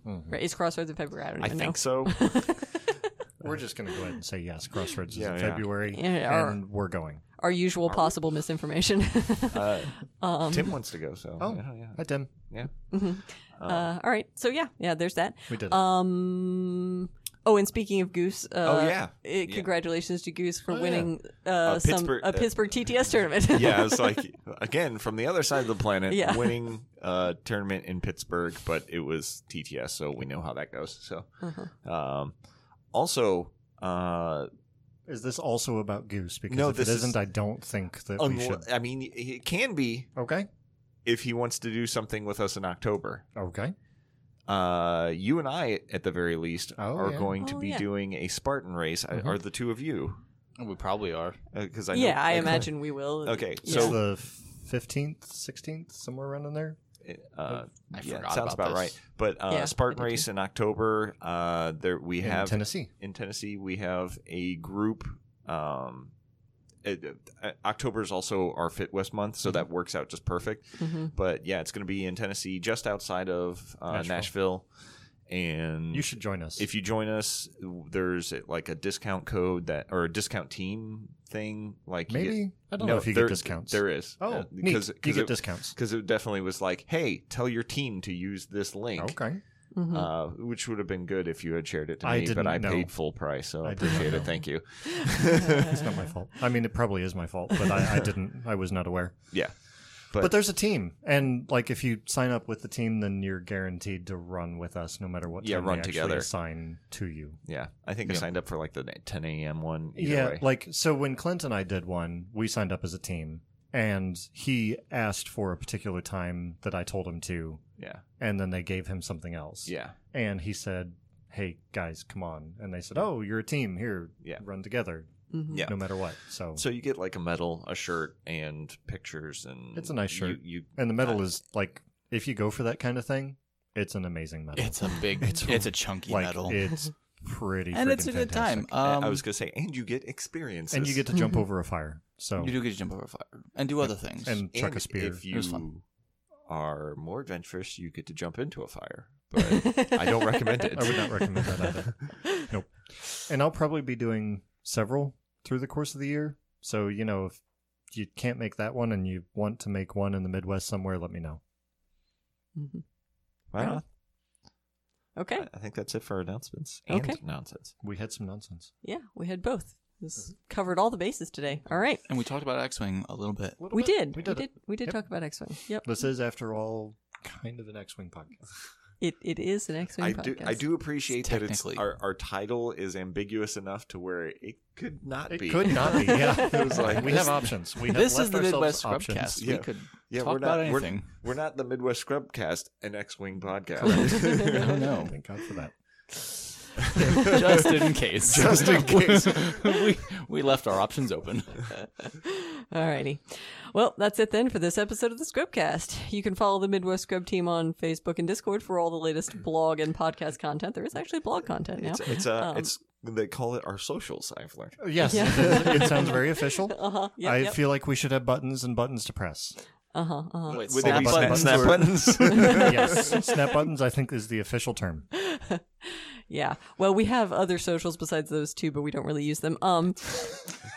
[SPEAKER 1] Mm-hmm.
[SPEAKER 3] Mhm.
[SPEAKER 1] Right, it's Crossroads in February. I don't
[SPEAKER 4] I
[SPEAKER 1] even
[SPEAKER 4] think
[SPEAKER 1] know.
[SPEAKER 4] so.
[SPEAKER 3] We're just going to go ahead and say yes. Crossroads is
[SPEAKER 4] Yeah,
[SPEAKER 3] in
[SPEAKER 4] yeah.
[SPEAKER 3] February,
[SPEAKER 1] Yeah, or-
[SPEAKER 3] and we're going.
[SPEAKER 1] Our usual possible misinformation.
[SPEAKER 4] Uh,
[SPEAKER 1] um,
[SPEAKER 4] Tim wants to go, so
[SPEAKER 3] Oh.
[SPEAKER 4] yeah, yeah,
[SPEAKER 3] Hi, Tim.
[SPEAKER 4] yeah.
[SPEAKER 1] mhm. uh, all right, so yeah, yeah. There's that.
[SPEAKER 3] We did. it.
[SPEAKER 1] Um. Oh, and speaking of Goose, uh,
[SPEAKER 4] Oh, yeah.
[SPEAKER 1] eh,
[SPEAKER 4] Yeah.
[SPEAKER 1] congratulations to Goose for
[SPEAKER 3] Oh, yeah.
[SPEAKER 1] winning uh,
[SPEAKER 4] Uh,
[SPEAKER 1] some
[SPEAKER 4] Pittsburgh-
[SPEAKER 1] a
[SPEAKER 4] uh,
[SPEAKER 1] Pittsburgh TTS tournament.
[SPEAKER 4] yeah, it's like again from the other side of the planet,
[SPEAKER 1] Yeah.
[SPEAKER 4] winning a tournament in Pittsburgh, but it was TTS, so we know how that goes. So,
[SPEAKER 1] Uh-huh.
[SPEAKER 4] um, also, uh,
[SPEAKER 3] is this also about Goose? Because
[SPEAKER 4] No,
[SPEAKER 3] if
[SPEAKER 4] this
[SPEAKER 3] it
[SPEAKER 4] is-
[SPEAKER 3] isn't, I don't think that we should.
[SPEAKER 4] I mean, it can be
[SPEAKER 3] Okay.
[SPEAKER 4] if he wants to do something with us in October.
[SPEAKER 3] Okay.
[SPEAKER 4] Uh, you and I, at the very least,
[SPEAKER 3] Oh,
[SPEAKER 4] are
[SPEAKER 3] yeah.
[SPEAKER 4] going to
[SPEAKER 1] Oh,
[SPEAKER 4] be
[SPEAKER 1] yeah.
[SPEAKER 4] doing a Spartan race. I
[SPEAKER 3] Mhm.
[SPEAKER 4] Are the two of you?
[SPEAKER 2] We probably are.
[SPEAKER 4] Because I know,
[SPEAKER 1] yeah, I
[SPEAKER 4] like,
[SPEAKER 1] imagine we will.
[SPEAKER 4] Okay,
[SPEAKER 1] Yeah.
[SPEAKER 3] So
[SPEAKER 4] so
[SPEAKER 3] the fifteenth, sixteenth, somewhere around in there.
[SPEAKER 4] uh,
[SPEAKER 2] I
[SPEAKER 4] yeah,
[SPEAKER 2] forgot
[SPEAKER 4] sounds
[SPEAKER 2] about
[SPEAKER 4] about right. But uh,
[SPEAKER 1] Yeah,
[SPEAKER 4] Spartan
[SPEAKER 1] did too.
[SPEAKER 4] race in October. Uh, there we
[SPEAKER 3] in
[SPEAKER 4] have
[SPEAKER 3] Tennessee.
[SPEAKER 4] in Tennessee. We have a group. Um, it, uh, October is also our Fit West month, so that works out just perfect.
[SPEAKER 1] Mhm.
[SPEAKER 4] But yeah, it's going to be in Tennessee, just outside of uh,
[SPEAKER 3] Nashville.
[SPEAKER 4] Nashville. And
[SPEAKER 3] You should join us.
[SPEAKER 4] if you join us, there's like a discount code that or a discount team thing. Like
[SPEAKER 3] maybe
[SPEAKER 4] get-
[SPEAKER 3] I don't
[SPEAKER 4] no,
[SPEAKER 3] know if you
[SPEAKER 4] there-
[SPEAKER 3] get discounts.
[SPEAKER 4] There is.
[SPEAKER 3] Oh,
[SPEAKER 4] Uh, because
[SPEAKER 3] you get
[SPEAKER 4] it,
[SPEAKER 3] discounts.
[SPEAKER 4] because it definitely was like, hey, tell your team to use this link.
[SPEAKER 3] Okay.
[SPEAKER 1] Mhm.
[SPEAKER 4] Uh, which would have been good if you had shared it to
[SPEAKER 3] I
[SPEAKER 4] me, but I
[SPEAKER 3] know.
[SPEAKER 4] paid full price, so I
[SPEAKER 3] I
[SPEAKER 4] appreciate it. Thank you.
[SPEAKER 3] It's not my fault. I mean, it probably is my fault, but I, I didn't. I was not aware.
[SPEAKER 4] Yeah,
[SPEAKER 3] But,
[SPEAKER 4] But-
[SPEAKER 3] there's a team, and like if you sign up with the team, then you're guaranteed to run with us, no matter what.
[SPEAKER 4] Yeah,
[SPEAKER 3] time
[SPEAKER 4] run
[SPEAKER 3] they
[SPEAKER 4] together.
[SPEAKER 3] Assign to you.
[SPEAKER 4] yeah. I think I signed up for like the 10 a.m. one.
[SPEAKER 3] Yeah,
[SPEAKER 4] way.
[SPEAKER 3] like so when Clint and I did one, we signed up as a team, and he asked for a particular time that I told him to,
[SPEAKER 4] yeah,
[SPEAKER 3] and then they gave him something else.
[SPEAKER 4] yeah,
[SPEAKER 3] and he said, "Hey guys, come on!" And they said, "Oh, you're a team. Here,
[SPEAKER 4] Yeah.
[SPEAKER 3] run together,
[SPEAKER 1] Mhm.
[SPEAKER 4] yeah.
[SPEAKER 3] no matter what." So,
[SPEAKER 4] So you get like a medal, a shirt, and pictures, and
[SPEAKER 3] It's a nice shirt.
[SPEAKER 4] You,
[SPEAKER 3] and the medal is like, if you go for that kind of thing, it's an amazing medal.
[SPEAKER 2] It's a big. It's,
[SPEAKER 3] It's
[SPEAKER 2] a chunky
[SPEAKER 3] like
[SPEAKER 2] medal.
[SPEAKER 3] it's pretty
[SPEAKER 2] and it's
[SPEAKER 3] friggin'
[SPEAKER 2] a good time. Um,
[SPEAKER 4] I was gonna say, and you get experiences,
[SPEAKER 3] and you get to jump over a fire. So
[SPEAKER 2] you do get to jump over fire and do other things.
[SPEAKER 3] and chuck
[SPEAKER 4] And
[SPEAKER 3] a spear.
[SPEAKER 4] If
[SPEAKER 2] It was
[SPEAKER 4] you
[SPEAKER 2] fun.
[SPEAKER 4] are more adventurous, you get to jump into a fire. But I don't recommend it.
[SPEAKER 3] I would not recommend that either. Nope. And I'll probably be doing several through the course of the year. So, you know, if you can't make that one and you want to make one in the Midwest somewhere, let me know.
[SPEAKER 1] Mhm.
[SPEAKER 4] Wow.
[SPEAKER 1] Okay.
[SPEAKER 4] I- I think that's it for announcements and
[SPEAKER 1] Okay.
[SPEAKER 4] nonsense.
[SPEAKER 3] We had some nonsense.
[SPEAKER 1] Yeah, we had both. This covered all the bases today. All right.
[SPEAKER 2] and we talked about X Wing a little bit.
[SPEAKER 1] We did.
[SPEAKER 3] We
[SPEAKER 1] We
[SPEAKER 3] did
[SPEAKER 1] did.
[SPEAKER 3] it.
[SPEAKER 1] We did
[SPEAKER 3] Yep.
[SPEAKER 1] talk about X-wing. Yep.
[SPEAKER 3] This is, after all, kind of an X Wing podcast.
[SPEAKER 1] It it is an X-wing
[SPEAKER 4] I
[SPEAKER 1] podcast.
[SPEAKER 4] do I do appreciate that it's our, our title is ambiguous enough to where it could not
[SPEAKER 3] It
[SPEAKER 4] be.
[SPEAKER 3] could not be. Yeah.
[SPEAKER 4] It was like
[SPEAKER 3] we have options. We have options.
[SPEAKER 2] This is the Midwest. Scrubcast.
[SPEAKER 4] Yeah.
[SPEAKER 2] We could
[SPEAKER 4] Yeah,
[SPEAKER 2] talk
[SPEAKER 4] we're
[SPEAKER 2] about
[SPEAKER 4] not we're,
[SPEAKER 2] anything.
[SPEAKER 4] we're not the Midwest Scrubcast, an X-wing podcast.
[SPEAKER 2] Oh no!
[SPEAKER 3] Thank God for that.
[SPEAKER 2] Just in case.
[SPEAKER 4] Just in case.
[SPEAKER 2] we we left our options open.
[SPEAKER 1] Alrighty. Well, that's it then for this episode of the Scrubcast. You can follow the Midwest Scrub team on Facebook and Discord for all the latest blog and podcast content. There is actually blog content now.
[SPEAKER 4] It's it's uh
[SPEAKER 1] Um,
[SPEAKER 4] it's they call it our socials. I've learned.
[SPEAKER 3] Yes,
[SPEAKER 1] Yeah.
[SPEAKER 3] it, it sounds very official.
[SPEAKER 1] Uh-huh. Yep,
[SPEAKER 3] I
[SPEAKER 1] yep.
[SPEAKER 3] feel like we should have buttons and buttons to press.
[SPEAKER 1] Uh-huh. Uh-huh.
[SPEAKER 2] Wait,
[SPEAKER 4] Would
[SPEAKER 2] snap
[SPEAKER 4] they be
[SPEAKER 2] buttons
[SPEAKER 4] snap, buttons?
[SPEAKER 3] yes, snap buttons. I think is the official term.
[SPEAKER 1] Yeah. Well, we have other socials besides those two, but we don't really use them. Um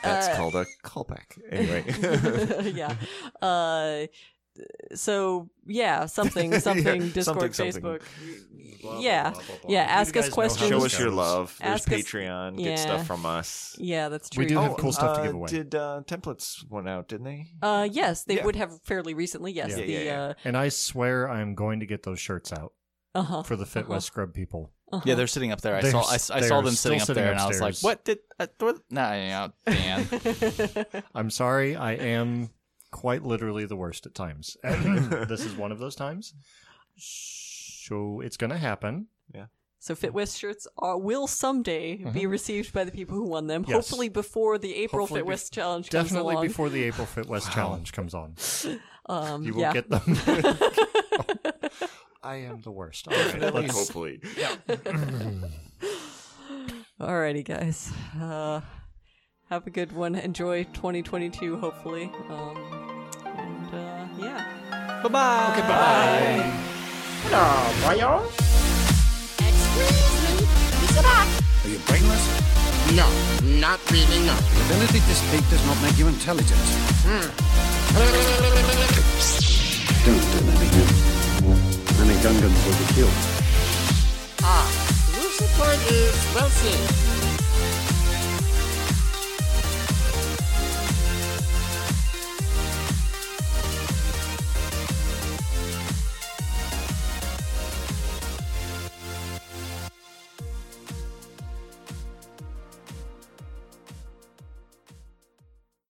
[SPEAKER 4] That's
[SPEAKER 1] Uh,
[SPEAKER 4] called a callback. Anyway,
[SPEAKER 1] yeah. Uh so yeah, something something
[SPEAKER 4] Yeah,
[SPEAKER 1] Discord,
[SPEAKER 4] something, something.
[SPEAKER 1] Facebook.
[SPEAKER 3] Blah,
[SPEAKER 1] yeah.
[SPEAKER 3] blah, blah, blah,
[SPEAKER 1] Yeah.
[SPEAKER 3] You
[SPEAKER 1] ask us questions.
[SPEAKER 4] show us your love. There's
[SPEAKER 1] Ask us-
[SPEAKER 4] Patreon. Get stuff from us.
[SPEAKER 1] Yeah, that's true.
[SPEAKER 3] We do have
[SPEAKER 4] Oh,
[SPEAKER 3] cool stuff to
[SPEAKER 4] uh,
[SPEAKER 3] give away.
[SPEAKER 4] Did uh, templates went out? Didn't they?
[SPEAKER 1] Uh yes, they
[SPEAKER 4] Yeah.
[SPEAKER 1] would have fairly recently. Yes,
[SPEAKER 4] Yeah,
[SPEAKER 1] the
[SPEAKER 4] yeah, yeah.
[SPEAKER 3] And I swear I'm going to get those shirts out
[SPEAKER 1] uh uh-huh.
[SPEAKER 3] for the Fit
[SPEAKER 1] Uh-huh.
[SPEAKER 3] West Scrub people.
[SPEAKER 2] Yeah, they're sitting up there. I
[SPEAKER 3] They're
[SPEAKER 2] saw I,
[SPEAKER 3] s-
[SPEAKER 2] I
[SPEAKER 3] they
[SPEAKER 2] saw them sitting up
[SPEAKER 3] sitting
[SPEAKER 2] there, and I was like, "What did? Uh, what? Nah, yeah, Dan."
[SPEAKER 3] I'm sorry, I am quite literally the worst at times. And this is one of those times. So it's going to happen. Yeah.
[SPEAKER 1] So Fit West shirts are will someday be received by the people who won them.
[SPEAKER 3] Mm-hmm. Yes.
[SPEAKER 1] Hopefully before the April
[SPEAKER 3] Hopefully
[SPEAKER 1] Fit
[SPEAKER 3] be-
[SPEAKER 1] challenge comes
[SPEAKER 3] Definitely
[SPEAKER 1] along.
[SPEAKER 3] before the April Fit West challenge comes on.
[SPEAKER 1] um,
[SPEAKER 3] You will
[SPEAKER 1] yeah.
[SPEAKER 3] get them. I am the worst. All right,
[SPEAKER 4] But
[SPEAKER 3] let's-
[SPEAKER 1] Alrighty, guys. Uh, have a good one. Enjoy 2022, hopefully. Um, and yeah.
[SPEAKER 2] Bye bye. Okay, bye.
[SPEAKER 5] Hello, boyo.
[SPEAKER 6] Excuse me, Mr. Back.
[SPEAKER 7] Are you brainless?
[SPEAKER 6] No, not really, no.
[SPEAKER 7] The ability to speak does not make you intelligent.
[SPEAKER 8] Don't do that again. Many Gungans will be killed.
[SPEAKER 6] Ah, solution point is well seen.